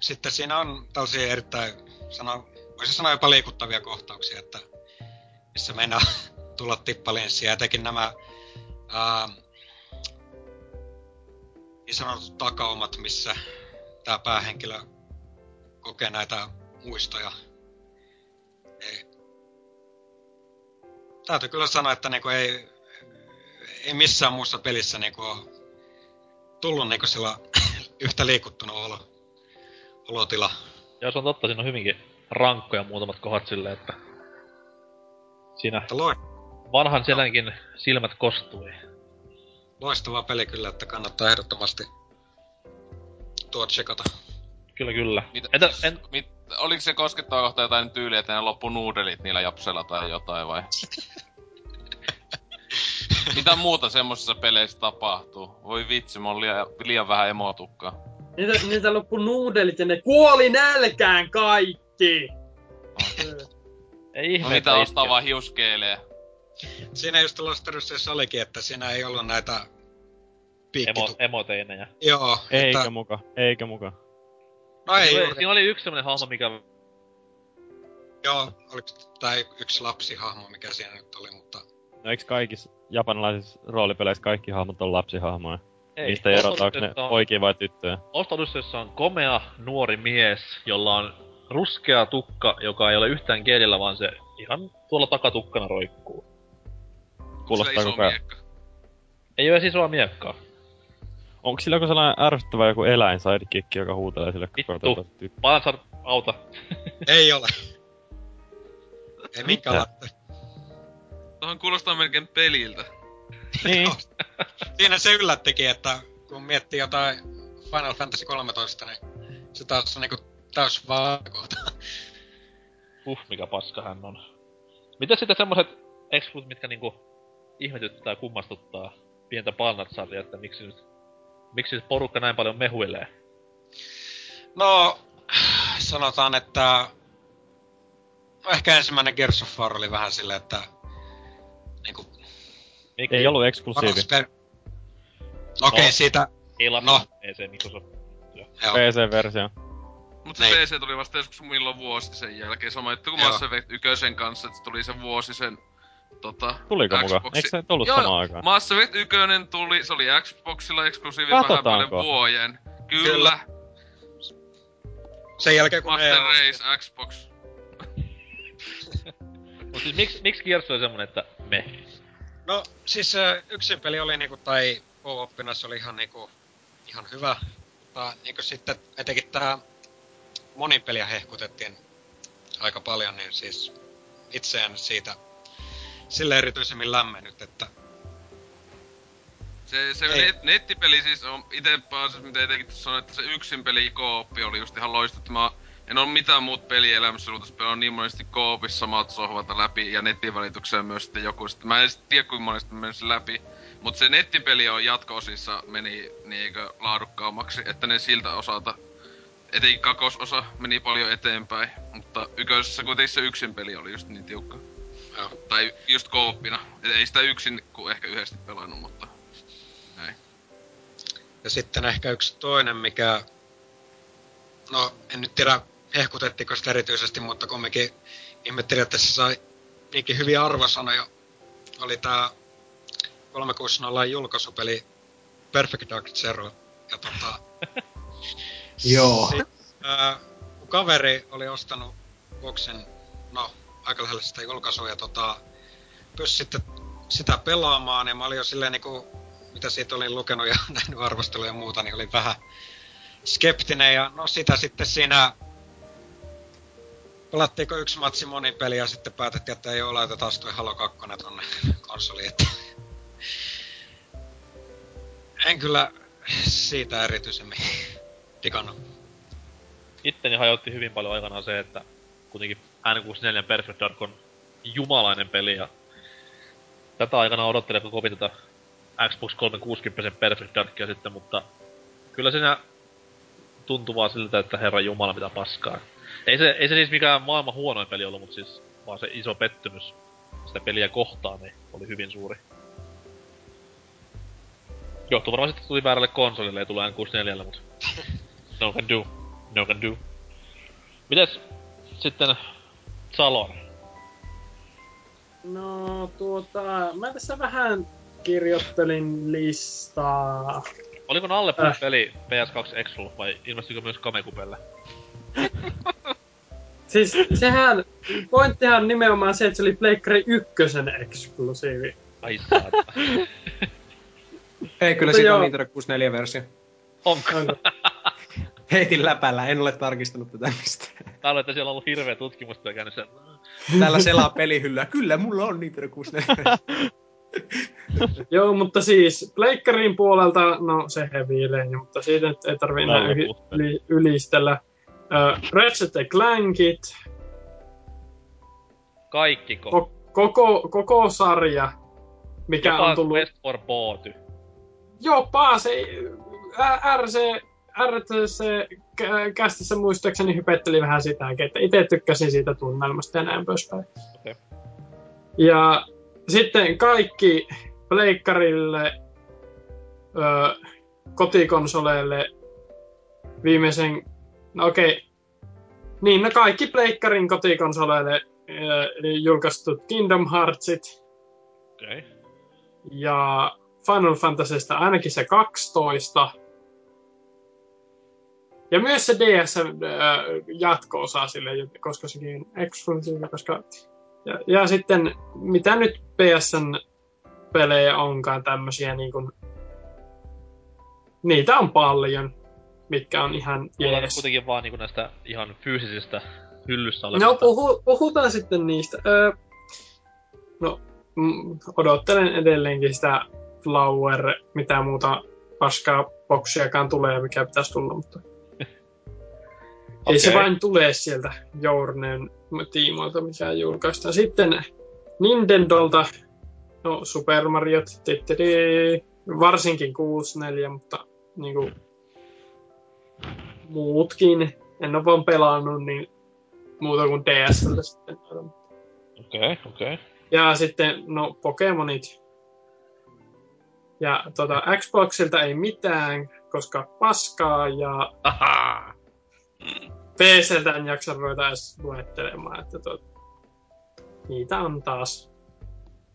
sitten siinä on tällaisia erittäin, sano, voisi sanoa jopa liikuttavia kohtauksia, että missä meinaa *laughs* tulla tippalinssia. Etenkin nämä ää, niin sanotut takaumat, missä tämä päähenkilö kokee näitä muistoja. Ei. Täytyy kyllä sanoa, että niinku ei, ei missään muussa pelissä niinku tullut niinku sillä *laughs* yhtä liikuttunut olo, olotila. Ja se on totta, siinä on hyvinkin rankkoja muutamat kohdat silleen, että... Siinä Että loi, vanhan selänkin silmät kostui. loistava peli kyllä, että kannattaa ehdottomasti tuo tsekata. Kyllä, kyllä. Mitä, Entä, en, mit, oliko se koskettava kohta jotain tyyliä, että ne loppu nuudelit niillä japsella tai jotain vai? *laughs* Mitä muuta semmosissa peleissä tapahtuu? Voi vitsi, mä oon liian, liian vähän emotukkaa. Niitä, niitä loppu nuudelit ja ne kuoli nälkään kaikki! ei ihme, No mitä että ostaa vaan hiuskeelee? Siinä just Lost Odysseyssä olikin, että siinä ei ollut näitä Emo, piikkitu... emoteinejä. Joo, Eikä että... muka, eikä muka. No ei siinä, siinä oli yksi semmonen hahmo, mikä... Joo, oliko tai yksi lapsihahmo, mikä siinä nyt oli, mutta... No eiks kaikissa japanilaisissa roolipeleissä kaikki hahmot on lapsihahmoja? Ei, Niistä erotaanko ne poikia vai tyttöjä? Lost Odysseyssa on komea nuori mies, jolla on ruskea tukka, joka ei ole yhtään kielellä, vaan se ihan tuolla takatukkana roikkuu. Kuulostaa koko ajan. Ei ole isoa miekkaa. Onko sillä joku sellainen ärsyttävä joku eläin sidekick, joka huutelee sille koko ajan, Vittu. tyttö? Pansar, auta. *laughs* Ei ole. Ei minkäänlaista. Tuohon kuulostaa melkein peliltä. Niin. *laughs* Siinä se yllättikin, että kun miettii jotain Final Fantasy 13, niin se taas on niinku täys vaakota. Uh, mikä paska hän on. Mitä sitten semmoset exclut, mitkä niinku ihmetyttää kummastuttaa pientä palnatsarja, että miksi nyt, miksi nyt porukka näin paljon mehuilee? No, sanotaan, että... Ehkä ensimmäinen Gears of War oli vähän silleen, että... Niinku, Miksi? Ei ollut eksklusiivi. per... Okei, okay, No. siitä... Ei lapsi, No. ei se Microsoft. Joo. PC-versio. Mut se Niin. PC tuli vasta joskus milloin vuosi sen jälkeen. Sama juttu kuin. Mass Effect 1 kanssa, että tuli se vuosi sen tota, Tuliko muka? Xboxi- Eikö se tullut Joo, samaan aikaan? Mass Effect 1 tuli, se oli Xboxilla eksklusiivi vähän Katsotaanko? vuoden. Kyllä, Kyllä. Sen jälkeen kun Master EA Race Xbox. *laughs* Mut siis miksi miksi Gears oli semmonen, että me? No siis yksin peli oli niinku, tai co-oppinassa oli ihan niinku, ihan hyvä. Mutta niinku sitten etenkin tää monin peliä hehkutettiin aika paljon, niin siis itse en siitä sille erityisemmin lämmennyt, että Se, se Ei. net, nettipeli siis on ite pääasiassa, mitä etenkin sanoin, että se yksin peli kooppi oli just ihan loistuttava. En oo mitään muut pelielämässä ollut, pelaa niin monesti koopissa samat läpi ja netin välityksellä myös sitten joku. Sitten mä en edes tiedä kuinka monesti mä menisin läpi. Mut se nettipeli on jatko-osissa meni niinkö laadukkaammaksi, että ne siltä osalta etenkin kakososa meni paljon eteenpäin, mutta yköisessä kuitenkin se yksin peli oli just niin tiukka. Joo. Tai just kooppina. Et ei sitä yksin kuin ehkä yhdesti pelannut, mutta näin. Ja sitten ehkä yksi toinen, mikä... No, en nyt tiedä hehkutettiinko sitä erityisesti, mutta kumminkin ihmettelin, että se sai niinkin hyviä arvosanoja. Oli tää 360 julkaisupeli Perfect Dark Zero. Ja tota... *laughs* Joo. Sit, ää, mun kaveri oli ostanut boksin, no, aika lähellä sitä julkaisua, ja tota, pystyi sitten sitä pelaamaan, ja mä olin jo silleen niinku, mitä siitä olin lukenut ja *laughs* nähnyt arvosteluja ja muuta, niin olin vähän skeptinen, ja no sitä sitten siinä pelattiinko yksi matsi monipeli ja sitten päätettiin, että ei ole, laitetaan toi Halo 2 tonne konsoliin, että en kyllä siitä erityisemmin digannut. Itteni hajotti hyvin paljon aikanaan se, että kuitenkin N64 Perfect Dark on jumalainen peli ja tätä aikana odottelin koko kovin tätä Xbox 360 Perfect Darkia sitten, mutta kyllä siinä tuntuu vaan siltä, että herra jumala mitä paskaa. Ei se, ei se siis mikään maailman huonoin peli ollut, mutta siis vaan se iso pettymys sitä peliä kohtaan niin oli hyvin suuri. Johtuu varmaan sitten tuli väärälle konsolille ja tulee N64, mutta no can do. No can do. Mites sitten Salon? No tuota, mä tässä vähän kirjoittelin listaa. Oliko Nalle Äh. peli PS2 Exclu vai ilmestyykö myös Kamekupelle? *laughs* Siis sehän, pointtihan on nimenomaan se, että se oli Pleikkari ykkösen eksklusiivi. Ai. Ei, kyllä siitä on. Nintendo 64-versio. Onko? Onko? *laughs* Heitin läpällä, en ole tarkistanut tätä mistään. Tää oli, että siellä on ollut hirveä tutkimustyö käynnissä. Täällä selaa pelihyllyä. Kyllä, mulla on Nintendo 64. *laughs* Joo, mutta siis Pleikkarin puolelta, no se heviilee, mutta siitä nyt ei tarvi enää yli, ylistellä. Uh, Ratchet Clankit, Kaikkiko? ko, koko, koko sarja, mikä Jopa on tullut... Quest for Booty. Jopa se RC, RTC kä- kästissä muistaakseni hypetteli vähän sitäkin, että itse tykkäsin siitä tunnelmasta ja näin poispäin. Okei. Ja sitten kaikki pleikkarille, ö, kotikonsoleille viimeisen, no okei, niin no kaikki pleikkarin kotikonsoleille ö, julkaistut Kingdom Heartsit, Okei. Okay. ja Final Fantasysta ainakin se 12. Ja myös se DS äh, jatko-osa sille, koska sekin on exclusive, koska... Ja, ja sitten, mitä nyt PSN pelejä onkaan tämmösiä niin kuin... Niitä on paljon, mitkä on ihan jees. kuitenkin vaan niinku näistä ihan fyysisistä hyllyssä olevista. No puhu, puhutaan sitten niistä. Öö, no, mm, odottelen edelleenkin sitä Flower, mitä muuta paskaa boksiakaan tulee, mikä pitäisi tulla, mutta ei se vain tule sieltä Journeen tiimoilta, mikä julkaistaan. Sitten Nintendolta, no Super Mario, varsinkin 64, mutta niinku muutkin. En ole vaan pelannut, niin muuta kuin DSLtä sitten. Okei, okay, okei. Okay. Ja sitten, no, Pokemonit. Ja tota, Xboxilta ei mitään, koska paskaa ja... PCltä en jaksa ruveta edes luettelemaan, että tot, niitä on taas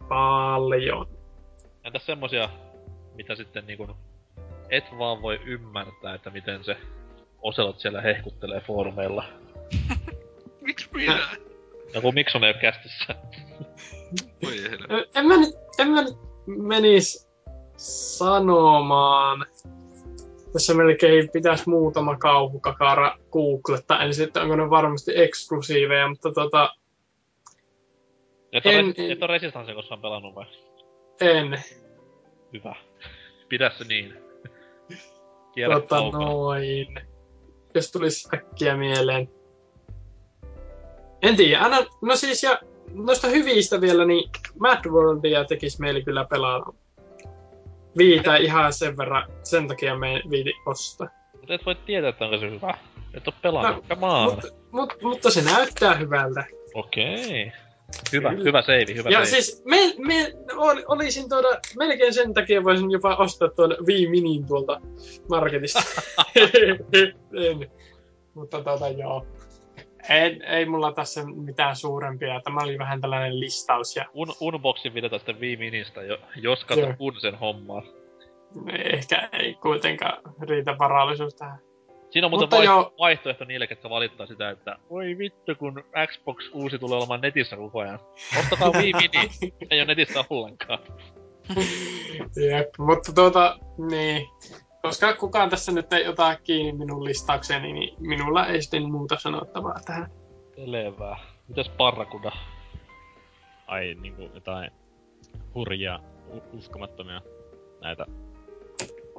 paljon. Entäs semmosia, mitä sitten niinku et vaan voi ymmärtää, että miten se Oselot siellä hehkuttelee foorumeilla. *laughs* Miksi minä? Ja kun Mikson ei oo kästissä. *laughs* Voi En mä nyt, en mä nyt menis sanomaan. Tässä melkein pitäisi muutama kauhukakara googlettaa ensin, että onko ne varmasti eksklusiiveja, mutta tota, Et ole, En- en, en- et ole Resistancea koskaan pelannut vai? en. Hyvä. Pidä se niin. Tota kaukaa. noin. Jos tulisi äkkiä mieleen. En tiedä, aina, no siis ja noista hyvistä vielä, niin Mad Worldia tekisi meille kyllä pelata. Viitä ihan sen verran, sen takia me ei viiti ostaa. Mutta et voi tietää, että onko se hyvä. Et oo pelannut. No, Come on. Mutta, mut, mutta se näyttää hyvältä. Okei. Hyvä, Kyllä. hyvä seivi, hyvä Ja seivi. siis me, me ol, olisin tuoda, melkein sen takia voisin jopa ostaa tuon Wii Minin tuolta marketista. *laughs* en. Mutta tota joo. Ei, ei mulla tässä mitään suurempia. Tämä oli vähän tällainen listaus ja Un, unboxin videota sitten Wii Ministä, jo, jos kato Joo. kun sen hommaa. ehkä ei kuitenkaan riitä varallisuus tähän. Siinä on muuten Mutta joo. vaihtoehto niille, ketkä valittaa sitä, että voi vittu, kun Xbox uusi tulee olemaan netissä koko ajan. Ostakaa Wii Mini, *laughs* ei ole netissä ollenkaan. Jep, mutta tuota, niin. Koska kukaan tässä nyt ei ota kiinni minun listaukseni, niin minulla ei sitten muuta sanottavaa tähän. Selvä. Mitäs Parrakuda? Ai niinku jotain hurjia, u- uskomattomia näitä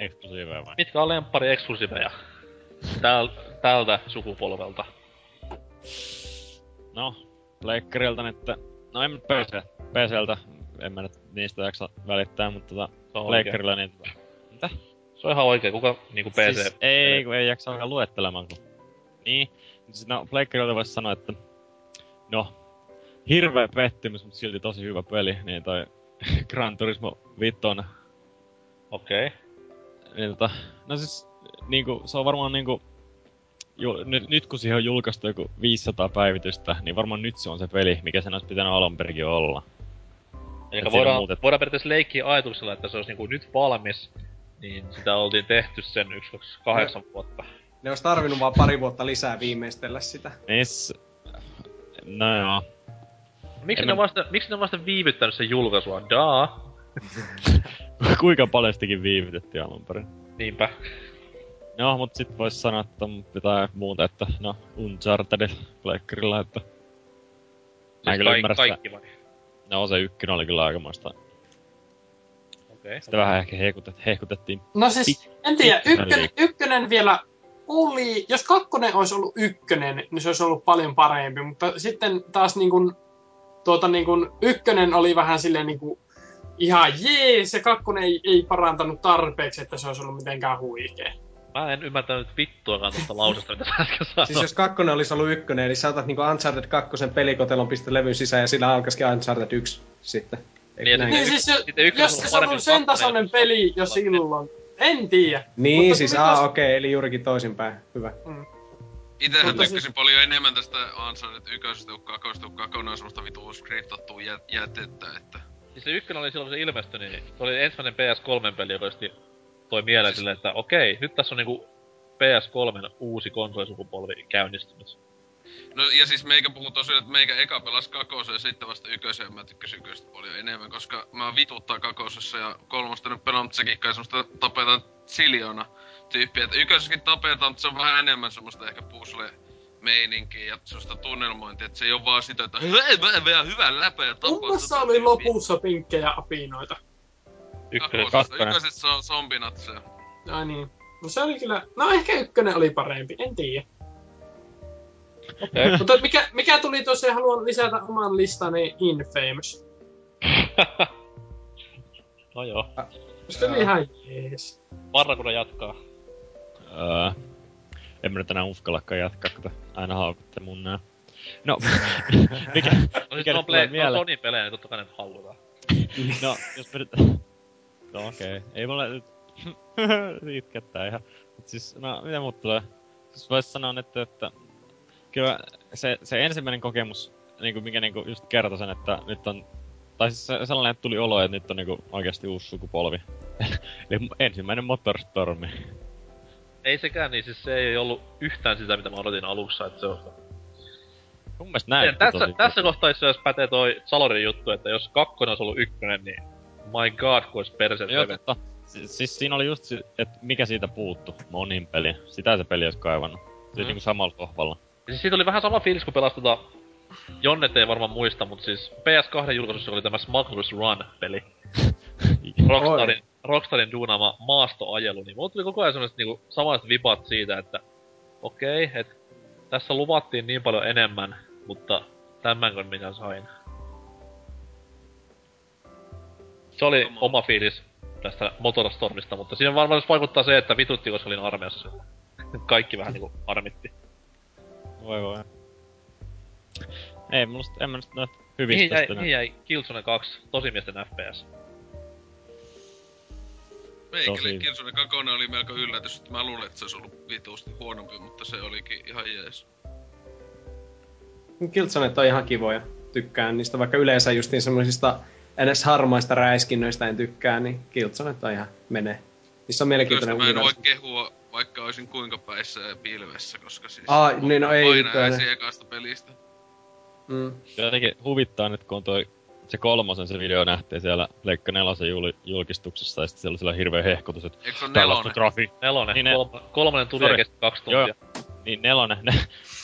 eksklusiiveja vai? Mitkä on lemppari eksklusiiveja? Täl, tältä sukupolvelta. No, pleikkarilta että... No en PC, PCltä, en mä nyt niistä jaksa välittää, mutta tota, pleikkarilla niin tota... Mitä? Se on ihan oikein. Kuka niinku PC... Siis, ei, kun ei jaksa alkaa luettelemaan, kun... Niin. Siis no, pleikkarilta voisi sanoa, että... No, hirveä pettymys, mutta silti tosi hyvä peli, niin toi *laughs* Gran Turismo 5 Okei. Niin tota, no siis, niinku, se on varmaan niinku, ju, nyt, nyt kun siihen on julkaistu joku 500 päivitystä, niin varmaan nyt se on se peli, mikä sen olisi pitänyt alun perinkin olla. Eli voidaan, muutet- voidaan periaatteessa leikkiä ajatuksella, että se olisi niinku nyt valmis, niin sitä oltiin tehty sen 1, 2, 8 vuotta. Ne olisi tarvinnut vaan pari vuotta lisää viimeistellä sitä. Niin s... No joo. Miksi En ne, mä- vasta, miksi ne vasta viivyttänyt sen julkaisua? Daa. *laughs* Kuinka paljonstikin viivytettiin alun perin. Niinpä. No, mut sit vois sanoa, että on jotain muuta, että no, Uncharted pleikkarilla, että... Mä Siis kyllä kaik- ymmärrä kaikki vai? No, se ykkönen oli kyllä aikamoista. Okei. Sitä vähän ehkä hehkutet, hehkutettiin. No siis, en tiedä, ykkönen, ykkönen vielä oli, jos kakkonen olisi ollut ykkönen, niin se olisi ollut paljon parempi, mutta sitten taas niin kuin, tuota niin kuin, ykkönen oli vähän silleen niin kuin, ihan jees, ja kakkonen ei, ei parantanut tarpeeksi, että se olisi ollut mitenkään huikea. Mä en ymmärtänyt vittuakaan tuosta lausesta, mitä sä äsken sanoit. Siis jos kakkonen olisi ollut ykkönen, eli sä otat niinku Uncharted 2 pelikotelon, pistät levyn sisään ja sillä alkaisikin Uncharted 1 sitten. Eikö Niin? Niin yk- siis, ykkönen jos on se on kuin sen tasoinen jos peli jo silloin, en tiedä. Niin, Mutta siis aa, tos- okei, eli juurikin toisinpäin. Hyvä. Itehän Mutta tykkäsin siis- paljon enemmän tästä Uncharted 1 kuin kakosta, kun kakone on semmoista vituu skriptattua jä, jätettä, että... Siis se ykkönen oli silloin, kun se ilmestyi, niin se oli ensimmäinen PS3-peli, joka just toi mieleen silleen, että okei, nyt tässä on niinku PS3 uusi konsolisukupolvi käynnistynyt. No ja siis meikä puhuu tosiaan, että meikä eka pelas kakoseen ja sitten vasta ykköseen mä tykkäsin yköstä paljon enemmän, koska mä vituttaa kakosessa ja kolmosta nyt pelaan, mutta sekin kai semmoista tapetaan siljona tyyppiä. Että ykkösessäkin tapetaan, mutta se on vähän enemmän semmoista ehkä puzzle meininkiä ja semmoista tunnelmointia, että se ei oo vaan sitä, että *laughs* hei, mä vielä hyvän läpeä ja tapaa tota oli tyyppiä." lopussa pinkkejä apinoita? Ykkönen. Kakkonen. ykkösessä on zombinatseja. Ai niin. No se oli kyllä, no ehkä ykkönen oli parempi, en tiedä. Okei. Mutta mikä, mikä tuli tosiaan, haluan lisätä oman listani Infamous. *laughs* no joo. Se oli ihan jees. Parrakuna jatkaa. Öö, en mä nyt enää uskallakaan jatkaa, kun aina haukutte mun nää. No, *laughs* mikä, No siis mikä on, play, ne on mieleen? Sony pelejä, niin totta kai ne haukutaan. No, jos me nyt... No okei, okay. ei mulle nyt... *laughs* Itkettää ihan. Mut siis, no, mitä muut tulee? Siis vois sanoa nyt, että kyllä se, se ensimmäinen kokemus, niinku, mikä niinku just kertoi sen, että nyt on... Tai siis se, sellainen, että tuli olo, että nyt on niinku oikeasti uusi sukupolvi. *laughs* Eli ensimmäinen Motorstormi. Ei sekään, niin siis se ei ollut yhtään sitä, mitä mä odotin alussa, että se on... Mun mielestä näin. tässä, tässä kohtaa itse asiassa pätee toi Salorin juttu, että jos kakkonen olisi ollut ykkönen, niin my god, kun olisi perse Joo, totta. Si- siis siinä oli just, että mikä siitä puuttu monin peli. Sitä se peli olisi kaivannut. Se mm. Niinku samalla sohvalla. Siis siitä oli vähän sama fiilis, kun pelasi tota... Jonnet ei varmaan muista, mutta siis PS2 julkaisussa oli tämä Smuggler's Run-peli. *laughs* Rockstarin, Rockstarin duunaama maastoajelu, niin mulla tuli koko ajan sellaiset niinku samanlaiset vipat siitä, että okei, okay, että tässä luvattiin niin paljon enemmän, mutta tämänkö minä sain. Se oli Sama. oma fiilis tästä Motorstormista, mutta siinä varmaan myös vaikuttaa se, että vitutti, koska olin armeijassa. *laughs* Kaikki vähän niinku harmitti. Voi voi. Ei, musta, en mä nyt Mihin hyvistä jäi, mihin jäi Killzone 2 tosimiesten FPS? Meikälle Tosi- Killzone 2 oli melko yllätys, että mä luulen, että se olisi ollut vituusti huonompi, mutta se olikin ihan jees. Killzonet on ihan kivoja. Tykkään niistä, vaikka yleensä justiin semmoisista edes harmaista räiskinnöistä en tykkää, niin Killzonet on ihan menee. Niissä on Kyllä mielenkiintoinen mä en voi kehua, vaikka olisin kuinka päissä ja pilvessä, koska siis... Aa, niin no ei yhtään. ekasta pelistä. Mm. Jotenkin huvittaa nyt, kun on toi se kolmosen se video nähtiin siellä Leikka nelosen jul, julkistuksessa, ja sitten siellä oli sellainen hirveä hehkutus, että Eikö se nelonen? grafi... Nelonen, Niin ne- kolm, kolmonen tuli kesti kaksi Joo. tuntia. Niin nelonen, ne,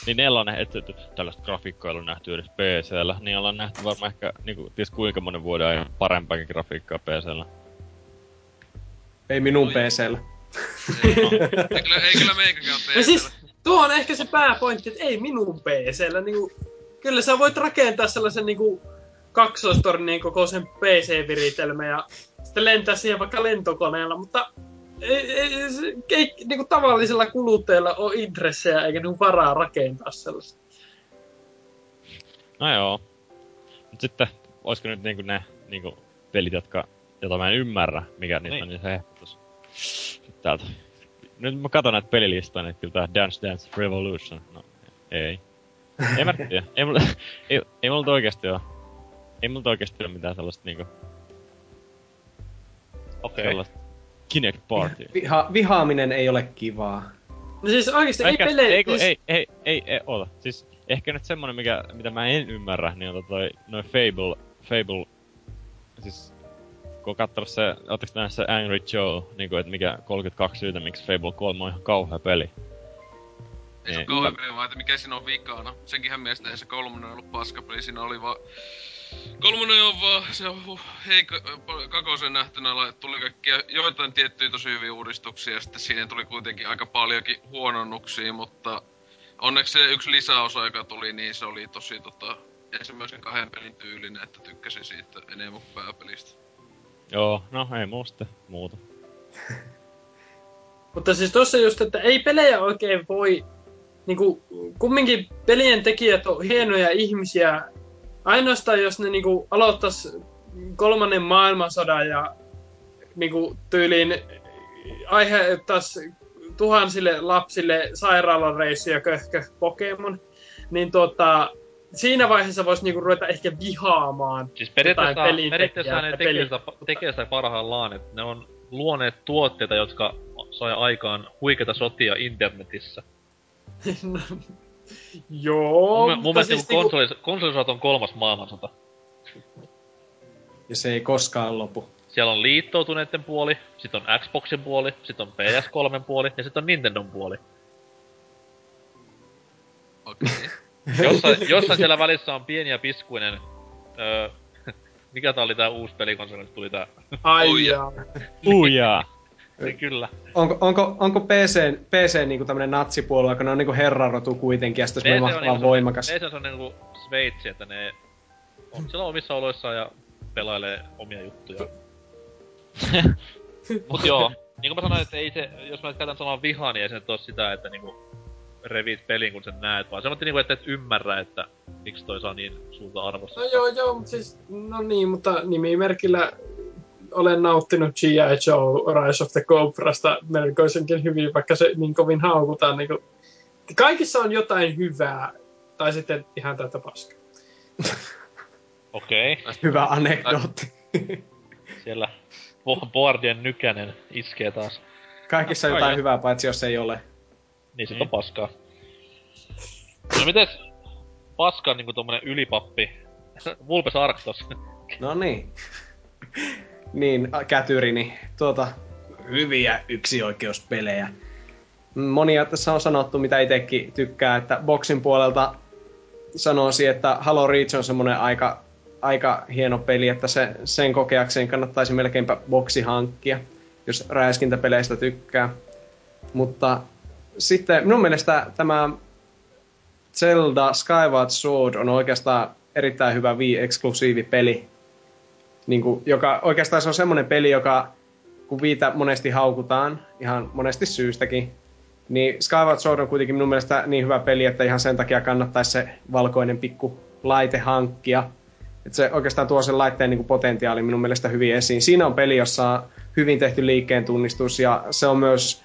niin nelonen, että, että tällaista grafiikkaa ei ole nähty edes PCllä, niin ollaan nähty varmaan ehkä niinku, ties kuinka monen vuoden ajan parempaakin grafiikkaa PCllä. Ei minun Oi. PCllä. Ei, ei, kyllä, ei kyllä meikäkään PCllä. siis, tuo on ehkä se pääpointti, että ei minun PCllä. Niinku, kyllä sä voit rakentaa sellaisen niinku, kaksoistornin kokoisen PC-viritelmä ja sitten lentää siihen vaikka lentokoneella, mutta ei, ei, se- ei niinku, tavallisella kuluttajalla ole intressejä eikä niinku varaa rakentaa sellaista. No joo. Mut sitten, olisiko nyt niinku ne niinku pelit, jotka, jota mä en ymmärrä, mikä niitä Niin. on niin se hehkutus. Sitten täältä. Nyt mä katson näitä pelilistoja, niin kyllä tää Dance Dance Revolution, no ei. Ei mä tiedä. Ei mulla, ei, ei mulla oikeesti oo. Ei mulla oikeesti oo mitään sellaista niinku, Okei. sellaista Kinect Party. Viha, vihaaminen ei ole kivaa. No siis oikeesti ei Ehkä, pelejä... ei, kun, siis, ei, ei, ei, ei, oota. Siis ehkä nyt semmonen, mikä, mitä mä en ymmärrä, niin on toi, noi Fable, Fable, siis kun on kattonut se, ootteko nähnyt se Angry Joe, niinku, että mikä 32 syytä, miksi Fable 3 on ihan kauhea peli. Ei se Niin. ole kauhean peli, vaan että mikä siinä on vikana. Senkinhän mielestä ei se kolmonen ollut paskapeli, siinä oli vaan... Kolmonen on vaan, se on huh, heikko, kakosen nähtynä tuli kaikkia joitain tiettyjä tosi hyviä uudistuksia, ja sitten siihen tuli kuitenkin aika paljonkin huononnuksia, mutta onneksi se yksi lisäosa, joka tuli, niin se oli tosi tota, ensimmäisen kahden pelin tyylinen, että tykkäsin siitä enemmän kuin pääpelistä. Joo, no ei muusta muuta. *laughs* Mutta siis tuossa just, että ei pelejä oikein voi... Niinku, kumminkin pelien tekijät on hienoja ihmisiä. Ainoastaan jos ne niinku aloittais kolmannen maailmansodan ja niinku tyyliin aiheuttais tuhansille lapsille sairaalareissuja köhkö Pokemon, niin tota, siinä vaiheessa voisi niinku ruveta ehkä vihaamaan Siis periaatteessa, periaatteessa ne tekee sitä, tekee sitä parhaillaan, että ne on luoneet tuotteita, jotka sai aikaan huikeita sotia internetissä. *laughs* *laughs* Joo, mun, mun mutta mielestä siis siis konsoli, konsolisot on kolmas maailmansota. Ja se ei koskaan lopu. Siellä on liittoutuneiden puoli, sit on Xboxin puoli, sit on PS3 puoli ja sit on Nintendon puoli. Okei. *laughs* Jossain, jossain siellä välissä on pieni ja piskuinen... Öö, *laughs* mikä tää oli tää uusi pelikonsoli, tuli tää? Ai Oi, jaa. *laughs* Niin kyllä. Onko, onko, onko PC, PC niinku tämmönen natsipuolue, kun ne on niinku herrarotu kuitenkin, ja sitten se on mahtavan niinku voimakas. PC on niinku Sveitsi, että ne on siellä omissa oloissaan ja pelailee omia juttuja. *laughs* Mut joo, niin kuin mä sanoin, että ei se, jos mä nyt käytän sanaa vihaa, niin ei se nyt oo sitä, että niinku revit pelin, kun sen näet, vaan semmoinen niinku, että et ymmärrä, että miksi toi saa niin suurta arvosta. No joo, joo, mutta siis, no niin, mutta nimimerkillä olen nauttinut G.I. Joe Rise of the Cobrasta melkoisenkin hyvin, vaikka se niin kovin haukutaan niin Kaikissa on jotain hyvää, tai sitten ihan tätä paskaa. *laughs* Okei. Okay. Hyvä anekdootti. *laughs* Siellä bo- boardien nykänen iskee taas. Kaikissa on Ai jotain hyvää, paitsi jos ei ole. Niin Niin. on paskaa. No mites paskan niinku tommonen ylipappi? *laughs* Vulpes Arctos. No niin. Niin, ä, kätyrini. Tuota, hyviä yksioikeuspelejä. Monia tässä on sanottu, mitä itsekin tykkää, että boksin puolelta sanoisin, että Halo Reach on semmonen aika, aika hieno peli, että se, sen kokeakseen kannattaisi melkeinpä boksi hankkia, jos räiskintäpeleistä tykkää. Mutta sitten minun mielestä tämä Zelda Skyward Sword on oikeastaan erittäin hyvä Wii-eksklusiivi peli. Niin kuin, joka oikeastaan se on semmoinen peli, joka kun Viitä monesti haukutaan, ihan monesti syystäkin, niin Skyward Sword on kuitenkin minun mielestä niin hyvä peli, että ihan sen takia kannattaisi se valkoinen pikku laite hankkia. Että se oikeastaan tuo sen laitteen niin kuin potentiaali minun mielestä hyvin esiin. Siinä on peli, jossa on hyvin tehty liikkeen tunnistus ja se on myös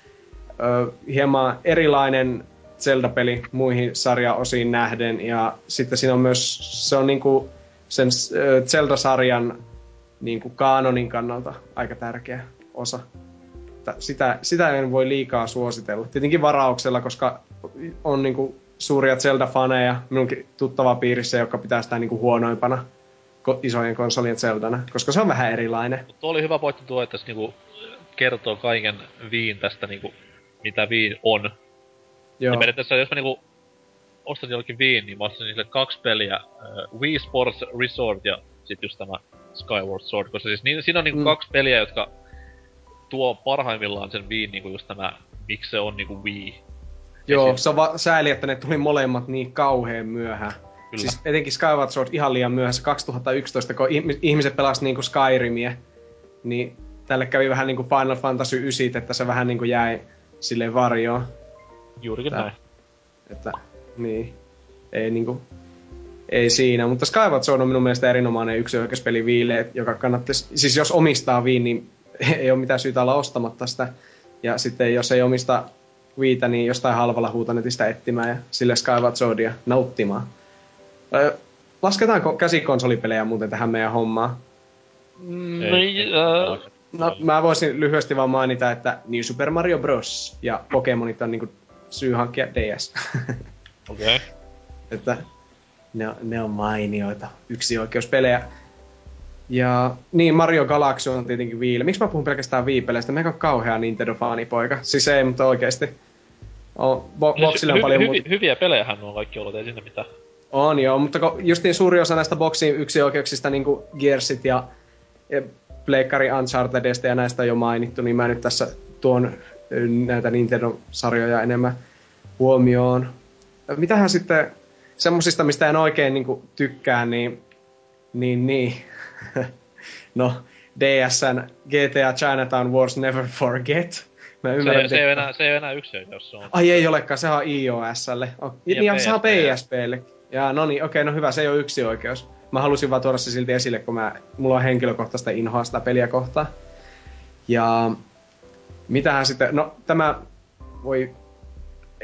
ö, hieman erilainen Zelda-peli muihin sarjaosiin nähden. Ja sitten siinä on myös, se on niinku sen ö, Zelda-sarjan niinku kaanonin kannalta aika tärkeä osa. Sitä, sitä en voi liikaa suositella. Tietenkin varauksella, koska on niinku suuria Zelda-faneja minunkin tuttava piirissä, joka pitää sitä niinku huonoimpana ko- isojen konsolien Zeldana, koska se on vähän erilainen. Mut tuo oli hyvä pointti tuo, että se niinku kertoo kaiken Viin tästä niinku, mitä Viin on. Joo. Joo. Ja periaatteessa jos mä niinku ostan jollekin Viin, niin mä ostan niille kaksi peliä, uh, Wii Sports Resort ja sit just tämä Skyward Sword, koska siis niin, siinä on niinku Mm. kaksi peliä, jotka tuo parhaimmillaan sen Viin niinku just tämä, miksi se on niinku Wii. Joo, Esim. se on va- sääli, että ne tuli molemmat niin kauheen myöhään. Kyllä. Siis etenkin Skyward Sword ihan liian myöhässä 2011, kun ihmi- ihmiset pelasivat niinku Skyrimia, niin tälle kävi vähän niinku Final Fantasy 9, että se vähän niinku jäi silleen varjoon. Juurikin Tää. näin. Että, niin, ei niinku, ei siinä. Mutta Skyward Sword on minun mielestä erinomainen yksi oikeuspeli Viille, joka kannattaisi, siis jos omistaa Viin, niin *laughs* ei ole mitään syytä olla ostamatta sitä. Ja sitten jos ei omista Viitä, niin jostain halvalla huutanetista etsimään ja sille Skyward Swordia nauttimaan. Öö, lasketaanko käsikonsolipelejä muuten tähän meidän hommaan? Ei, äh, No, mä voisin lyhyesti vaan mainita, että New Super Mario Bros. ja Pokemonit on niinku syy hankkia DS. *laughs* Okei. että ne on, ne on mainioita yksioikeuspelejä. Ja niin, Mario Galaxy on tietenkin Viille. Miksi mä puhun pelkästään Wii-peleistä? Mä en ole kauhea Nintendo-faanipoika. Siis ei, mutta oikeesti. On, bo- on hy- paljon hyvi- muuta. Hyviä pelejähän on kaikki ollut, ei sinne mitään. On joo, mutta kun justiin suuri osa näistä boxin yksioikeuksista, niin kuin Gearsit ja, ja Pleikkari Unchartedista ja näistä on jo mainittu, niin mä nyt tässä tuon näitä Nintendo-sarjoja enemmän huomioon. Mitähän sitten semmosista, mistä en oikein niin kuin, tykkää, niin, niin, niin. *laughs* no, DSN GTA Chinatown Wars Never Forget. Mä Se, ymmärrän, se, ei ole että- enää, se ei enää yksi, jos se on. Ai ei olekaan, sehän on iOSlle. Oh, Ja niin, ja sehän on PSP. PSPlle. Ja no niin, okei, no hyvä, se ei ole yksi oikeus. Mä halusin vaan tuoda se silti esille, kun mä, mulla on henkilökohtaista inhoa sitä peliä kohtaan. Ja mitähän sitten, no tämä voi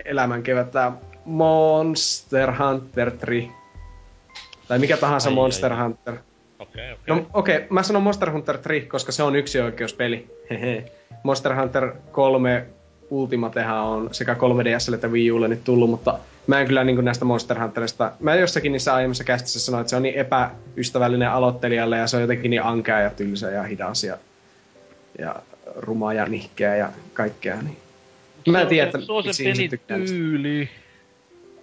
elämän kevättää Monster Hunter 3. Tai mikä tahansa Ai, Monster ai. Hunter. Okei, okei. No okei, okay, mä sanon Monster Hunter 3, koska se on yksi oikeuspeli. Hehe. Monster Hunter 3 Ultimatehan on sekä 3DSlle että Wii Ulle nyt tullut, mutta mä en kyllä niin näistä Monster Hunterista, mä jossakin niissä aiemmissa kästissä sanoin, että se on niin epäystävällinen aloittelijalle ja se on jotenkin niin ankea ja tylsä ja hidas ja, ja ruma ja nihkeä ja kaikkea. Niin. Mä en tiedä, että se on se niistä. pelityyli.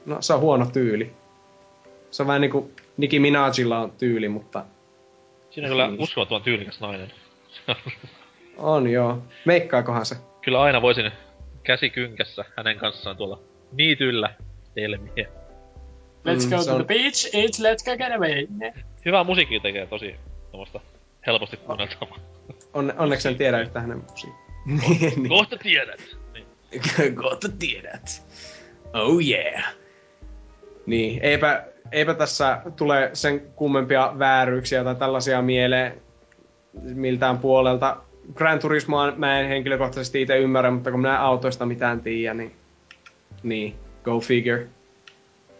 No se on huono tyyli. Se on vähän niinku Nicki Minajilla on tyyli, mutta Siinä kyllä Niin. uskomattoman tyylikäs nainen. *laughs* on joo. Meikkaakohan se? kyllä aina voisin käsi kynkässä hänen kanssaan tuolla niityllä telmiä. Let's Mm, go to on- the beach, it's let's go get away. Hyvää musiikkia tekee tosi tuommoista helposti kuunneltavaa. On, onneksi en tiedä yhtään hänen musiikkia. *laughs* niin. Kohta tiedät. Niin. *laughs* Kohta tiedät. Oh yeah. Niin, eipä, eipä tässä tule sen kummempia vääryyksiä tai tällaisia mieleen miltään puolelta. Gran Turismoa mä en henkilökohtaisesti itse ymmärrä, mutta kun minä autoista mitään tiedä, niin, niin Go figure.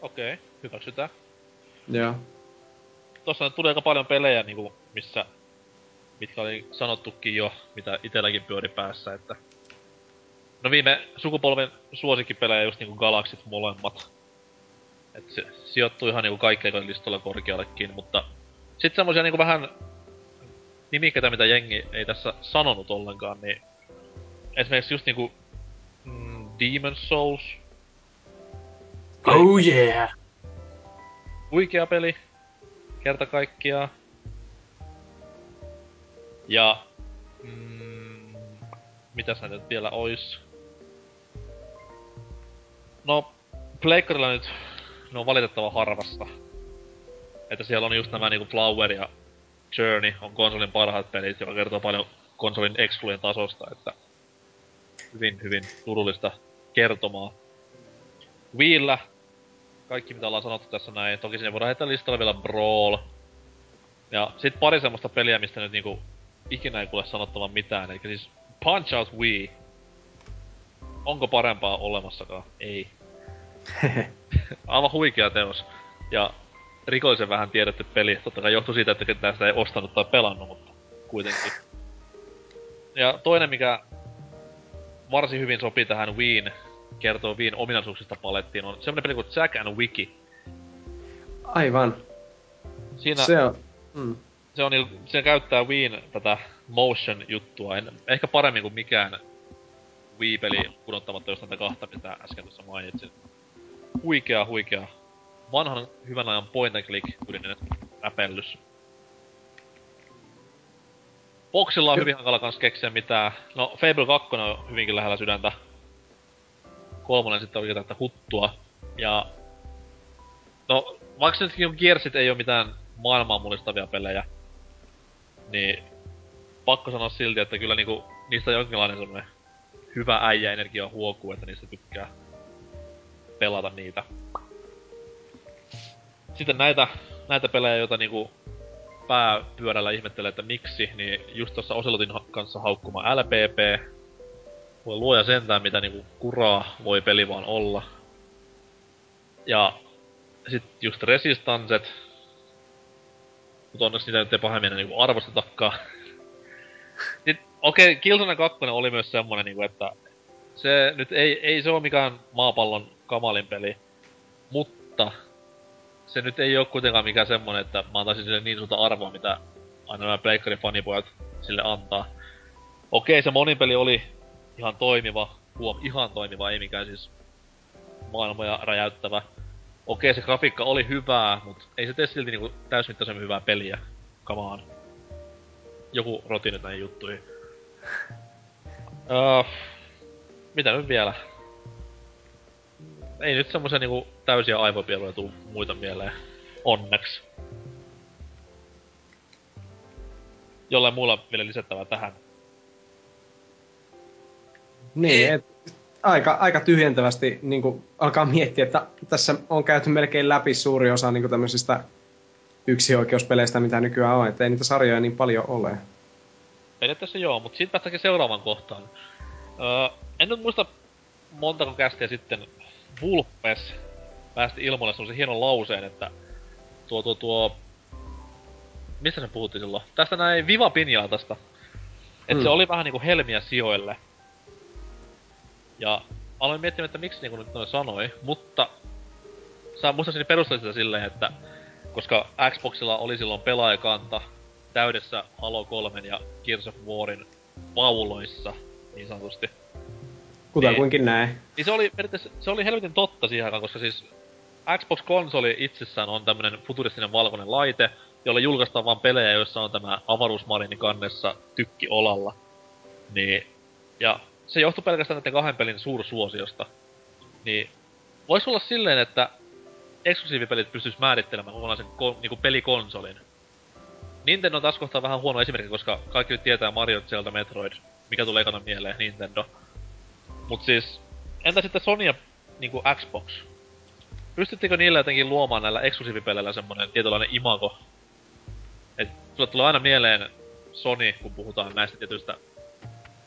Okei, okay, hyväksytään. Joo. Tossa nyt tuli aika paljon pelejä, niinku, missä, mitkä oli sanottukin jo, mitä itelläkin pyöri päässä, että... No viime sukupolven suosikkipelejä just niinku Galaxit molemmat. Et se sijoittuu ihan niinku kaikkein listalla korkeallekin, mutta... Sitten semmosia niinku vähän nimikkeitä, mitä jengi ei tässä sanonut ollenkaan, niin... Esimerkiksi just niinku... Mm, Demon Souls. Oh yeah! Huikea peli. Kerta kaikkiaan. Ja... Mm, mitäs näitä nyt vielä ois? No, Pleikkarilla nyt ne on valitettavan harvassa. Että siellä on just nämä niinku Flower ja Journey on konsolin parhaat pelit, joka kertoo paljon konsolin exclujen tasosta, että hyvin, hyvin surullista kertomaa. Wiillä kaikki mitä ollaan sanottu tässä näin. Toki sinne voidaan heittää listalla vielä Brawl. Ja sit pari semmoista peliä, mistä nyt niinku ikinä ei kuule sanottavan mitään. Eli siis Punch Out Wii. Onko parempaa olemassakaan? Ei. *laughs* Aivan huikea teos. Ja rikollisen vähän tiedetty peli. Totta kai johtuu siitä, että ketään sitä ei ostanut tai pelannut, mutta kuitenkin. Ja toinen, mikä varsin hyvin sopii tähän Wiin kertoo Wiin ominaisuuksista palettiin, on semmonen peli kuin Jack and Wiki. Aivan. Siinä Se on... Mm. se, on, se käyttää Wiin tätä motion-juttua, en, ehkä paremmin kuin mikään Wii-peli, pudottamatta näitä kahta, mitä äsken tuossa mainitsin. Huikea, huikea. Vanhan hyvän ajan point and click tyylinen räpellys. Boxilla on Ky- hyvin hankala kans keksiä mitään. No, Fable 2 on hyvinkin lähellä sydäntä. Kolmonen sitten oli tätä huttua. Ja... No, vaikka nytkin Gearsit ei ole mitään maailmaa mullistavia pelejä, niin pakko sanoa silti, että kyllä niinku niistä jonkinlainen semmonen hyvä äijäenergia huokuu, että niistä tykkää pelata niitä. Sitten näitä, näitä pelejä, joita niinku pääpyörällä ihmettelee, että miksi, niin just tuossa Ocelotin ha- kanssa haukkuma LPP. Voi luoja sentään, mitä niinku kuraa voi peli vaan olla. Ja sit just Resistancet. Mutta onneksi niitä nyt ei pahemmin niinku arvostetakaan. *laughs* Sitten, okei, okay, Killzone 2 oli myös semmonen niinku, että se nyt ei, ei se ole mikään maapallon kamalin peli. Mutta se nyt ei ole kuitenkaan mikään semmonen, että mä antaisin sille niin suurta arvoa, mitä aina nämä pleikkarin fanipojat sille antaa. Okei, se monipeli oli ihan toimiva, huom, ihan toimiva, ei mikään siis maailmoja räjäyttävä. Okei, se grafiikka oli hyvää, mutta ei se tee silti niinku täysmittaisen hyvää peliä. On. Joku roti nyt näihin juttuihin. *laughs* Öö, mitä nyt vielä? Ei nyt semmosia niinku täysiä aivopieluja tuu muita mieleen. Onneksi. Jollain muulla vielä lisättävää tähän. Niin, et, aika, aika tyhjentävästi niin alkaa miettiä, että tässä on käyty melkein läpi suuri osa niin tämmöisistä yksioikeuspeleistä, mitä nykyään on, että ei niitä sarjoja niin paljon ole. Periaatteessa joo, mutta siitä päästäänkin seuraavan kohtaan. Öö, en nyt muista montako kästiä sitten Vulpes päästi ilmoille semmosen hienon lauseen, että tuo tuo tuo... Mistä se puhuttiin silloin? Tästä näin Viva Pinjaatasta. Et Mm. se oli vähän niinku helmiä sijoille. Ja aloin miettimään, että miksi niinku nyt noin sanoi, mutta... Sä muistaakseni perustelit sitä silleen, että koska Xboxilla oli silloin pelaajakanta täydessä Halo 3 ja Gears of Warin pauloissa, niin sanotusti. Kutakuinkin näin. Niin se oli periaatteessa, se oli helvetin totta siihen aikaan, koska siis Xbox-konsoli itsessään on tämmönen futuristinen valkoinen laite, jolla julkaistaan vaan pelejä, joissa on tämä avaruusmarini kannessa tykki olalla. Niin, ja se johtui pelkästään näiden kahden pelin suursuosiosta. Niin, vois olla silleen, että eksklusiivipelit pystyis määrittelemään kokonaisen ko- niinku pelikonsolin. Nintendo on taas kohtaa vähän huono esimerkki, koska kaikki nyt tietää Mario, Zelda, Metroid. Mikä tulee ekana mieleen? Nintendo. Mut siis, entä sitten Sony ja niinku Xbox? Pystyttekö niillä jotenkin luomaan näillä eksklusiivipeleillä semmonen tietynlainen imago? Et sulle tulee aina mieleen Sony, kun puhutaan näistä tietyistä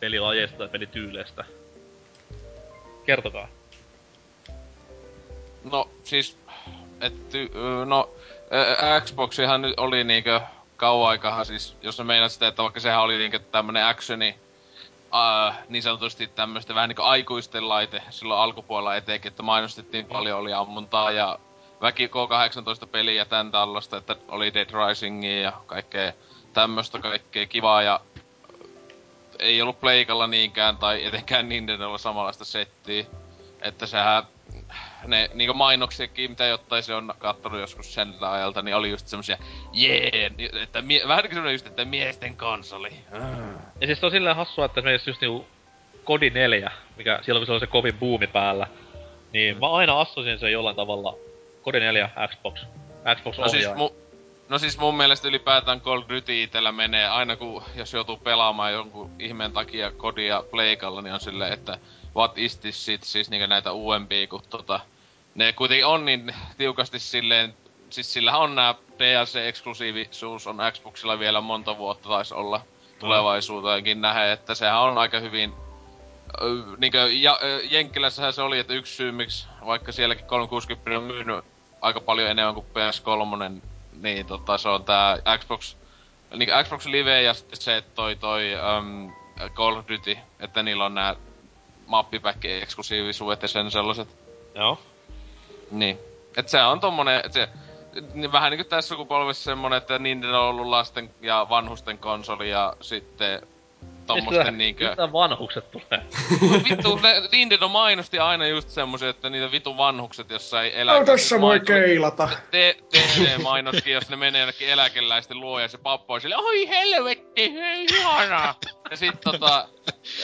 pelilajeista tai pelityyleistä. Kertokaa. No siis, että no Xboxihan nyt oli niinkö kauan aikahan siis, jos sä meinaat sitä, että vaikka sehän oli niinkö tämmönen actioni, uh, niin sanotusti tämmöistä vähän niinku aikuisten laite silloin alkupuolella etenkin, että mainostettiin paljon, oli ammuntaa ja väki K18 peliä ja tän tällaista, että oli Dead Risingia ja kaikkea tämmöistä kaikkea kivaa ja ei ollut Pleikalla niinkään tai etenkään Nintendolla samanlaista settiä. Että sehän ne niinku mainoksiakin, mitä jotain se on kattonut joskus sen ajalta, niin oli just semmosia jee, yeah, että mie- vähän semmonen just, että miesten konsoli. Ja siis on silleen hassua, että esimerkiksi just niinku Kodi 4, mikä silloin kun se oli se kovin buumi päällä, niin mä aina assosin sen jollain tavalla Kodi 4 Xbox. Xbox No siis, mu- no siis mun mielestä ylipäätään Call of Duty itellä menee aina kun, jos joutuu pelaamaan jonkun ihmeen takia kodia pleikalla, niin on silleen, että what is this shit, siis niinku näitä uudempia, kun tota, ne kuitenkin on niin tiukasti silleen, siis sillä on nää DLC-eksklusiivisuus on Xboxilla vielä monta vuotta taisi olla tulevaisuuteenkin nähe, että sehän on aika hyvin Ö, niinkö, ja, Jenkkilässähän se oli, että yksi syy, miksi vaikka sielläkin 360 on myynyt aika paljon enemmän kuin PS3, niin tota, se on tää Xbox, niin Xbox Live ja sitten se, toi, toi um, Call of Duty, että niillä on nää mappipäkki eksklusiivisuudet ja sen sellaiset. Joo. Niin. Et se on tommonen, et se, niin vähän niinku tässä sukupolvessa semmonen, että Nintendo on ollut lasten ja vanhusten konsoli ja sitten tommosten niinkö... Mistä vanhukset tulee? vittu, ne, Nintendo mainosti aina just semmosia, että niitä vittu vanhukset jossain elä... No tässä voi keilata. TV-mainoskin, jos ne menee jonnekin eläkeläisten luo ja se pappa on sille, oi helvetti, hei ihanaa! Ja sit tota,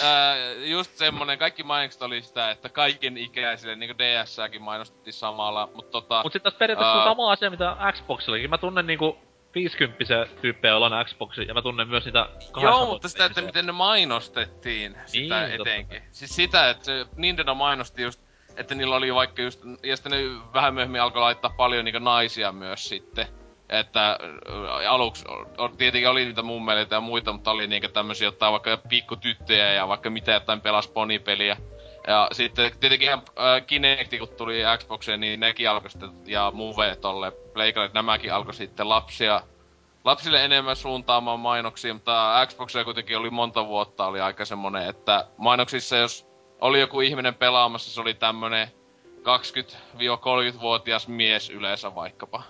ää, just semmonen, kaikki mainokset oli sitä, että kaiken ikäisille, niinku DS-säkin mainostettiin samalla, mut tota... Mut sit taas periaatteessa sama asia mitä Xboxillakin. Mä tunnen niinku 50 tyyppejä, joilla on Xboxi, ja mä tunnen myös niitä 18 Joo, mutta sitä, että miten ne mainostettiin sitä Niin, totta etenkin. Siis sitä, että se Nintendo mainosti just, että niillä oli vaikka just, ja sitten ne vähän myöhemmin alkoi laittaa paljon niinku naisia myös sitten. Että äh, aluksi tietenkin oli niitä mummeleita ja muita, mutta oli niinku tämmösiä jotain vaikka pikkutyttöjä ja vaikka mitä jotain pelas ponipeliä. Ja sitten tietenkin äh, Kinecti, kun tuli Xboxeen, niin nekin alkoi sitten, ja Move tolle Pleikalle, nämäkin alkoi sitten lapsia lapsille enemmän suuntaamaan mainoksia, mutta Xboxia kuitenkin oli monta vuotta oli aika semmonen, että mainoksissa jos oli joku ihminen pelaamassa, se oli tämmönen 20-30-vuotias mies yleensä vaikkapa.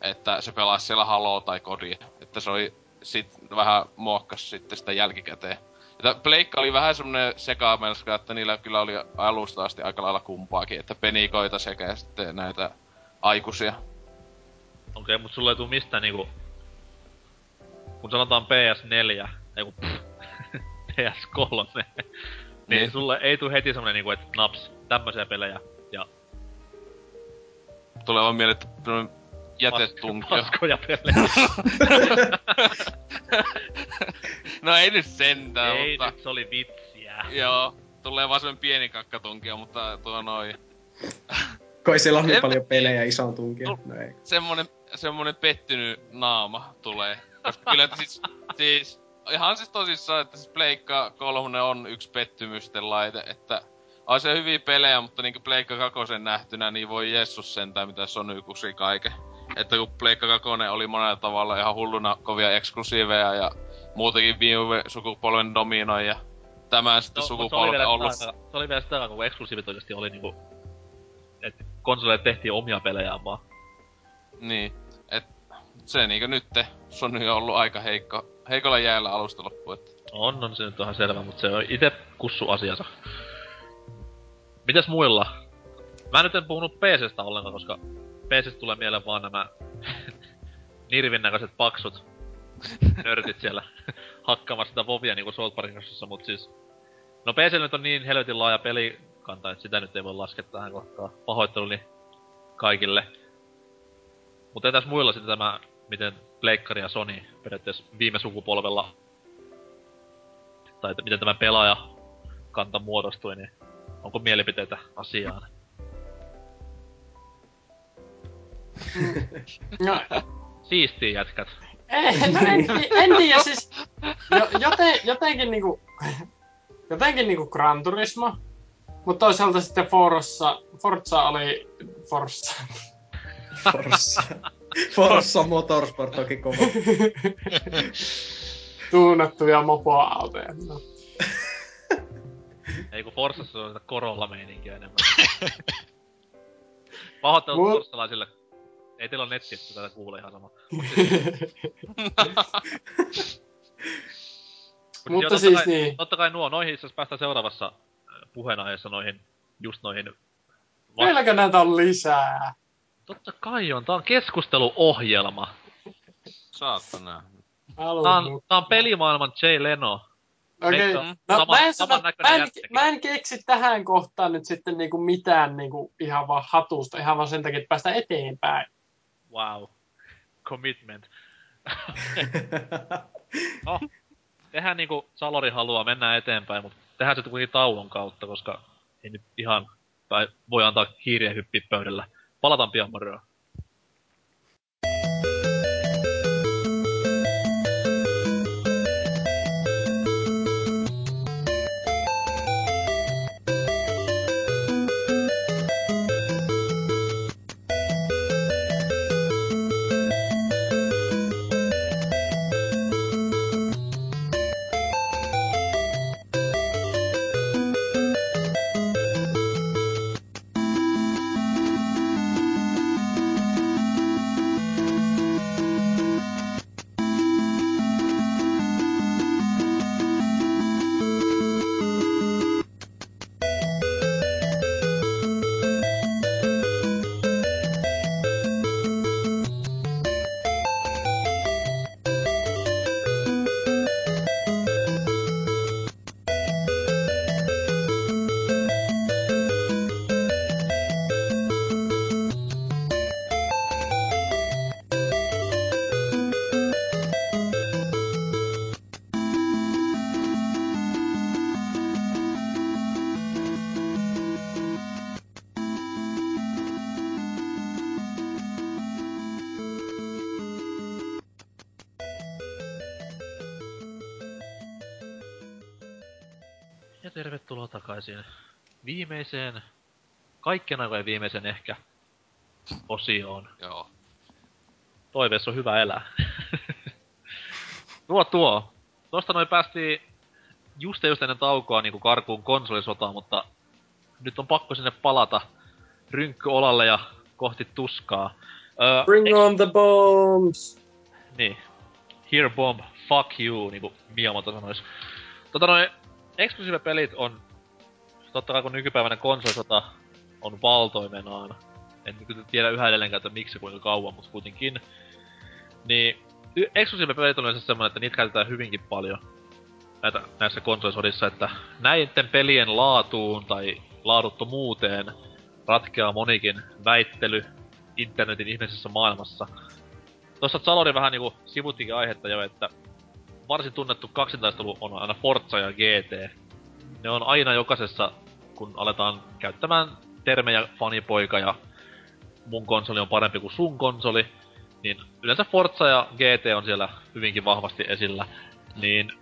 Että se pelasi siellä Halo tai Kodia. Että se oli sit vähän muokkas sitten sitä jälkikäteen. Että Pleikka oli vähän semmonen sekamelska, että niillä kyllä oli alusta asti aika lailla kumpaakin, että penikoita sekä sitten näitä aikuisia. Okei, mut sulle ei tuu mistään niinku... Kun sanotaan PS4, ei kun pff, *laughs* PS3, niin, Niin. sulle ei tuu heti semmonen niinku, että naps, tämmösiä pelejä. Ja Tulee vaan mieleen, että jätetunkio. paskoja pelejä. *laughs* no ei nyt sentään, ei mutta... nyt, se oli vitsiä. Joo, tulee vaan semmonen pieni kakkatunkio, mutta tuo noin. Koi siellä on niin En- paljon pelejä isoon tunkio. No ei. Semmonen, semmonen pettynyt naama tulee. Koska kyllä että siis, siis, ihan siis tosissaan, että siis Pleikka 3 on yksi pettymysten laite, että on se hyviä pelejä, mutta niinku Pleikka 2 nähtynä, niin voi Jessus sentään, mitä Sony kusi kaiken. Että kun Pleikka 2 oli monella tavalla ihan hulluna kovia eksklusiiveja ja muutenkin viime sukupolven dominoi ja tämän sitten No, se sukupolven ollut... Se oli vielä sitä kun eksklusiivit oikeesti oli niinku... Et konsoleille tehtiin omia pelejä vaan. Niin, et se niinkö nytte Sony on ollut aika heikko, heikolla jäällä alusta loppuun, että On, on se nyt ihan selvä, mutta se on itse kussu asiansa. Mitäs muilla? Mä nyt en puhunut PCstä ollenkaan, koska PCstä tulee mieleen vaan nämä *laughs* nirvin näköiset paksut nörtit siellä *laughs* hakkaamassa sitä Vovia niinku South Parkin kanssa, mut siis... No PC nyt on niin helvetin laaja pelikanta, että sitä nyt ei voi laskea tähän kohtaan. Pahoitteluni kaikille. Mutta entäs muilla sitten tämä, miten Pleikkari ja Sony periaatteessa viime sukupolvella tai että miten tämä pelaaja kanta muodostui, niin onko mielipiteitä asiaan? No, Siistiä jätkät. ei, no en, ti- en tiedä, siis jo, joten, jotenkin niinku, jotenkin niinku Gran Turismo, mutta toisaalta sitten Forza, Forza oli Forza. Forza. Forza Motorsport toki kova. Tuunattuja mopoautoja. No. Ei kun Forsassa on sitä Corolla-meininkiä enemmän. Pahoittelut Mut- forssalaisille. Ei teillä ole netti, että tätä kuulee ihan sama. *laughs* Mut mut Mutta siis totta kai, niin. Totta kai nuo, noihin itse päästään seuraavassa äh, puheenaiheessa noihin, just noihin... vast- Vieläkö näitä on lisää? Totta kai on, tää on keskusteluohjelma. Saatana. Tää on, tää on pelimaailman Jay Leno. Okei, okay. no sama- mä, en sano, samannäköinen mä, en, mä en keksi tähän kohtaan nyt sitten niinku mitään niinku ihan vaan hatusta, ihan vaan sen takia, että päästään eteenpäin. Wow. Commitment. *laughs* no, tehdään niinku Salori haluaa, mennään eteenpäin, mutta tehdään se kuitenkin tauon kautta, koska ei nyt ihan, tai voi antaa hiiriä hyppiä pöydällä. Palataan pian moroa. Viimeiseen, kaikkien aikojen viimeisen ehkä, osioon. Joo. Toiveessa on hyvä elää. tuo tuo. Tuosta noin päästiin just just ennen taukoa niinku karkuun konsolisotaan, mutta nyt on pakko sinne palata rynkky olalle ja kohti tuskaa. Öö, Bring on the bombs! niin. Here bomb, fuck you, niinku Miyamoto sanois. Tota noin, exclusive pelit on, totta kai kun nykypäivänä konsolisota on valtoimenaan, en nyt tiedä yhä edelleenkään, että miksi kuinka kauan, mutta kuitenkin. Niin, exclusive pelit on yleensä semmonen, että niitä käytetään hyvinkin paljon näitä, näissä konsolisodissa, että näiden pelien laatuun tai laaduttomuuteen ratkeaa monikin väittely internetin ihmeisessä maailmassa. Tuossa Salori vähän niinku sivuttikin aihetta jo, että varsin tunnettu kaksintaistelu on aina Forza ja GT. Ne on aina jokaisessa, kun aletaan käyttämään termejä fanipoika ja mun konsoli on parempi kuin sun konsoli, niin yleensä Forza ja GT on siellä hyvinkin vahvasti esillä. Niin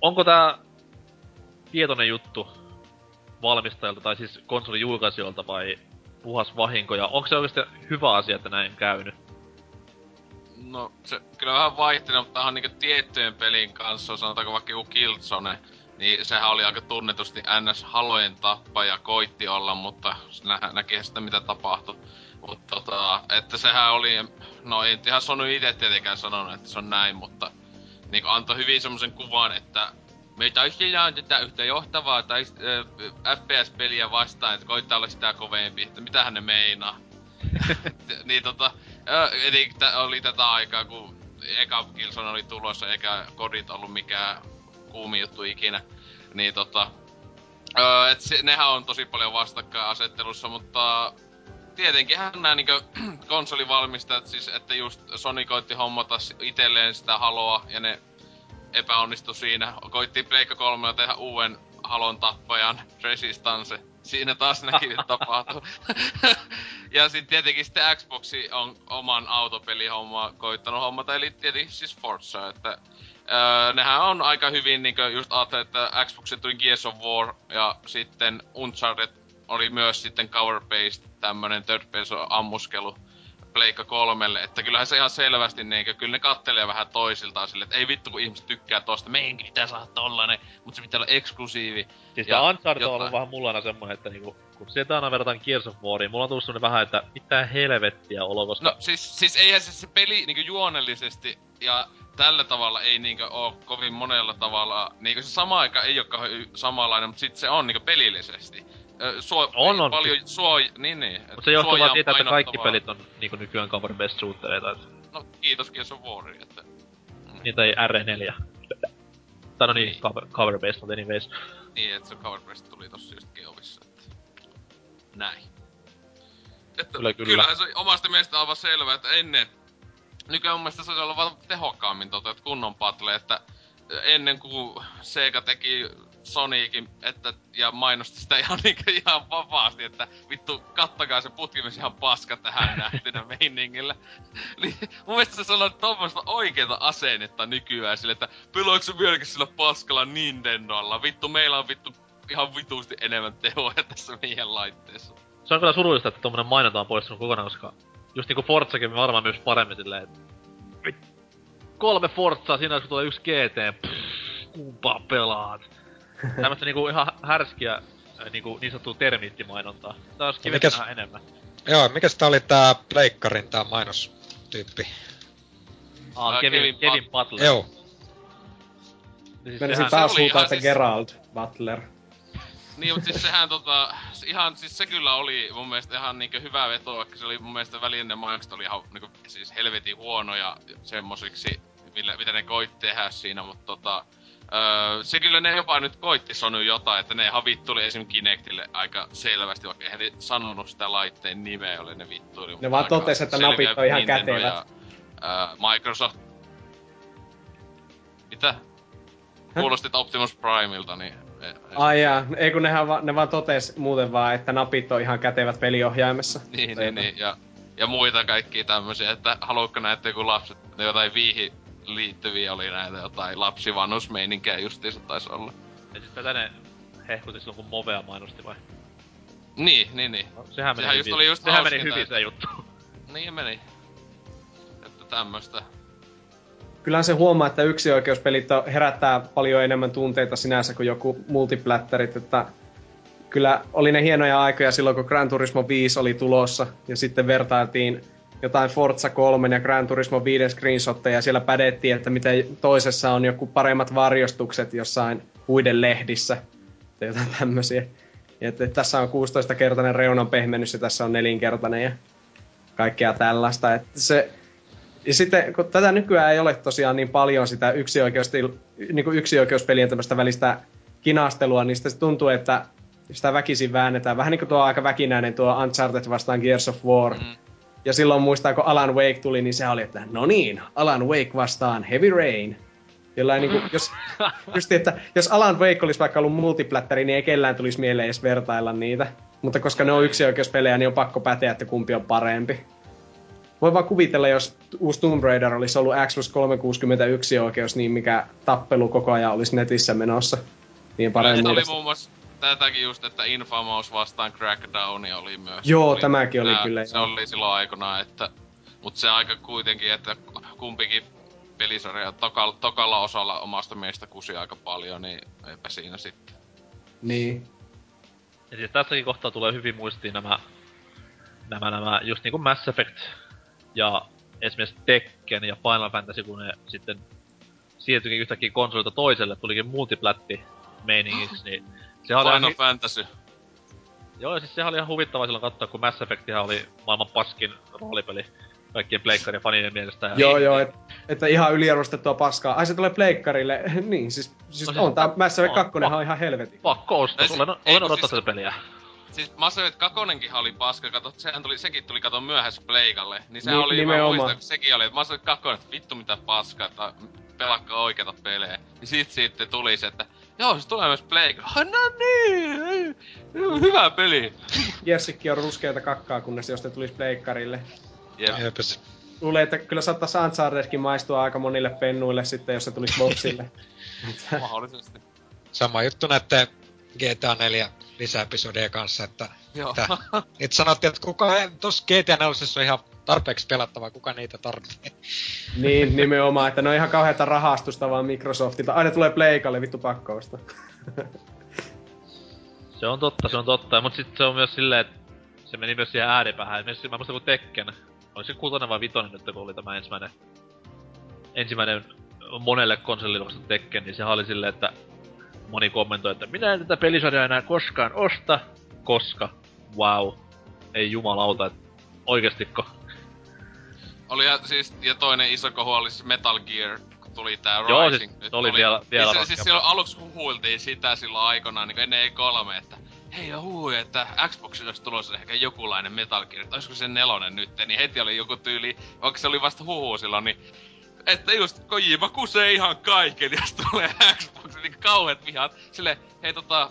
onko tää tietoinen juttu valmistajilta tai siis konsolin julkaisijoilta vai puhas vahinko ja onko se oikeasti hyvä asia, että näin käynyt? No, se kyllä vähän vaihtelee, mutta tähän niinku tiettyjen pelin kanssa, sanotaanko vaikka joku Killzone, niin sehän oli aika tunnetusti NS Halojen tappaja, koitti olla, mutta nä- näki sitä mitä tapahtui. Mutta tota, että sehän oli, no ei ihan Sony itse tietenkään sanonut, että se on näin, mutta niinku antoi hyvin semmoisen kuvan, että me taistellaan tätä yhtä johtavaa tai äh, FPS-peliä vastaan, että koittaa olla sitä kovempi, että mitähän ne meinaa. *laughs* niin tota, eli tä, oli tätä aikaa, kun eka Killzone oli tulossa, eikä kodit ollut mikään kuumi juttu ikinä. Niin tota, ö, et se, nehän on tosi paljon vastakkainasettelussa, mutta tietenkinhän nämä niinkö *clears throat* konsolivalmistajat, siis että just Sony koitti hommata itselleen sitä haloa ja ne epäonnistu siinä. Koitti Pleikka 3 tehdä uuden halon tappajan Resistance. Siinä taas näki, että tapahtuu. *laughs* ja sitten tietenkin sitten Xboxi on oman autopelihomma koittanut hommata, eli tietenkin siis Forza, että Öö, nehän on aika hyvin niinkö just ajattelin, että Xboxi tuli Gears of War ja sitten Uncharted oli myös sitten cover-based tämmönen third person ammuskelu Pleikka kolmelle, että kyllähän se ihan selvästi niinkö, kyllä ne kattelee vähän toisiltaan sille, että ei vittu kun ihmiset tykkää tosta, meidänkin pitää saada tollanen, mutta se pitää olla eksklusiivi. Siis Ja tää Uncharted on ollut jotain. vähän mulla aina semmonen, että niinku, kun sieltä aina verrataan Gears of Wariin, mulla on tullut semmonen vähän, että mitä helvettiä olo, koska... No siis, siis eihän se, se peli niinku juonellisesti ja tällä tavalla ei niinkö oo kovin monella tavalla, niinku se sama aika ei oo kauhean y- samanlainen, mutta sit se on niinku pelillisesti. Suo, On, on. Paljon suo, niin niin. Mut se johtuu vaan siitä, että kaikki pelit on niinku nykyään cover based shootereita, et No kiitos Gears of War, että... niitä ei R4. Tai no niin, Niin. cover, cover based, mutta anyways. Niin, että se Cover Breast tuli tossa just Geovissa, että... Näin. Että Kyllä, kyllä. Kyllähän se omasta mielestä aivan selvä, että ennen... Nykyään mun mielestä se olisi ollut vaan tehokkaammin tota, että kunnon patle, että ennen kuin Sega teki Sonicin, että, ja mainosti sitä ihan, *laughs* niin ihan vapaasti, että vittu, kattakaa se putkimis ihan paska tähän *laughs* nähtynä meiningillä. Niin mun mielestä se on tommoista oikeeta asennetta nykyään sille, että pelaatko vieläkin sillä paskalla Nintendolla? Vittu, meillä on vittu ihan vituusti enemmän tehoja tässä meidän laitteessa. Se on kyllä surullista, että tommonen mainonta on poistunut kokonaan, koska just niinku Forzakin varmaan myös paremmin silleen, että kolme Forzaa siinä, kun tulee yksi GT, pff, kumpaa pelaat. *laughs* Tämmöstä niinku ihan härskiä äh, niinku niin sanottua termiittimainontaa. Tää olisi kivetty mikäs- enemmän. Joo, mikäs tää oli tää Pleikkarin tää mainostyyppi? Ah, Ää, Kevin, Kevin Butler. Joo. Siis Menisin taas huutaa, että siis- Gerald Butler. Niin, mutta siis sehän tota, ihan, siis se kyllä oli mun mielestä ihan niinkö hyvä veto, vaikka se oli mun mielestä välinen ne mainokset oli ihan niinku, siis helvetin huonoja semmosiksi, millä, mitä ne koitti tehdä siinä, mutta tota, öö, se kyllä ne jopa nyt koitti Sony jotain, että ne ihan vittuli esim. Kinectille aika selvästi, vaikka eihän ne sanonut sitä laitteen nimeä, oli ne vittuili. mutta vaan aika totes, että napit on ihan kätevät. Ja, öö, Microsoft. Mitä? Kuulostit Optimus Primeilta, niin... Ai jaa, ei kun nehän va, ne vaan totes muuten vaan, että napit on ihan kätevät peliohjaimessa. Niin, niin, niin, ja, ja muita kaikkia tämmösiä, että haluatko näette joku lapset, ne jotain viihi liittyviä oli näitä jotain lapsivannusmeininkejä justiinsa taisi olla. Ja sit tätä ne hehkutti silloin, kun Movea mainosti vai? Niin, niin, niin. No, sehän meni Sehän just hyvin. oli just sehän meni hyvin se juttu. Niin meni. Että tämmöstä. Kyllähän se huomaa, että yksioikeuspelit herättää paljon enemmän tunteita sinänsä kuin joku multiplatterit, että kyllä oli ne hienoja aikoja silloin, kun Gran Turismo 5 oli tulossa, ja sitten vertailtiin jotain Forza 3 ja Gran Turismo 5 screenshotteja, ja siellä pädettiin, että miten toisessa on joku paremmat varjostukset jossain huiden lehdissä, tai jotain tämmöisiä. Ja että tässä on 16-kertainen reunan pehmennys, ja tässä on nelinkertainen, ja kaikkea tällaista. Että se, ja sitten, kun tätä nykyään ei ole tosiaan niin paljon sitä niin kuin yksioikeuspelien tämmöistä välistä kinastelua, niin sitten se tuntuu, että sitä väkisin väännetään. Vähän niin kuin tuo aika väkinäinen tuo Uncharted vastaan Gears of War. Mm. Ja silloin muistaa, kun Alan Wake tuli, niin se oli, että no niin, Alan Wake vastaan Heavy Rain. Jollain niin kuin, jos, just, että jos Alan Wake olisi vaikka ollut multiplatteri, niin ei kellään tulisi mieleen edes vertailla niitä. Mutta koska ne on yksioikeuspelejä, niin on pakko päteä, että kumpi on parempi. Voi vaan kuvitella, jos uusi Tomb Raider olisi ollut Xbox 361 oikeus, niin mikä tappelu koko ajan olisi netissä menossa. Niin paremmin. sitä oli muun muassa tätäkin just, että Infamous vastaan Crackdowni oli myös. Joo, oli, tämäkin oli tää- kyllä, Se oli silloin aikana, että... Mut se aika kuitenkin, että kumpikin pelisarja tokalla, tokalla osalla omasta mielestä kusi aika paljon, niin eipä siinä sitten. Niin. Ja siis tässäkin kohtaa tulee hyvin muistiin nämä, nämä, nämä just niinku Mass Effect ja esimerkiksi Tekken ja Final Fantasy, kun ne sitten siirtyikin yhtäkkiä konsolilta toiselle, tulikin multiplatti meiningiksi, niin se oli Final ihan, Fantasy. joo, ja siis sehän oli ihan huvittava silloin katsoa, kun Mass Effectihän oli maailman paskin roolipeli kaikkien pleikkarien fanien mielestä. Ja Joo, joo, et, että ihan yliarvostettua paskaa. Ai se tulee pleikkarille. *laughs* niin, siis, siis No siis on tää pak- Mass Effect on, 2 pak- on ihan helvetin. Pakko ostaa, olen, olen odottaa siis- tätä peliä. Siis Mass Effect 2 oli paska, kato, sehän tuli, sekin tuli kato myöhässä Pleikalle. Niin sehän Ni- oli, mä nimenomaan. muistan, kun sekin oli, että Mass Effect 2, että vittu mitä paskaa, että pelakkaa oikeita pelejä. Niin sit sitten tuli se, että joo, se tulee myös Pleikalle. No niin, hyvä peli. Jersikki on ruskeita kakkaa, kunnes jos ne tulisi pleikkarille. Jep. Jepäs. Luulen, että kyllä saattaisi Unchartedkin maistua aika monille pennuille sitten, jos se tulisi boxille. *laughs* Mahdollisesti. Sama juttu näette GTA 4 lisäepisodeja kanssa, että Joo. Tää. et sanottiin, että kuka tossa GTA 4 on ihan tarpeeksi pelattavaa, kuka niitä tarvitsee. Niin, nimenomaan, että ne on ihan kauheata rahastusta vaan Microsoftilta. Aina tulee Pleikalle vittu pakkausta. Se on totta, se on totta. Mut sit se on myös silleen, että se meni myös siihen ääripäähän. Esimerkiksi mä muistan kun Tekken, oli se kutonen vai vitonen nyt, kun oli tämä ensimmäinen, ensimmäinen monelle konsolille vasta Tekken, niin sehän oli silleen, että moni kommentoi, että minä en tätä pelisarjaa enää koskaan osta, koska, wow, ei jumalauta, että oikeestiko. Oli ja, siis, ja toinen iso kohu oli siis Metal Gear, kun tuli tää Joo, Rising. siis oli vielä- vielä Siis, siis silloin aluksi huhuiltiin sitä silloin aikanaan, niin ennen E3, että hei ja huhui, että Xboxilla olisi tulossa ehkä jokulainen Metal Gear, että olisiko se nelonen nyt, niin heti oli joku tyyli, vaikka se oli vasta huhu silloin, niin että just Kojima kusee ihan kaiken, jos tulee Xbox, niin kauheat vihat. Sille, hei tota,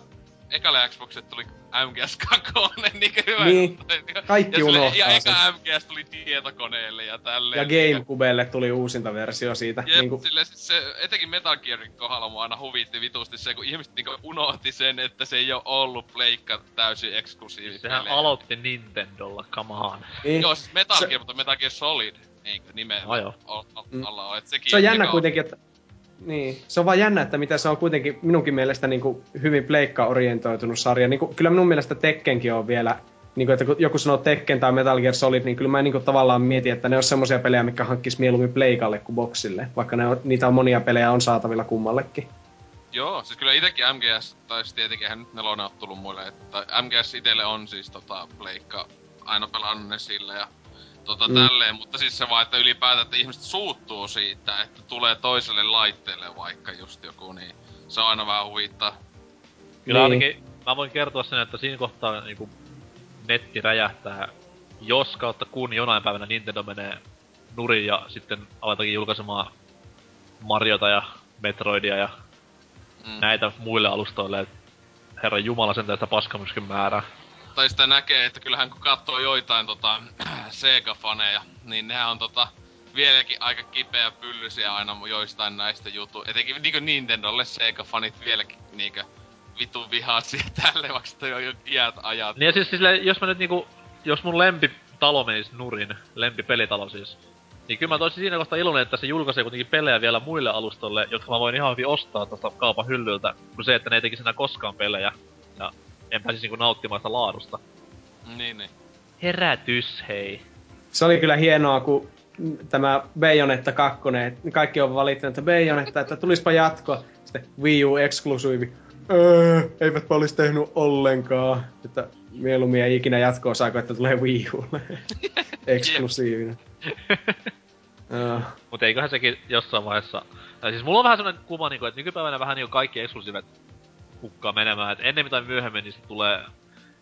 ekalle Xboxille tuli MGS 2, niin hyvä Niin. juttu. Kaikki ja, sille- unohtaa ja sen. eka MGS tuli tietokoneelle ja tälleen. Ja Gamecubelle tuli uusinta versio siitä. Jep, Niinku, sille, siis se, etenkin Metal Gearin kohdalla mua aina huvitti vitusti se, kun ihmiset niinku unohti sen, että se ei oo ollut pleikka täysin eksklusiivi Sehän aloitti Nintendolla, come on. niin. Joo, siis Metal Se- Gear, mutta Metal Gear Solid, niinkö nimen. Mm. alla on, et sekin... Se on jännä kuitenkin, että... Niin, se on vaan jännä, että mitä se on kuitenkin minunkin mielestä niin kuin hyvin pleikka-orientoitunut sarja. Niin kuin, kyllä minun mielestä Tekkenkin on vielä, niin kuin, että kun joku sanoo Tekken tai Metal Gear Solid, niin kyllä mä niin kuin, tavallaan mietin, että ne on semmoisia pelejä, mikä hankkisi mieluummin pleikalle kuin boksille. Vaikka ne on, niitä on monia pelejä on saatavilla kummallekin. Joo, siis kyllä itekin MGS, tai siis tietenkin eihän nyt nelonen oo tullut muille, että MGS itelle on siis tota pleikka, aina pelannut ne sillä ja tota Mm. tälleen, mutta siis se vaan, että ylipäätään, että ihmiset suuttuu siitä, että tulee toiselle laitteelle vaikka just joku, niin se on aina vähän huvittaa. Kyllä Niin. ainakin, mä voin kertoa sen, että siinä kohtaa niinku netti räjähtää, jos kautta kun jonain päivänä Nintendo menee nurin ja sitten aletaankin julkaisemaan Mariota ja Metroidia ja Mm. näitä muille alustoille, et herra jumala sen tästä paskamyrskyn määrää. Tai sitä näkee, että kyllähän kun katsoo joitain tota, *clears throat* Sega-faneja, niin nehän on tota, vieläkin aika kipeä pyllysiä aina joistain näistä jutu. Etenkin niinku Nintendolle Sega-fanit vieläkin niinkö vitun vihaa siihen *laughs* tälle, vaikka sitä jo iät ajat. Niin ja siis sille, jos mä nyt niinku, jos mun lempitalo menisi nurin, lempipelitalo siis, niin kyllä mä toisin siinä kohtaa iloinen, että se julkaisee kuitenkin pelejä vielä muille alustoille, jotka mä voin ihan hyvin ostaa tuosta kaupan hyllyltä, kuin se, että ne ei tekisi enää koskaan pelejä. Ja en pääsisi niinku nauttimaan sitä laadusta. Niin, niin. Herätys, hei. Se oli kyllä hienoa, kun tämä Bayonetta 2, että kaikki on valittanut, että Bayonetta, että tulispa jatko. Sitten Wii U eksklusiivi. Öö, eivätpä olisi tehnyt ollenkaan. Että mieluummin ei ikinä jatkoa saako, että tulee Wii Ulle. *laughs* Eksklusiivinen. Joo. Mut eiköhän sekin jossain vaiheessa... Tai siis mulla on vähän sellainen kuva, niinku, että nykypäivänä vähän niinku kaikki eksklusiivit hukkaa menemään. Et ennemmin tai myöhemmin niin se tulee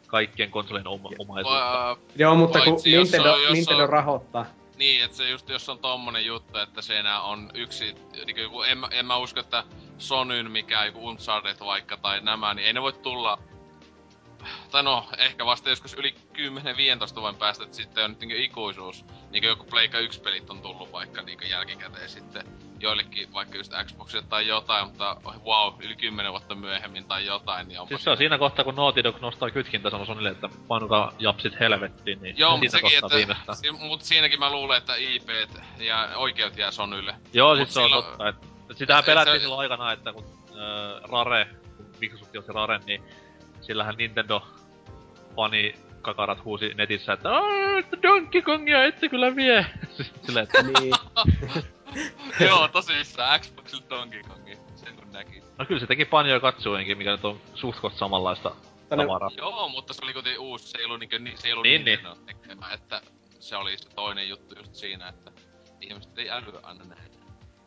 kaikkien konsolien oma- omaisuutta. Uh, Joo, mutta kun jos Nintendo, on- jos Nintendo on- rahoittaa. niin, että se just jos on tommonen juttu, että se enää on yksi, niinku joku, en, en mä usko, että Sonyn mikä joku Uncharted vaikka tai nämä, niin ei ne voi tulla tai no, ehkä vasta joskus yli 10-15 vuoden päästä, että sitten on nyt niinku ikuisuus. Niinku joku Pleikka 1 pelit on tullut vaikka niinku jälkikäteen sitten joillekin vaikka just Xboxille tai jotain, mutta wow, yli 10 vuotta myöhemmin tai jotain, niin onpa Siis se on siinä kohtaa, kun Naughty Dog nostaa kytkintä sanoo Sonille, että painukaa japsit helvettiin, niin Joo, mutta sekin, että, viimeistään. si, mut siinäkin mä luulen, että IP ja oikeut jää Sonylle. Joo, mut siis se on silloin- totta. Et, et sitähän pelättiin se- silloin aikana, että kun äh, Rare, kun Microsoft osti Raren, niin sillähän Nintendo fani kakarat huusi netissä, että "Aa, että Donkey Kongia ette kyllä vie. *laughs* Silleen, että Niin. *laughs* Joo, tosissaan Xboxilla Donkey Kongi, sen kun näki. no kyllä se teki Banjo Katsuenkin, mikä nyt on suht koht samanlaista Tänne- tavaraa. Joo, mutta se oli kuitenkin uusi, se ei ollut, niinkö, ni- se ei ollut Niin, niin, tekemä, että se oli se toinen juttu just siinä, että ihmiset ei älyä aina nähdä.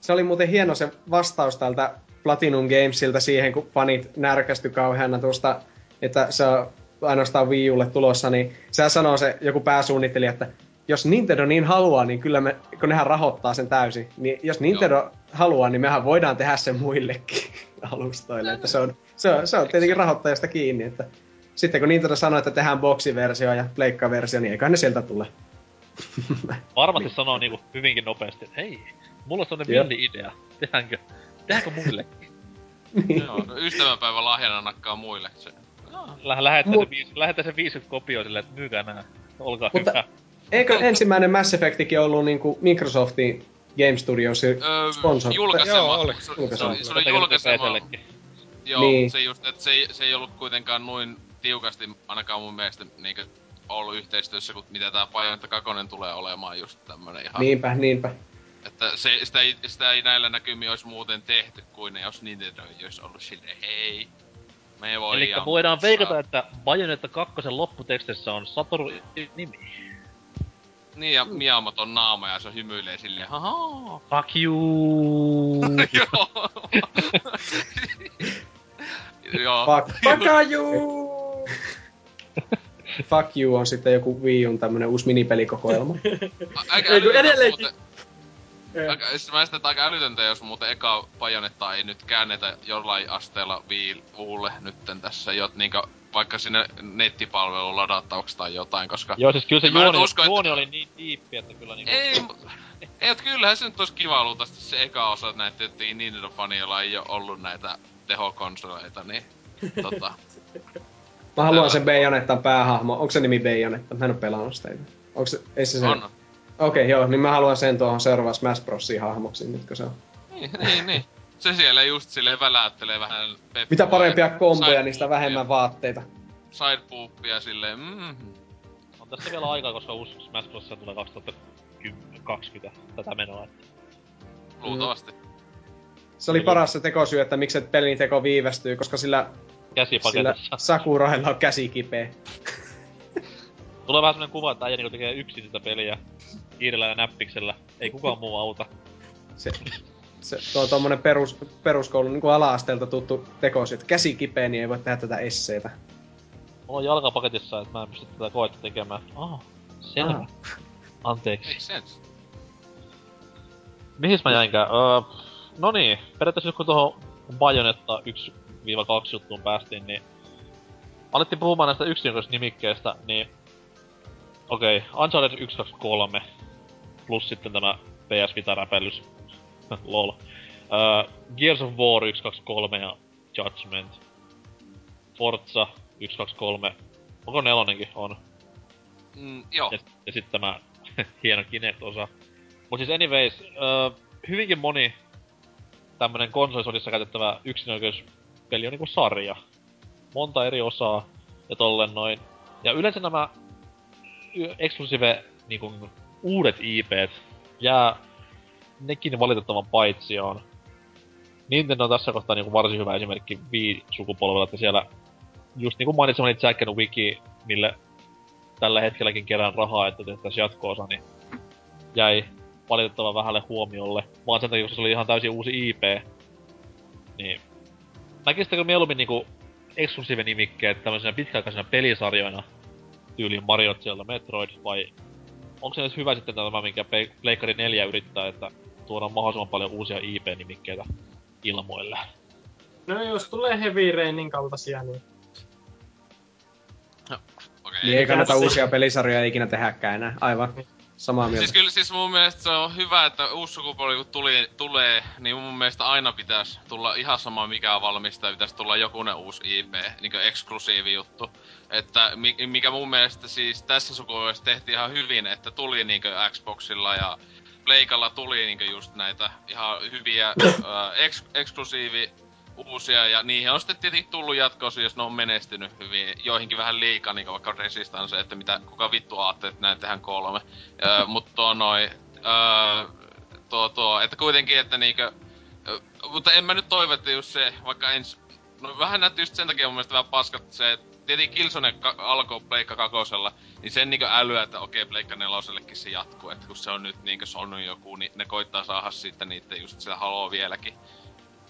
Se oli muuten hieno se vastaus tältä Platinum Gamesilta siihen, kun fanit närkästy kauheana tuosta, että se on ainoastaan Wii Ulle tulossa, niin sehän sanoo se joku pääsuunnittelija, että jos Nintendo niin haluaa, niin kyllä me, kun nehän rahoittaa sen täysin, niin jos Nintendo Joo. haluaa, niin mehän voidaan tehdä sen muillekin *laughs* alustoille, että se on, se on, se on tietenkin rahoittajasta kiinni, että sitten kun Nintendo sanoo, että tehdään boksiversio ja pleikkaversio, niin eiköhän ne sieltä tule. *laughs* Varmasti sanoo niinku hyvinkin nopeasti, että hei, mulla on sellainen Joo. villi idea. Tehdäänkö? Tehdäänkö muillekin? *laughs* niin. Joo, no ystävänpäivän lahjana nakkaa muille se. Lä- lähette, Mut- se, viis- lähette se 50 kopioa silleen, että myykää nää. Olkaa Mutta- hyvä. Eikö ensimmäinen Mass Effectikin ollut niinku Microsoftin Game Studiosin Öö, sponsor? julkaisema. Joo, oli. Se, se, Julkaisema. oli- se oli julkaisema. Joo, Niin. se just, että se ei, se ei ollut kuitenkaan noin tiukasti, ainakaan mun mielestä, niinkö ollut yhteistyössä, kuin mitä tää Bayonetta 2 tulee olemaan just tämmönen ihan. Niinpä, niinpä. Että se, sitä, ei, sitä ei näillä näkymin olisi muuten tehty kuin jos Nintendo ei olisi ollut silleen, hei, me voidaan... Eli voidaan veikata, että Bayonetta 2 lopputekstissä on Satoru nimi. Niin, ja Miyamoton naama, ja se hymyilee silleen, haha. Fuck you! *laughs* Joo. *laughs* Joo. Fuck, fuck you! Fuck you on sitten joku Wii Un tämmönen uusi minipelikokoelma. Aika Ei, edelleenkin- muuten-. Aika, siis mä sitä, että aika älytöntä, jos muuten eka Bajonetta ei nyt käännetä jollain asteella Wii Ulle nytten tässä, jo, niinkö, vaikka sinne nettipalvelun ladattavaksi tai jotain, koska... Joo, siis kyllä se nyt juoni, usko, että- juoni oli niin diippi, että kyllä niinku... Ei, ei, et kyllähän se nyt olisi kiva luultavasti se eka osa, että näytettiin Nintendo-fani, jolla ei ole ollut näitä tehokonsoleita, niin tota... Mä haluan sen Bayonettan päähahmo. Onko se nimi Bayonetta? Mä en oo pelannut sitä. Onko se, ei se se... On. Okei, okay, joo, niin mä haluan sen tuohon seuraavaan Smash Brosiin hahmoksi, nytkö se on. Niin, niin, niin. Se siellä just silleen väläyttelee vähän peppua Mitä parempia ja komboja, niistä vähemmän vaatteita. Sideboopia silleen, mm, On tässä vielä aikaa, koska uusi Smash Bros. tulee 2020 tätä menoa. että luultavasti. Se oli paras se tekosyy, että miksi et pelin teko viivästyy, koska sillä, sillä Käsipaketissa. Sakurailla on käsi kipeä. Tulee vähän sellainen kuva, että äijä niinku tekee yksin sitä peliä. Kiirellä ja näppiksellä. Ei kukaan muu auta. Se, se tuo tommonen perus, peruskoulun niin ala-asteelta tuttu tekosyy, että käsi kipeä, niin ei voi tehdä tätä esseitä. Mulla on jalka paketissa, että mä en pysty tätä koetta tekemään. Ah, selvä. Ah. Makes Anteeksi. sense. Mihin mä jäinkään? Öö, no niin, periaatteessa kun tuohon Bayonetta 1-2 juttuun päästiin, niin alettiin puhumaan näistä yksinkertaisnimikkeistä, niin okei, okay, Uncharted 1, 2, 3, plus sitten tämä PS Vita-räpellys, *laughs* lol. Öö, Gears of War 1, 2, 3 ja Judgment. Forza 1, 2, 3. Onko nelonenkin? On. Mm, joo. Ja, ja sitten tämä *laughs* hieno Kinect-osa. Mut siis anyways, ö, hyvinkin moni tämmönen konsolisodissa käytettävä yksinäköispeli on niinku sarja. Monta eri osaa ja tollen noin. Ja yleensä nämä exclusive niinku uudet IPt jää nekin valitettavan paitsioon. Nintendo on tässä kohtaa niinku varsin hyvä esimerkki Wii-sukupolvella, että siellä just niinku mainitsemani Jack and Wiki, mille tällä hetkelläkin kerään rahaa, että tehtäisiin jatko-osa, niin jäi valitettavan vähälle huomiolle. Vaan sen takia, se oli ihan täysin uusi IP. Niin. Näkisittekö mieluummin niinku eksklusiive-nimikkeet tämmöisenä pitkäaikaisena pelisarjoina tyyliin Mario Zelda Metroid, vai onko se edes hyvä sitten tämä, minkä Pleikkari 4 yrittää, että tuodaan mahdollisimman paljon uusia IP-nimikkeitä ilmoille? No jos tulee Heavy Rainin kaltaisia, niin Okei. Niin ei kannata uusia pelisarjoja ikinä tehdäkään enää. Aivan. Samaa mieltä. Siis kyllä siis mun mielestä se on hyvä, että uusi sukupolvi kun tuli, tulee, niin mun mielestä aina pitäisi tulla ihan sama mikä valmistaja, pitäisi tulla jokunen uusi IP, niinku eksklusiivi juttu. Että mi- mikä mun mielestä siis tässä sukupolvessa tehtiin ihan hyvin, että tuli niinku Xboxilla ja Pleikalla tuli niinku just näitä ihan hyviä ää, eks- eksklusiivi uusia ja niihin on sitten tietenkin tullut jatkoosia, jos ne on menestynyt hyvin. Joihinkin vähän liikaa, niin vaikka Resistance, että mitä, kuka vittu ajattelee, että näin tehdään kolme. Mutta tuo noi, öö, tuo, tuo, että kuitenkin, että niinkö, mutta en mä nyt toivo, että just se, vaikka ens, no vähän näytti just sen takia mun mielestä vähän paskat se, että tietenkin Killzone ka- alkoi Pleikka kakosella, niin sen niinkö älyä, että okei, Pleikka nelosellekin se jatkuu, että kun se on nyt niinkö Sony joku, niin ne koittaa saada sitten niitä just sitä haloo vieläkin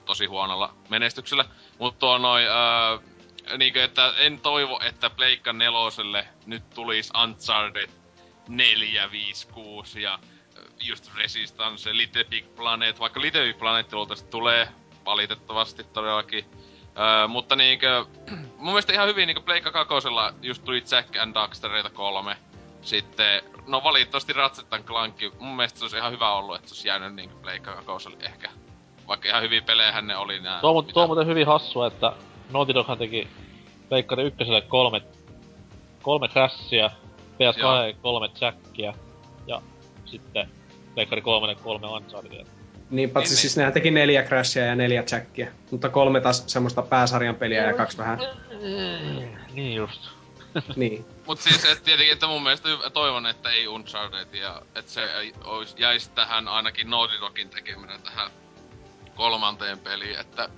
tosi huonolla menestyksellä. Mutta tuo noi, öö, niinkö, että en toivo, että Pleikka neloselle nyt tulisi Uncharted 4, 5, 6 ja ö, just Resistance, Little Big Planet, vaikka Little Big Planet tulee valitettavasti todellakin. Öö, mutta niinkö, *clears throat* mun mielestä ihan hyvin niinkö Pleikka kakosella just tuli Jack and Daxtereita kolme. Sitten, no valitettavasti Ratchet Clank, mun mielestä se olisi ihan hyvä ollut, että se olisi jäänyt niinkö Pleikka kakoselle ehkä. Vaikka ihan hyviä pelejähän ne oli nää. Tuo, tuo on muuten hyvin hassua, että Naughty Doghan teki Pleikkari ykköselle kolme, kolme crashia, PS2 Joo. kolme jackia ja sitten Pleikkari kolmelle kolme Unchartedia. Niin, paitsi Niin, siis nehän teki neljä Crashia ja neljä Jackia. Mutta kolme taas semmoista pääsarjan peliä ja kaksi vähän. Niin just. *laughs* Niin. Mut siis et tietenkin, että mun mielestä toivon, että ei Uncharted ja että se jäisi tähän ainakin Naughty Dogin tekeminen tähän kolmanteen peliin, että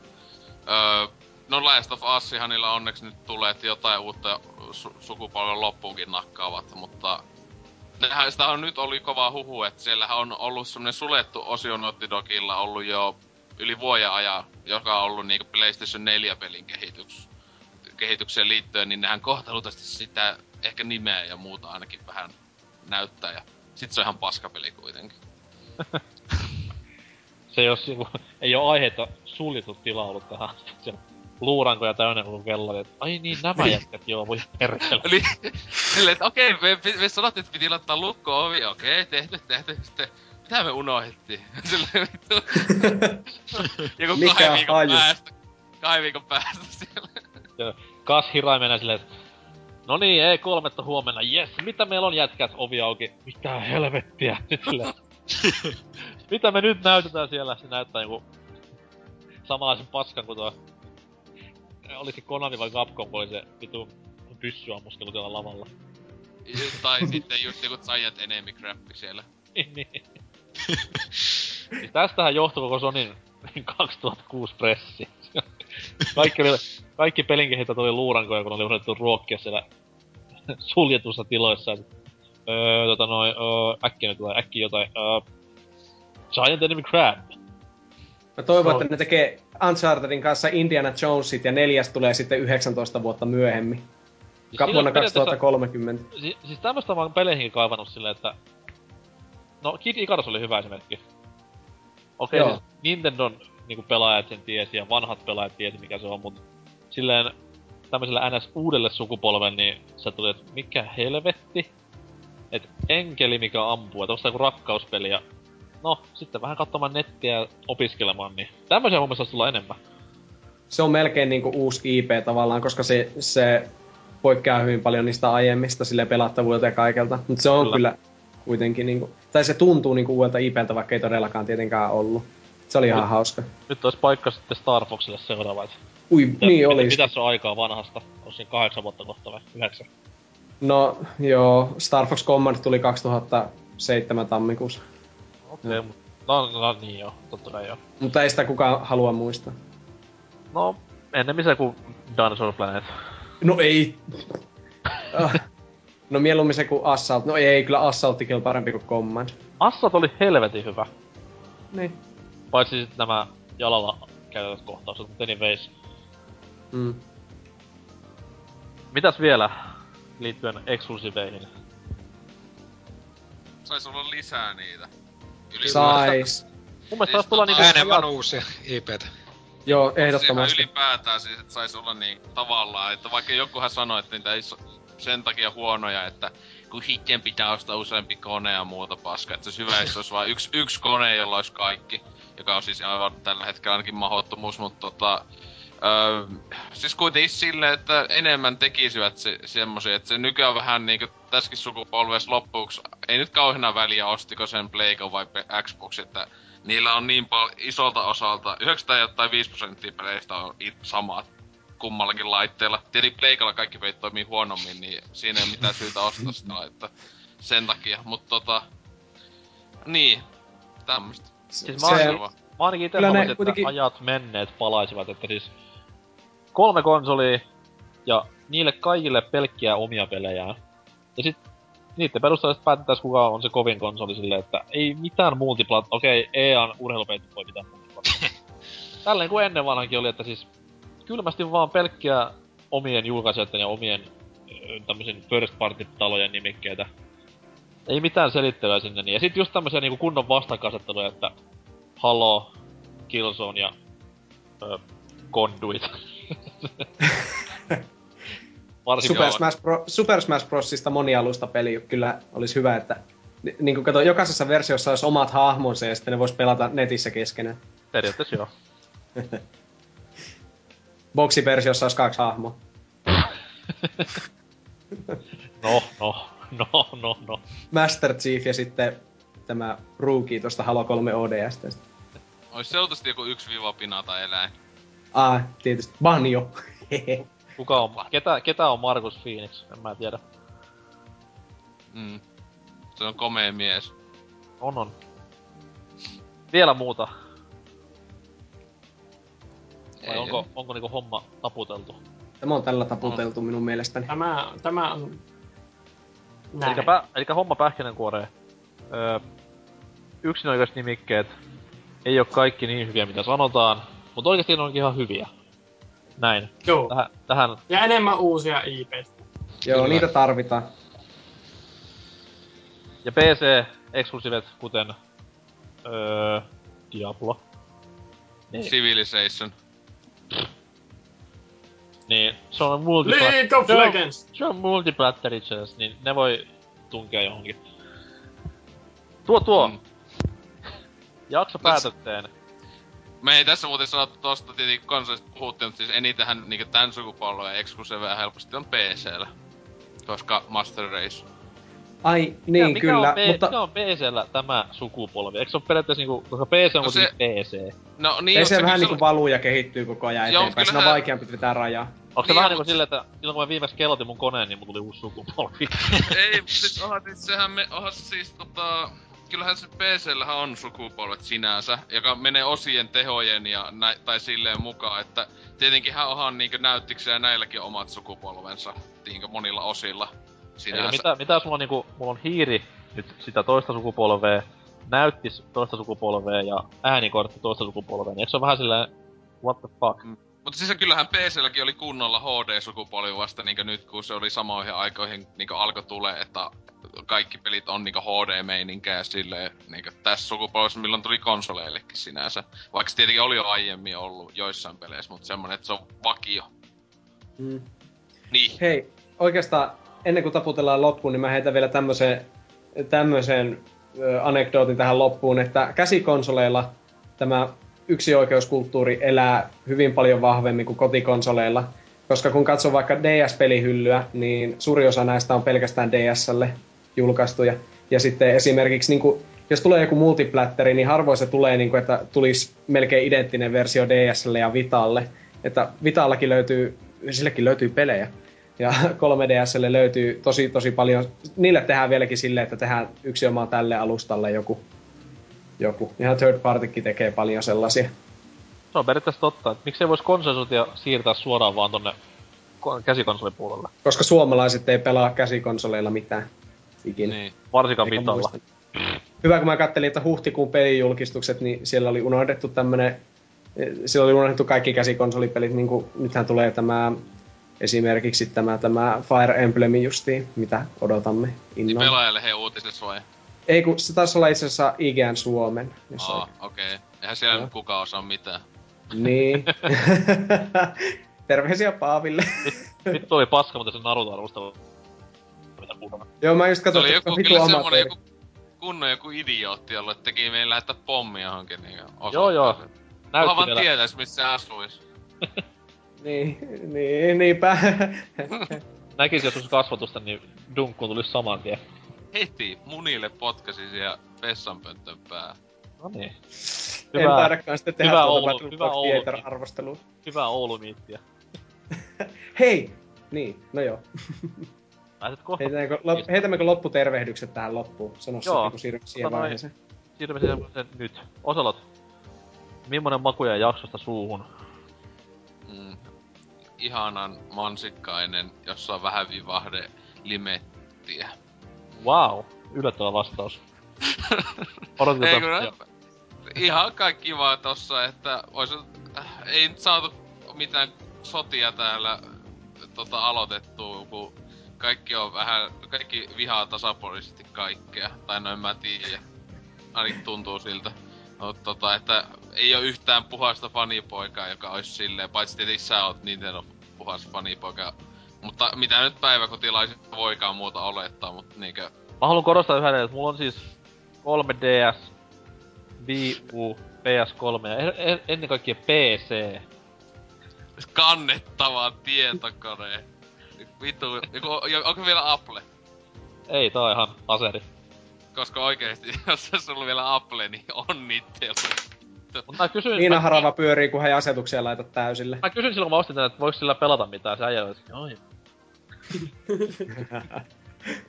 öö, no Last of Usihan niillä onneksi nyt tulee, että jotain uutta su- sukupolven loppuunkin nakkaavat, mutta nehän, sitä on nyt oli kova huhu, että siellähän on ollut semmonen suljettu osio Naughty Dogilla ollut jo yli vuoden ajan, joka on ollut niinku PlayStation 4 pelin kehitys, kehitykseen liittyen, niin nehän kohtalutasti sitä ehkä nimeä ja muuta ainakin vähän näyttää ja sit se on ihan paskapeli kuitenkin. *laughs* Se jos niinku, ei oo aiheita suljettu tila ollut tähän asti. Luurankoja täynnä koko kellari, että ai niin nämä jätkät joo, voi perkele. Eli silleen, että okei, me, me, me sanottiin, että piti laittaa lukko ovi, okei, tehty, tehty, sitten mitä me unohdettiin? *laughs* Silleen vittu. *laughs* Joku Mikä kahden viikon haju? päästä. Kahden viikon päästä siellä. Kas Hirai menee silleen, että No niin, ei kolmetta huomenna, yes, mitä meillä on jätkät, ovi auki, mitä helvettiä, nyt *laughs* silleen. Mitä me nyt näytetään siellä, se näyttää joku samanlaisen paskan kuin tuo, oli se Konami vai Capcom, kun oli se vitu pyssyammuskelu siellä lavalla. tai sitten just joku Giant Enemy Crappi siellä. niin. niin. siis tästähän johtui koko Sonin 2006 pressi. kaikki, oli, kaikki pelinkehittäjät oli luurankoja, kun oli unohdettu ruokkia siellä suljetussa tiloissa. Öö, tota noin, öö, äkkiä nyt tulee, äkkiä jotain, öö, Giant Enemy Crab. Mä toivon, että ne tekee Unchartedin kanssa Indiana Jonesit ja neljäs tulee sitten 19 vuotta myöhemmin. Siis vuonna on periaatteessa- 2030. Si- siis tämmöstä mä oon peleihinkin kaivannut silleen, että... No, Kid Icarus oli hyvä esimerkki. Okei, Joo. siis Nintendon niinku pelaajat sen tiesi ja vanhat pelaajat tiesi mikä se on, mut silleen tämmöiselle NS uudelle sukupolven, niin se tuli, että mikä helvetti? Et enkeli mikä ampuu, että onko joku rakkauspeli ja... No, sitten vähän katsomaan nettiä ja opiskelemaan, niin tämmöisiä mun mielestä tulla enemmän. Se on melkein niinku uusi IP tavallaan, koska se, se poikkeaa hyvin paljon niistä aiemmista sille pelattavuudelta ja kaikelta. Mutta se on Kyllä. kyllä, kuitenkin niinku, tai se tuntuu niinku uudelta IPltä, vaikka ei todellakaan tietenkään ollut. Se oli ihan Nyt- hauska. Nyt olisi paikka sitten Star Foxille seuraava, et Ui, Mitä- niin oli. Mitä se on aikaa vanhasta? Onko se kahdeksan vuotta kohta vai yhdeksän? No joo, Star Fox Command tuli 2007 tammikuussa. Okay. No, no, niin joo, totta kai joo. Mutta ei sitä kukaan halua muistaa. No, ennemmin se kuin Dinosaur Planet. No ei. Ah. No mieluummin se kuin Assault. No ei, kyllä Assaulttikin on parempi kuin Command. Assat oli helvetin hyvä. Niin. Paitsi sit nämä jalalla käytetyt kohtaukset, mutta anyways. Mm. Mitäs vielä liittyen eksklusiiveihin? Sais olla lisää niitä. Yli Sais. Mun mielestä Siis tulla tota- niinku... Enemmän ajat- uusia IPtä. Joo, ehdottomasti. ylipäätään siis, että sais olla niin tavallaan, että vaikka jokuhan sanoi, että niitä ei so- sen takia huonoja, että kun hittien pitää ostaa useampi kone ja muuta paskaa, että se olisi hyvä, jos olisi vain yksi, yksi kone, jolla olisi kaikki, joka on siis aivan tällä hetkellä ainakin mahdottomuus, mutta tota, Öö, siis kuitenkin silleen, että enemmän tekisivät se, semmosia, että se nykyään vähän niinku tässäkin sukupolvessa loppuksi, ei nyt kauheena väliä ostiko sen Playko vai Xbox, että niillä on niin paljon isolta osalta, 9 tai 5 prosenttia peleistä on it- samat kummallakin laitteella. Tietenkin Playkalla kaikki pelit toimii huonommin, niin siinä ei ole mitään syytä ostaa sitä *laughs* laitetta sen takia, mutta tota, niin, tämmöstä. Siis Se- mä ainakin, mä ainakin haluaisin, että kuitenkin- ajat menneet palaisivat, että siis kolme konsolia ja niille kaikille pelkkiä omia pelejään. Ja sit niiden perusteella sit päätettäis kuka on se kovin konsoli silleen, että ei mitään multiplat... Okei, EAN urheilupelit voi mitään multiplat. *laughs* Tälleen kuin ennen vanhankin oli, että siis kylmästi vaan pelkkiä omien julkaisijoiden ja omien tämmöisen first party talojen nimikkeitä. Ei mitään selittelyä sinne. Niin. Ja sit just tämmösiä niinku kunnon vastakkainasetteluja, että Halo, Killzone ja ö, Conduit. Super on- Smash, Bro, Super Smash Brosista monialusta peli kyllä olisi hyvä, että ni- niin kuin kato, jokaisessa versiossa olisi omat hahmonsa ja sitten ne vois pelata netissä keskenään. Periaatteessa joo. *laughs* Boxiversiossa olisi kaksi hahmoa. *laughs* No, no, no, no, no. Master Chief ja sitten tämä Rookie tosta Halo 3 ODStä. Ois se joku yksi viiva pinata eläin. Ah, tietysti Banjo. *laughs* Kuka on, ketä, ketä on Markus Phoenix? En mä tiedä. Mm. Se on komea mies. On, on. Vielä muuta. Vai Ei, onko, onko niinku homma taputeltu? Tämä on tällä taputeltu minun mielestäni. Tämä, tämä on... Näin. Elikkä, pä, elikkä homma pähkinänkuoreen. Öö, yksinäköiset nimikkeet ei oo kaikki niin hyviä mitä sanotaan, mutta oikeesti ne onkin ihan hyviä. Näin. Joo. Tähän, tähän Ja enemmän uusia IPstä. Joo, Kyllä. niitä tarvitaan. Ja PC-eksklusiivet, kuten öö, Diablo. Niin, Civilization. niin se on multiplat- League of se on-! Se on niin ne voi tunkea johonkin. Tuo tuo! Mm. Jakso päätökteen. Me ei tässä muuten sanottu tosta tietenkin konsolista puhuttiin, mutta siis enitenhän niinku tän sukupolven eksklusiiveja helposti on PCllä. Koska Master Race. Ai, mikä, niin mikä kyllä, on, P- mutta Mikä on PCllä tämä sukupolvi? Eikö se ole periaatteessa niinku, koska PC on No se- se... PC. No niin, se vähän kyllä niinku valuu ja kehittyy koko ajan Joo, eteenpäin. Siinä on kyllähän- vaikeampi vetää rajaa. Onko se Niin, vähän niinku silleen, että silloin kun mä viimeksi kelotin mun koneen, niin mun tuli uusi sukupolvi? Ei, mut siis onhan siis sehän me, onhan se siis tota... Kyllähän se PCllähän on sukupolvet sinänsä, joka menee osien tehojen ja nä- tai silleen mukaan, että tietenkinhän onhan niinkö näyttikseen näilläkin omat sukupolvensa niinkö monilla osilla Eli sinänsä. mitä, mitä jos mulla on niinku, mulla on hiiri nyt sitä toista sukupolvea, näyttis toista sukupolvea ja äänikortti toista sukupolvea, niin eikö se ole vähän silleen, what the fuck? Mutta siis kyllähän PClläkin oli kunnolla HD-sukupolvi vasta niinkö nyt, kun se oli samoihin aikoihin niinkö alkoi tulee, että kaikki pelit on niinkö HD-meininkää silleen niinkö tässä sukupolvessa, milloin tuli konsoleillekin sinänsä. Vaikka se tietenkin oli jo aiemmin ollut joissain peleissä, mutta semmonen, että se on vakio. Mm. Niin. Hei, oikeastaan ennen kuin taputellaan loppuun, niin mä heitän vielä tämmöisen, tämmöisen anekdootin tähän loppuun, että käsikonsoleilla tämä yksioikeuskulttuuri elää hyvin paljon vahvemmin kuin kotikonsoleilla. Koska kun katsoo vaikka DS-pelihyllyä, niin suuri osa näistä on pelkästään DSlle julkaistuja. Ja sitten esimerkiksi, niin kuin, jos tulee joku multiplatteri, niin harvoin se tulee, niin kuin, että tulisi melkein identtinen versio DSlle ja Vitalle. Että Vitallakin löytyy, sillekin löytyy pelejä. Ja *laughs* 3DSlle löytyy tosi tosi paljon. Niille tehdään vieläkin silleen, että tehdään yksi oma tälle alustalle joku. joku. Ihan third partykin tekee paljon sellaisia. Se on periaatteessa totta, että miksei vois konsolisointia siirtää suoraan vaan tonne ko- käsikonsolipuolelle. Koska suomalaiset ei pelaa käsikonsoleilla mitään. Ikinä. Niin. Varsinkaan muista. Hyvä, kun mä kattelin, että huhtikuun pelijulkistukset, niin siellä oli unohdettu tämmönen... Siellä oli unohdettu kaikki käsikonsolipelit, niin kuin nythän tulee tämä esimerkiksi tämä, tämä Fire Emblem justiin, mitä odotamme Niin innolla. pelaajalle he uutisessa vai? Ei kun se taisi olla itse asiassa IGN Suomen. Aa, okei. Okay. Eihän siellä nyt kukaan osaa mitään. Niin. *laughs* *laughs* Terveisiä Paaville. Vittu oli paska, mutta se Naruto arvostelu. Puhutaan. Joo, mä just katsoin, oli että joku, vitu kyllä semmonen joku kunnon joku idiootti, jolle teki meidän lähettää pommia johonkin niin Joo, joo. Kunhan Näytti vaan tietäis, missä se asuis. *laughs* Niin, niin, niinpä. *laughs* Näkis joskus kasvatusta, niin dunkkuun tulisi saman tien. Heti munille potkasin siellä vessanpönttön pää. No niin. en Hyvää, taidakaan sitten tehdä hyvä tuota Oulu- Battle hyvä Oulu. Hyvää Oulu-miittiä. *laughs* Hei! Niin, no joo. Pääset kohta. Heitämmekö, lop, heitämmekö lopputervehdykset tähän loppuun? Sano Joo. kun siirryt siihen Tota noin. vaiheeseen. Siirrymme semmoisen nyt. Osalot. Millainen makuja jaksosta suuhun? Mm. Ihanan mansikkainen, jossa on vähän vivahde limettiä. Wow, yllättävä vastaus. *laughs* Odotin Ei kyllä, joo. ihan kaikki kivaa tossa, että ois, äh, ei nyt saatu mitään sotia täällä tota, aloitettua, kun kaikki on vähän, kaikki vihaa tasapuolisesti kaikkea. Tai no en mä tiedä. Ainakin tuntuu siltä. No, tota, että ei oo yhtään puhasta fanipoikaa, joka olisi silleen, paitsi tietenkin sä oot Nintendo puhas fanipoika. Mutta mitä nyt päiväkotilaiset voikaan muuta olettaa, mutta niinkö... Mä haluan korostaa yhden, että mulla on siis 3DS, Wii U, PS3 ja en- en- ennen kaikkea PC. kannettava tietokone. Vittu, joku, jo- onko vielä Apple? Ei, tää on ihan aseri. Koska oikeesti, *laughs* jos se sulla on vielä Apple, niin onnittelu. Mut mä kysyin... Niina mä, harava pyörii, kun hän asetuksia laitat täysille. mä kysyin silloin, kun mä ostin tän, että voiko sillä pelata mitään. Se äijä oli, että oi.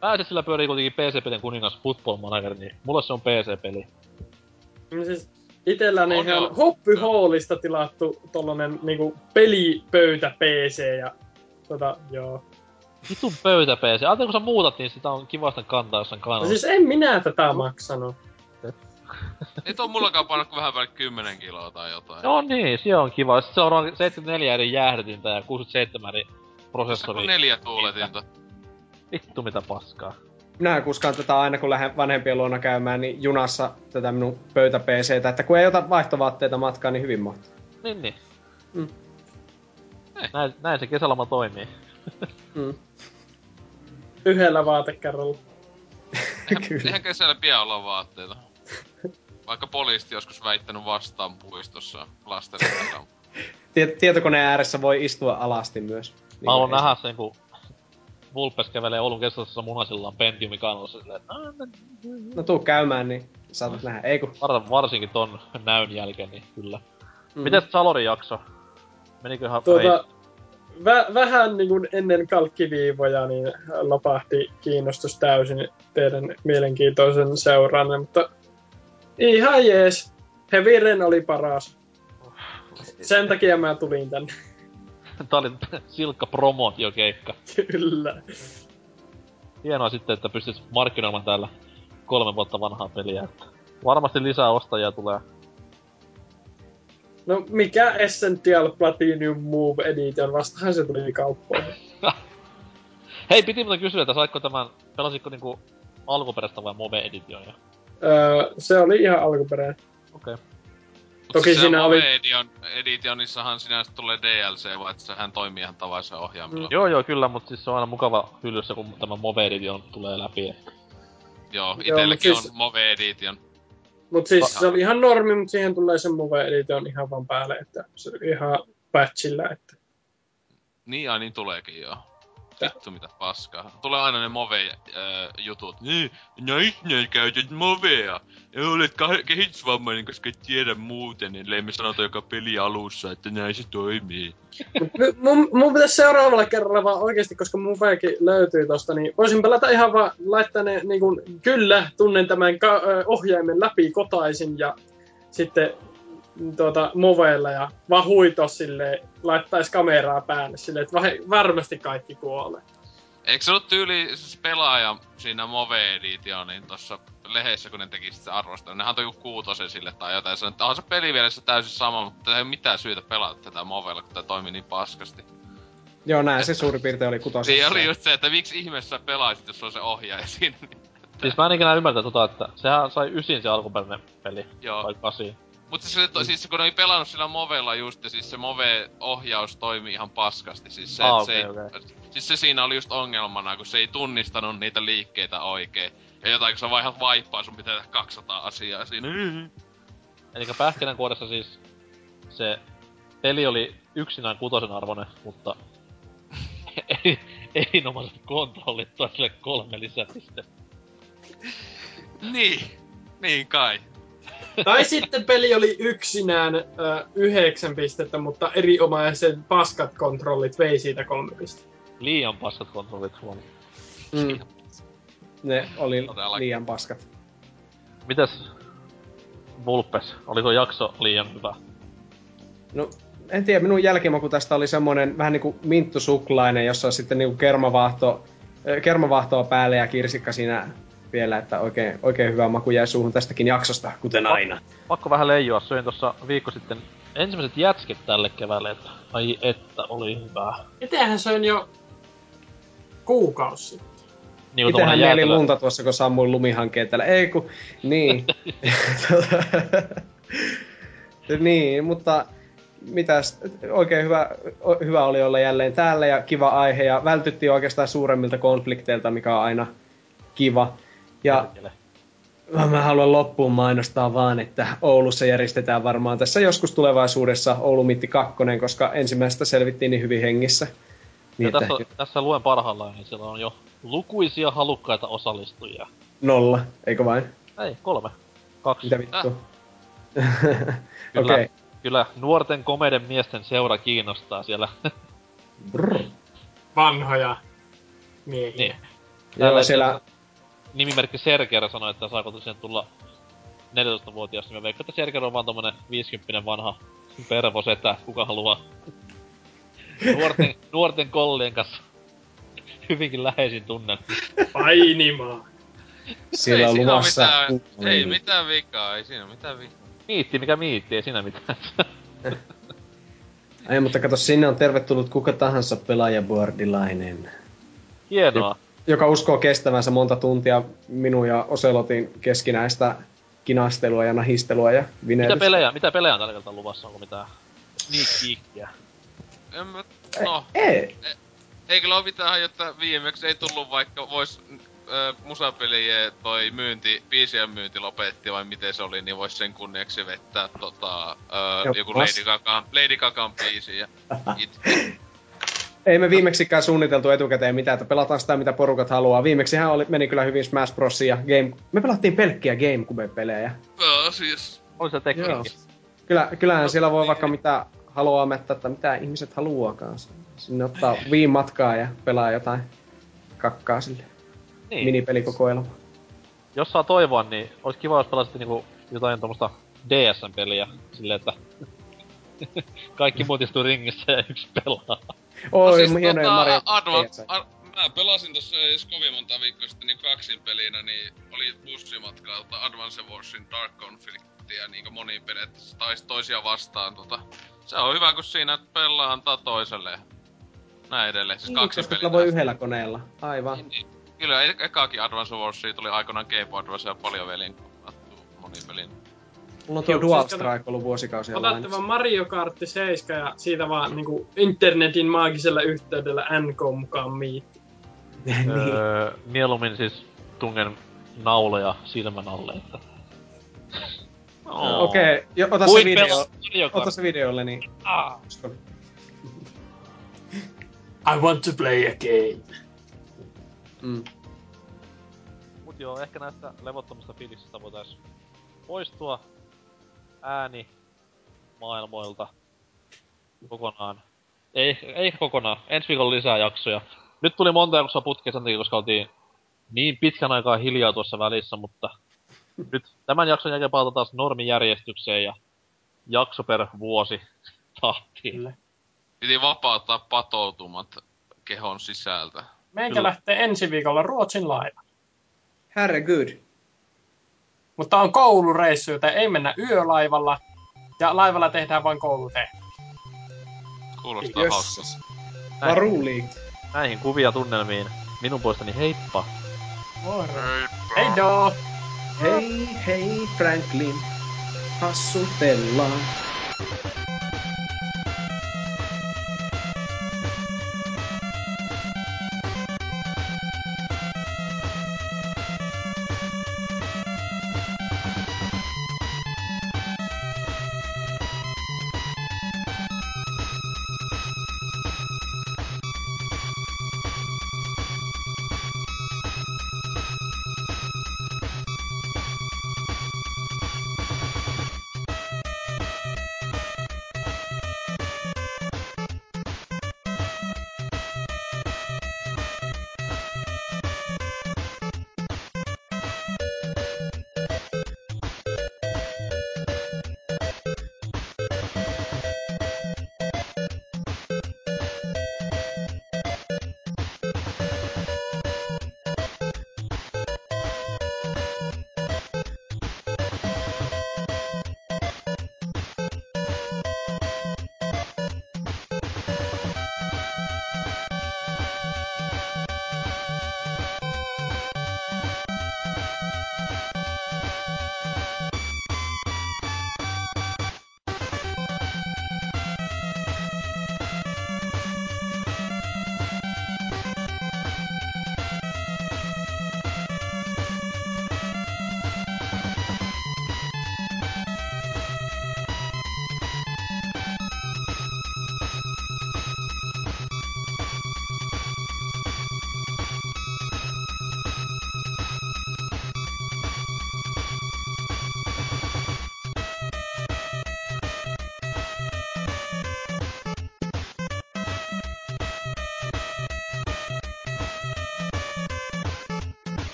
Pääset *laughs* sillä pyörii kuitenkin PC-pelin kuningas Football Manager, niin mulle se on PC-peli. No siis itelläni On ihan joo. Hoppy Hallista tilattu tollanen niinku pelipöytä PC ja tota, joo. Vitun pöytä PC. Ajattelin, kun sä muutat, niin sitä on kiva sitten kantaa jossain No kanavassa. siis en minä tätä maksanut. *laughs* Ei tuo mullakaan painaa kuin vähän päälle 10 kiloa tai jotain. Joo niin, se on kiva. Sitten se on noin 74 eri jäähdytintä ja 67 eri Se on prosessori. neljä tuuletinta. Vittu mitä paskaa. Minä kuskaan tätä aina, kun lähden vanhempien luona käymään, niin junassa tätä minun pöytä PCtä, että kun ei ota vaihtovaatteita matkaan, niin hyvin mahtuu. Niin niin. Mm. Näin, näin se kesäloma toimii. *laughs* Mm. Yhdellä vaatekerralla. *laughs* Kyllä. Eihän kesällä pian olla vaatteita. Vaikka poliisti joskus väittänyt vastaan puistossa lasten kanssa. Tiet- tietokoneen ääressä voi istua alasti myös. Niin Mä haluan nähdä sen, kun Vulpes kävelee Oulun keskustassa munasillaan Pentiumi kannossa silleen, että "Aa, mä- No tuu käymään, niin saatat nähdä. Ei kun... var- varsinkin ton näyn jälkeen, niin kyllä. Mm. Mites Salorin jakso? Meniköhän Tuota, vä- vähän niin kuin ennen kalkkiviivoja niin lopahti kiinnostus täysin teidän mielenkiintoisen seuranne, mutta ihan jees. Heavy Rain oli paras. Sen takia mä tulin tänne. *laughs* Tää oli silkka promootiokeikka. Kyllä. Hienoa sitten, että pystyt markkinoimaan täällä kolme vuotta vanhaa peliä. Varmasti lisää ostajia tulee. No mikä Essential Platinum Move Edition, vastahan se tuli kauppoihin. *laughs* Hei, piti muuten kysyä, että saitko tämän, pelasitko niinku alkuperäistä vai Move Editionia? Öö, se oli ihan alkuperäinen. Okei. Okay. Toki siinä oli- Edition, Editionissahan sinänsä tulee DLC, vaan että sehän toimii ihan tavallisella ohjaimella. Joo, joo, kyllä, mutta siis se on aina mukava hyllyssä, kun tämä Move Edition tulee läpi. Joo, mut itelläkin siis- on Move Edition. Mut siis se oli ihan normi, mutta siihen tulee se Move Edition ihan vaan päälle, että se oli ihan patchillä, että Niin, ai niin tuleekin joo. Vittu mitä paskaa. Tulee aina ne Move-jutut. Niin, näistä ne käytät Movea. Ja olet kah- kehitysvammainen, koska et tiedä muuten, ellei me sanota joka peli alussa, että näin se toimii. Mun, mun pitäisi seuraavalla kerralla vaan oikeasti, koska mun väki löytyy tosta, niin voisin pelata ihan vaan laittaa ne niin kuin, kyllä, tunnen tämän ka- ohjaimen läpi kotaisin ja sitten tuota, moveilla ja vaan huito silleen, laittaisi kameraa päälle silleen, että varmasti kaikki kuolee. Eikö se ollut tyyli siis pelaaja siinä Move Editionin tossa lehdessä, kun ne teki sitä arvostelua? Ne antoi joku kuutosen sille tai jotain. Sanoin, että on se peli vielä se täysin sama, mutta ei ole mitään syytä pelata tätä Movella, kun tää toimii niin paskasti. Joo, näin se suurin piirtein oli kutosessa. Siinä oli just se, että miksi ihmeessä pelaisit, jos on se ohjaaja siinä. Siis mä en ikinä ymmärtä tota, että sehän sai ysin se alkuperäinen peli. Joo. Vai kasi. Mutta siis, mm. siis kun ne oli pelannut sillä Movella just, ja siis se Move-ohjaus toimii ihan paskasti. Siis se, Ah, et se, ei, siis se siinä oli just ongelmana, kun se ei tunnistanut niitä liikkeitä oikein. Ja jotain, kun sä vaihdat vaippaa, sun pitää tehdä 200 asiaa siinä. Eli pähkinänkuoressa siis se peli oli yksinään kutosen arvoinen, mutta *laughs* erinomaiset kontrollit toiselle kolme lisäpistettä. Niin, niin kai. *laughs* Tai sitten peli oli yksinään ö, yhdeksän pistettä, mutta erinomaiset paskat kontrollit vei siitä kolme pistettä. Liian paskat kontrollit huono. Mm. Ne oli Todellakin. liian paskat. Mitäs Vulpes? Oliko jakso liian hyvä? No, en tiedä, minun jälkimaku tästä oli semmonen vähän niinku minttusuklainen, jossa on sitten niinku kermavaahto, kermavaahtoa päälle ja kirsikka siinä vielä, että oikein, oikein hyvä maku jäi suuhun tästäkin jaksosta, kuten aina. Pakko vähän leijoa, söin tossa viikko sitten ensimmäiset jätskit tälle keväälle, että ai että oli hyvää. Itsehän se on jo kuukausi sitten. Niin kuin Itsehän mieli jäätelö. lunta tuossa, kun sammuin lumihankkeen täällä. Ei kun, niin. *laughs* niin, mutta mitäs, oikein hyvä, hyvä oli olla jälleen täällä ja kiva aihe ja vältyttiin oikeastaan suuremmilta konflikteilta, mikä on aina kiva. Ja Perkele. mä haluan loppuun mainostaa vaan, että Oulussa järjestetään varmaan tässä joskus tulevaisuudessa Oulu Mitti 2, koska ensimmäisestä selvittiin niin hyvin hengissä. Niin, Ja tässä, tässä luen parhaillaan, niin siellä on jo lukuisia halukkaita osallistujia. nolla, eikö vain? Ei, kolme. Kaksi. Mitä vittu? *laughs* Kyllä, Okei. kyllä nuorten komeiden miesten seura kiinnostaa siellä. Brr. Vanhoja miehiä. niin. Joo, siellä... Nimimerkki Serger sanoi, että saako tosiaan tulla 14-vuotias, niin mä veikkaan, että Serger on vaan tommonen 50 vanha pervo setä, kuka haluaa nuorten, nuorten kollien kanssa hyvinkin läheisin tunne. Painimaan. Siellä ei on luvassa... mitään, ei mitään vikaa, ei siinä mitään vikaa. Miitti, mikä miitti, ei siinä mitään. Ei, mutta kato, sinne on tervetullut kuka tahansa pelaajaboardilainen, Hienoa. Joka uskoo kestävänsä monta tuntia minun ja Oselotin keskinäistä kinastelua ja nahistelua ja Mitä vinetystä. pelejä, mitä pelejä on tällä kertaa luvassa? Onko mitään sneak peekia? En mä, no, Ei, ei kyllä oo mitään hajottaa viimeksi, ei tullut vaikka vois äh, musapelien toi myynti, biisien myynti lopetti vai miten se oli, niin vois sen kunniaksi vettää tota, äh, joku Lady Gaga, Lady Gagan biisi ja. *laughs* ei me viimeksikään suunniteltu etukäteen mitään, että pelataan sitä mitä porukat haluaa. Viimeksihän oli, meni kyllä hyvin Smash Bros. ja Game... Me pelattiin pelkkiä Gamecube-pelejä. Pääasiassa. Oli se tekniikki. Kyllä, kyllähän siellä voi vaikka mitä haluaa mettä, että mitä ihmiset haluaakaan. Sinne ottaa viin matkaa ja pelaa jotain kakkaa sille. Niin. Minipelikokoelma. Jos saa toivoa, niin olisi kiva, jos pelasit niinku jotain tommosta DSN-peliä silleen, että *laughs* kaikki muut istuu ringissä ja yksi pelaa. Oi, no siis hienoja tota, Mario Advance, DS. a, mä pelasin tossa ei edes kovin monta viikkoa sitten niin kaksin pelinä, niin oli bussimatkalla tota Advance Warsin Dark Conflictia niinku moniin periaatteessa taisi toisia vastaan tota. Se on hyvä, kun siinä pelaa antaa toiselle näin edelleen. Siis Niin, kaksin koska peli kyllä voi yhdellä koneella. Aivan. Niin, niin. Kyllä, e- ekaakin Advance Warsia tuli aikoinaan Game Boy Advance ja paljon velin moniin pelin. Mulla on tuo Joo, Dual siis kato- Strike ollut vuosikausia Otatte vaan Mario Kart 7 ja siitä vaan niinku internetin maagisella yhteydellä NK mukaan miitti. *laughs* niin. öö, mieluummin siis tungen nauloja silmän alle, että... Oo. Okei, okay, ota se video. Ota se videolle, niin Ah. I want to play a game. Mm. Mut joo, ehkä näistä levottomista fiiliksistä voitais poistua ääni maailmoilta kokonaan. Ei, ei kokonaan. Ensi viikolla lisää jaksoja. Nyt tuli monta jaksoa putkeen sen takia, koska oltiin niin pitkän aikaa hiljaa tuossa välissä, mutta nyt tämän jakson jälkeen palataan taas normijärjestykseen ja jakso per vuosi tahtiin. Kyllä. Piti vapauttaa patoutumat kehon sisältä. Meikä Kyllä. lähtee ensi viikolla Ruotsin laiva. Herregud. Mutta on koulureissu, joten ei mennä yölaivalla. Ja laivalla tehdään vain koulutehtäviä. Kuulostaa hauskaa. Jösses. Varuli. Näihin kuvia tunnelmiin. Minun puolestani heippa! Hei do! Hei, hei Franklin. Hassutellaan.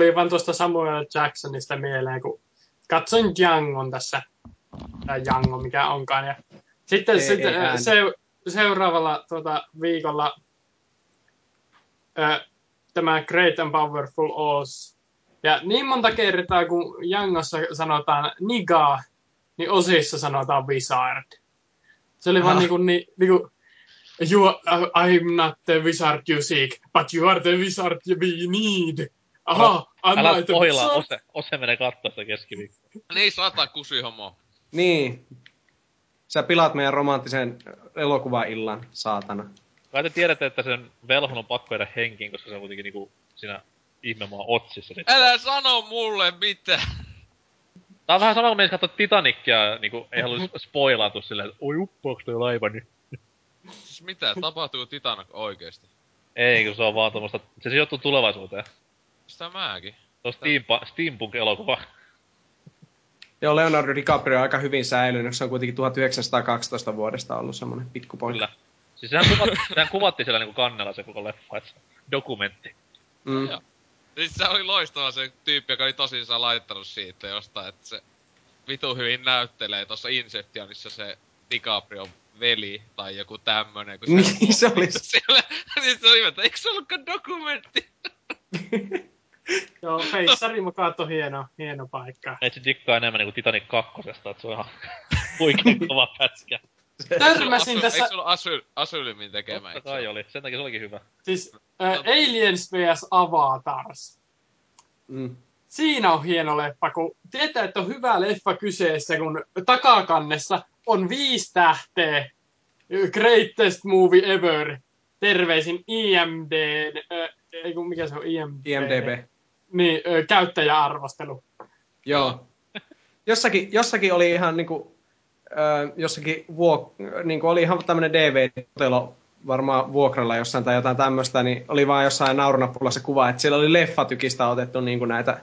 Tuli vaan tuosta Samuel Jacksonista mieleen, kun katsoin Djangon tässä, tai Django mikä onkaan, ja sitten Ei- sitten ei se, seuraavalla tuota, viikolla ö, tämä Great and Powerful Oz. Ja niin monta kertaa, kun Jangossa sanotaan niga, niin osissa sanotaan wizard. Se oli vaan niinku, ni, niinku you, are- I'm not the wizard you seek, but you are the wizard we need. Aha, I'm Älä pohjilla. Ose, Ose menee kattoo sitä keskiviikkoa. Niin sata kusi homo. Niin. Sä pilaat meidän romanttisen elokuvaillan, saatana. Kai te tiedätte, että sen velhon on pakko jäädä henkiin, koska se on kuitenkin niinku siinä ihmemaa otsissa. Sit. Älä sano mulle mitään. Tää on vähän sama kuin meistä katsoa Titanicia ja niinku ei halua spoilata silleen, että oi uppoaks toi laiva nyt. Siis mitä, tapahtuu Titanic oikeesti? Ei, kun se on vaan tommoista, se sijoittuu tulevaisuuteen. Sitä mäkin. Se on steampa, steampunk-elokuva. Joo, Leonardo DiCaprio on aika hyvin säilynyt. Se on kuitenkin 1912 vuodesta ollut semmonen pikkupoika. Kyllä. Siis sehän, kuvat, sehän kuvattiin siellä niinku kannella se koko leffa, et se on dokumentti. Mm. Joo. Siis se oli loistava se tyyppi, joka oli tosissaan laittanut siitä jostain, että se vitu hyvin näyttelee tuossa Inceptionissa se DiCaprio veli tai joku tämmönen. Kun Niin, se oli se. *laughs* Siellä, niin se oli, että eikö se ollutkaan dokumentti? *laughs* *laughs* Joo, Feissari mukaan on hieno, hieno paikka. Meitsi dikkaa enemmän niinku Titanic kakkosesta, että se on ihan *laughs* huikein *laughs* kova pätkä. Törmäsin Asu- tässä, Eikö sulla Asyl, Asylimin tekemä? Totta kai oli, sen takia se olikin hyvä. siis äh, Aliens vs. Avatars. Mm. Siinä on hieno leffa, kun tietää, että on hyvä leffa kyseessä, kun takakannessa on viisi tähteä. Greatest movie ever. Terveisin IMD, äh, ei kun mikä se on IMD? IMDB. Niin, äh, käyttäjäarvostelu. Joo. Jossakin, jossakin oli ihan niinku, ö, jossakin vuok, niinku oli ihan tämmönen DVD-telo varmaan vuokralla jossain tai jotain tämmöistä, niin oli vaan jossain naurunappulassa kuva, että siellä oli leffatykistä otettu niinku näitä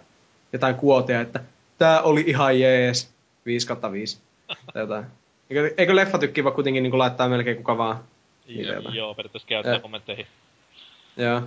jotain kuotia, että tää oli ihan jees, 5 kautta 5 tai jotain. Eikö, eikö leffatykki voi kuitenkin niinku laittaa melkein kuka vaan? Joo, joo periaatteessa käyttää kommentteihin. Joo.